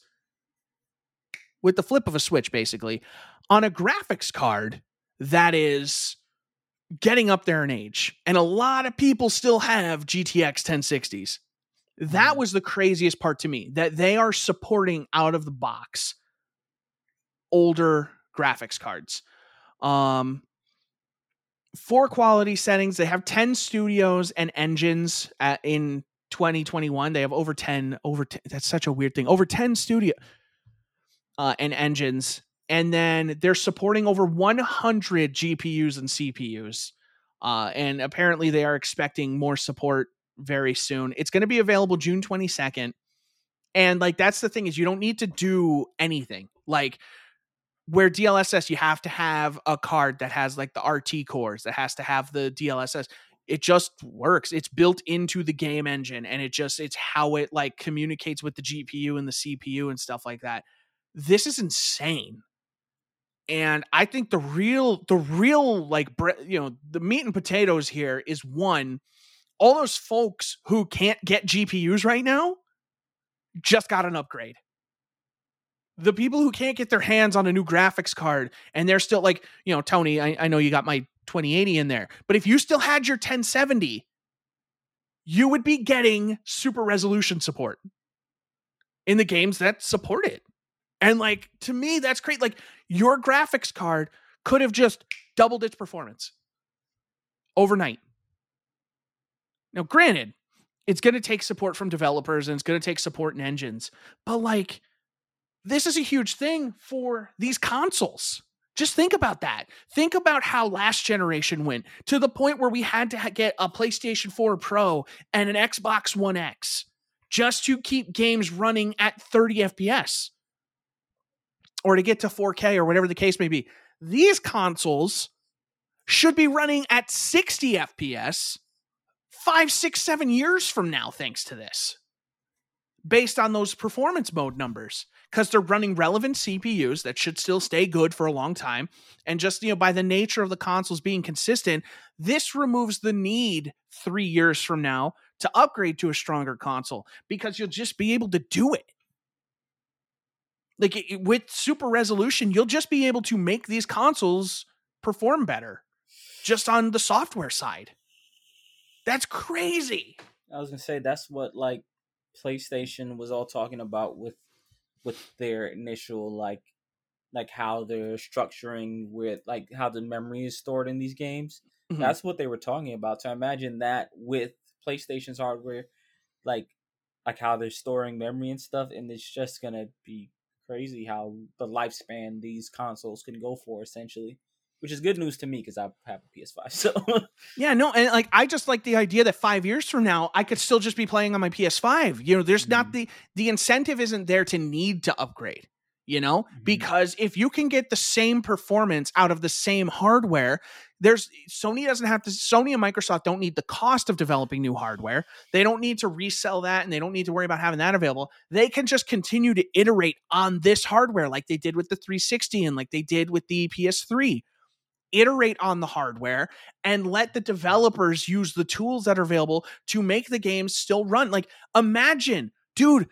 with the flip of a switch, basically, on a graphics card that is getting up there in age. And a lot of people still have GTX 1060s. That Mhm. was the craziest part to me that they are supporting out of the box older graphics cards. Um, for quality settings, they have 10 studios and engines at, in 2021. They have over 10, over 10, that's such a weird thing. Over 10 studio uh, and engines. And then they're supporting over 100 GPUs and CPUs. Uh, and apparently they are expecting more support very soon. It's going to be available June 22nd. And like that's the thing is you don't need to do anything. Like where DLSS you have to have a card that has like the RT cores that has to have the DLSS. It just works. It's built into the game engine and it just it's how it like communicates with the GPU and the CPU and stuff like that. This is insane. And I think the real the real like you know the meat and potatoes here is one all those folks who can't get GPUs right now just got an upgrade. The people who can't get their hands on a new graphics card and they're still like, you know, Tony, I, I know you got my 2080 in there, but if you still had your 1070, you would be getting super resolution support in the games that support it. And like to me, that's great. Like your graphics card could have just doubled its performance overnight. Now, granted, it's going to take support from developers and it's going to take support in engines, but like this is a huge thing for these consoles. Just think about that. Think about how last generation went to the point where we had to get a PlayStation 4 Pro and an Xbox One X just to keep games running at 30 FPS or to get to 4K or whatever the case may be. These consoles should be running at 60 FPS five, six, seven years from now, thanks to this, based on those performance mode numbers, because they're running relevant CPUs that should still stay good for a long time. And just, you know, by the nature of the consoles being consistent, this removes the need three years from now to upgrade to a stronger console because you'll just be able to do it. Like it, with super resolution, you'll just be able to make these consoles perform better just on the software side. That's crazy. I was gonna say that's what like PlayStation was all talking about with with their initial like like how they're structuring with like how the memory is stored in these games. Mm-hmm. That's what they were talking about. So imagine that with PlayStation's hardware, like like how they're storing memory and stuff, and it's just gonna be crazy how the lifespan these consoles can go for essentially which is good news to me because I have a PS5. *laughs* So yeah, no, and like I just like the idea that five years from now I could still just be playing on my PS5. You know, there's mm-hmm. not the the incentive isn't there to need to upgrade. You know, mm-hmm. because if you can get the same performance out of the same hardware, there's Sony doesn't have to Sony and Microsoft don't need the cost of developing new hardware. They don't need to resell that and they don't need to worry about having that available. They can just continue to iterate on this hardware like they did with the 360 and like they did with the PS3 iterate on the hardware and let the developers use the tools that are available to make the game still run. Like imagine, dude,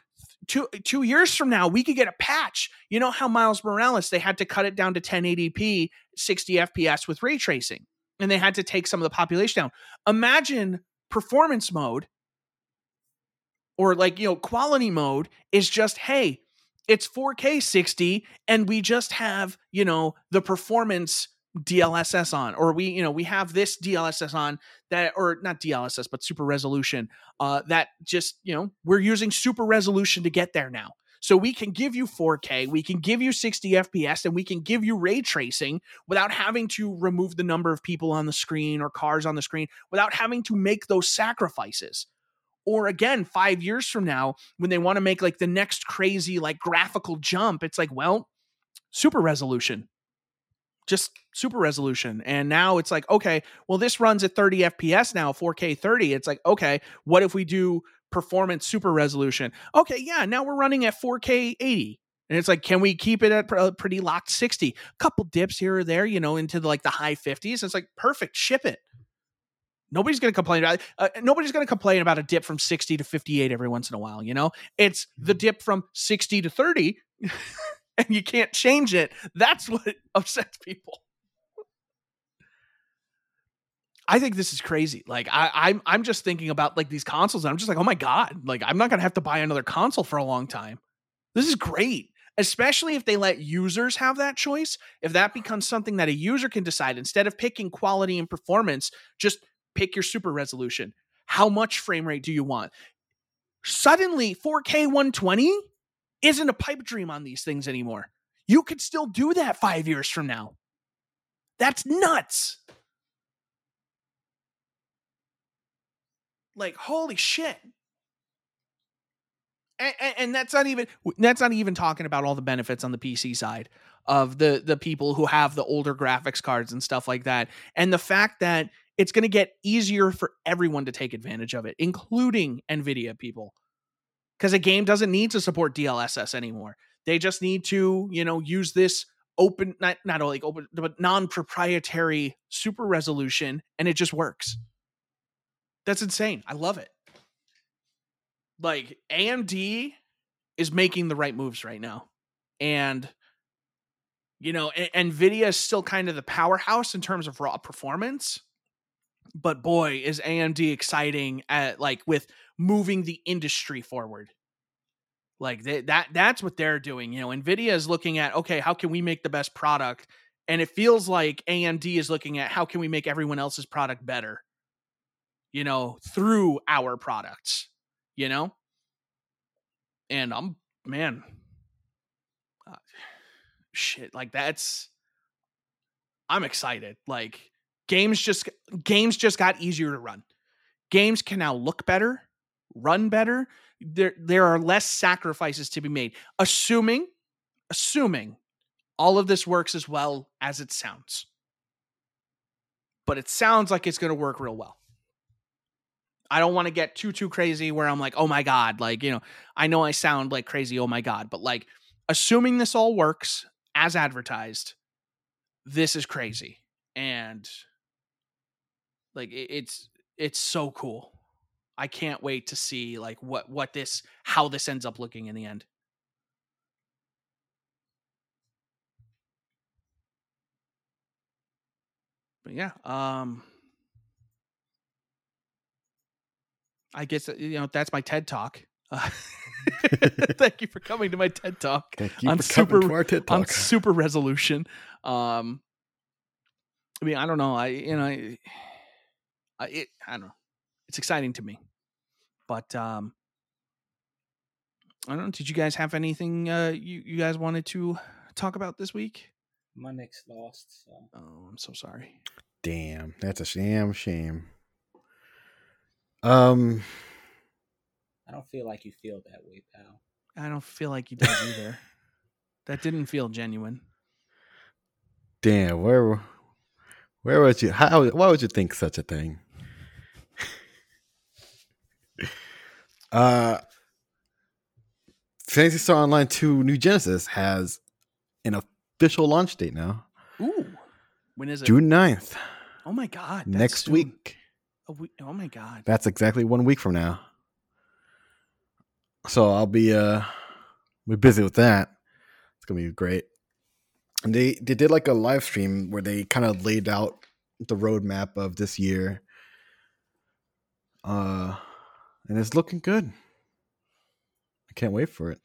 two two years from now we could get a patch. You know how Miles Morales they had to cut it down to 1080p 60 FPS with ray tracing and they had to take some of the population down. Imagine performance mode or like, you know, quality mode is just hey, it's 4K 60 and we just have, you know, the performance DLSS on, or we, you know, we have this DLSS on that, or not DLSS, but super resolution. Uh, that just, you know, we're using super resolution to get there now. So we can give you 4K, we can give you 60 FPS, and we can give you ray tracing without having to remove the number of people on the screen or cars on the screen, without having to make those sacrifices. Or again, five years from now, when they want to make like the next crazy like graphical jump, it's like, well, super resolution just super resolution. And now it's like, okay, well, this runs at 30 FPS now, 4K 30. It's like, okay, what if we do performance super resolution? Okay, yeah, now we're running at 4K 80. And it's like, can we keep it at a pretty locked 60? A couple dips here or there, you know, into the, like the high 50s. It's like, perfect, ship it. Nobody's going to complain about uh, nobody's going to complain about a dip from 60 to 58 every once in a while, you know? It's the mm-hmm. dip from 60 to 30 *laughs* *laughs* and you can't change it. That's what *laughs* upsets people. I think this is crazy. Like I, I'm I'm just thinking about like these consoles, and I'm just like, oh my god, like I'm not gonna have to buy another console for a long time. This is great. Especially if they let users have that choice. If that becomes something that a user can decide instead of picking quality and performance, just pick your super resolution. How much frame rate do you want? Suddenly, 4K 120 isn't a pipe dream on these things anymore. You could still do that five years from now. That's nuts. Like, holy shit. And, and, that's not even that's not even talking about all the benefits on the PC side of the the people who have the older graphics cards and stuff like that and the fact that it's going to get easier for everyone to take advantage of it including nvidia people because a game doesn't need to support DLSS anymore. They just need to, you know, use this open, not not only open, but non-proprietary super resolution, and it just works. That's insane. I love it. Like AMD is making the right moves right now. and you know, Nvidia is still kind of the powerhouse in terms of raw performance. But boy, is AMD exciting at like with moving the industry forward. Like they, that that's what they're doing. You know, Nvidia is looking at okay, how can we make the best product? And it feels like AMD is looking at how can we make everyone else's product better? You know, through our products, you know? And I'm man, uh, shit, like that's I'm excited. Like games just games just got easier to run. Games can now look better, run better. There there are less sacrifices to be made. Assuming assuming all of this works as well as it sounds. But it sounds like it's going to work real well. I don't want to get too too crazy where I'm like, "Oh my god," like, you know, I know I sound like crazy, "Oh my god," but like assuming this all works as advertised, this is crazy. And like it's it's so cool. I can't wait to see like what what this how this ends up looking in the end. But yeah, um I guess uh, you know that's my TED talk. Uh, *laughs* *laughs* thank you for coming to my TED talk Thank you on for coming super- to our TED talk on super resolution. Um, I mean, I don't know. I you know, I, I, it, I don't know. It's exciting to me, but um, I don't know. Did you guys have anything uh, you you guys wanted to talk about this week? My Knicks lost. So. Oh, I'm so sorry. Damn, that's a damn shame. Um, I don't feel like you feel that way, pal. I don't feel like you does either. *laughs* that didn't feel genuine. damn, where, where would you? How? Why would you think such a thing? Uh, Phantasy Star Online Two New Genesis has an official launch date now, Ooh, when is it? June 9th, Oh my god, next soon. week. Week. Oh my god. That's exactly one week from now. So I'll be uh be busy with that. It's gonna be great. And they they did like a live stream where they kind of laid out the roadmap of this year. Uh and it's looking good. I can't wait for it.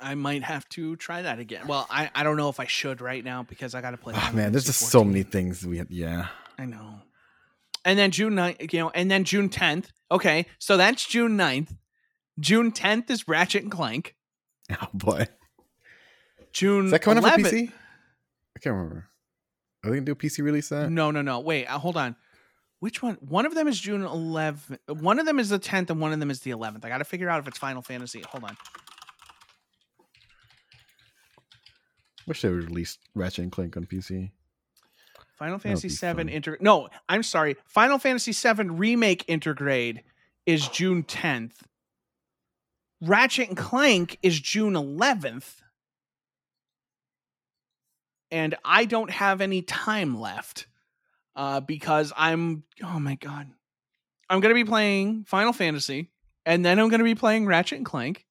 I might have to try that again. Well, I, I don't know if I should right now because I got to play. Oh man, there's just so many things we had, yeah. I know. And then June 9th, you know, and then June 10th. Okay, so that's June 9th. June 10th is Ratchet and Clank. *laughs* Oh boy. June Is that coming out 11th, for PC? I can't remember. Are they gonna do a PC release that? No, no, no. Wait, uh, hold on. Which one? One of them is June 11th. One of them is the 10th, and one of them is the 11th. I got to figure out if it's Final Fantasy. Hold on. Wish they would release Ratchet and Clank on PC. Final Fantasy Seven inter. No, I'm sorry. Final Fantasy Seven remake intergrade is June 10th. Ratchet and Clank is June 11th. And I don't have any time left uh, because I'm. Oh my god, I'm gonna be playing Final Fantasy, and then I'm gonna be playing Ratchet and Clank.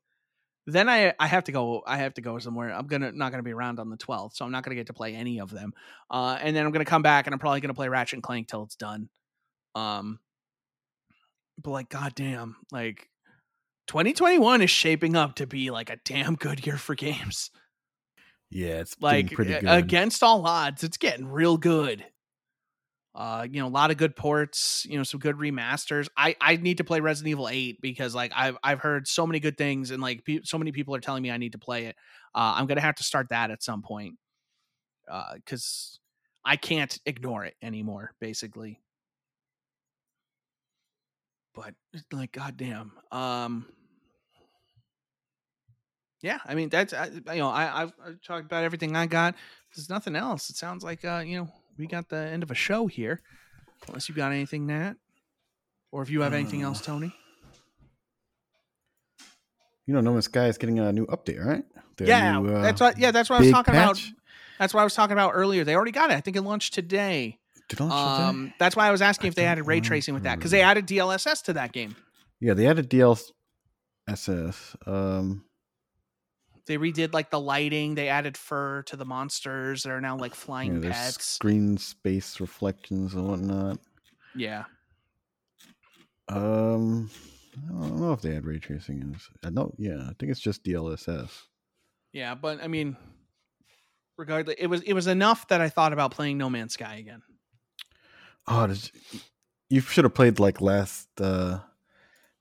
Then I I have to go. I have to go somewhere. I'm gonna not gonna be around on the 12th, so I'm not gonna get to play any of them. Uh, and then I'm gonna come back and I'm probably gonna play Ratchet and Clank till it's done. Um, but like, goddamn, like 2021 is shaping up to be like a damn good year for games. Yeah, it's Like pretty good. against all odds, it's getting real good. Uh, you know, a lot of good ports, you know, some good remasters. I I need to play Resident Evil 8 because like I've I've heard so many good things and like pe- so many people are telling me I need to play it. Uh, I'm gonna have to start that at some point. Uh, because I can't ignore it anymore, basically. But like, goddamn, um, yeah. I mean, that's I, you know, I I've, I've talked about everything I got. There's nothing else. It sounds like uh, you know, we got the end of a show here. Unless you got anything, Nat, or if you have anything else, Tony. you know, No Man's Sky is getting a new update, right? Their yeah, new, uh, that's what. Yeah, that's what I was talking about. That's what I was talking about earlier. They already got it. I think it launched today. Did launch today? Um, that's why I was asking I if they added ray tracing with that because they added DLSS to that game. yeah, they added DLSS. Um, They redid like the lighting. They added fur to the monsters. They're now like *sighs* flying there's pets. screen space reflections and whatnot. Yeah. Um, I don't know if they had ray tracing in this. I know, yeah, I think it's just DLSS. Yeah, but I mean, regardless, it was it was enough that I thought about playing No Man's Sky again. Oh, you, should have played like last uh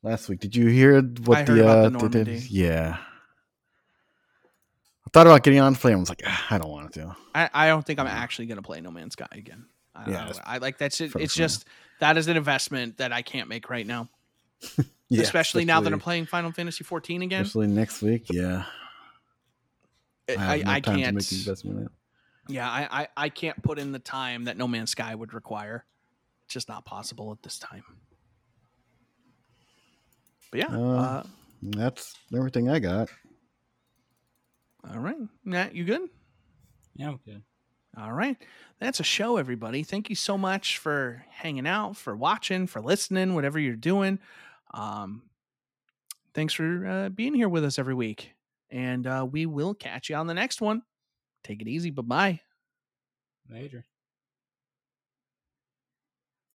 last week. Did you hear what the uh the? Normandy. Yeah. I thought about getting on to play. I was like, "Ah, I don't want to. I, I don't think I'm actually gonna play No Man's Sky again. I don't Yeah, know. I like that's it. It's just that is an investment that I can't make right now. *laughs* Yeah, especially, now that I'm playing Final Fantasy 14 again. Especially next week, yeah. I, I, no I can't. make the investment. in. Yeah, I, I I can't put in the time that No Man's Sky would require. It's just not possible at this time. But yeah, Uh, uh, That's everything I got. All right, Nat, you good? Yeah, I'm good. All right. That's a show, everybody. Thank you so much for hanging out, for watching, for listening, whatever you're doing. Um, thanks for uh, being here with us every week. And uh, we will catch you on the next one. Take it easy. Bye bye. Later.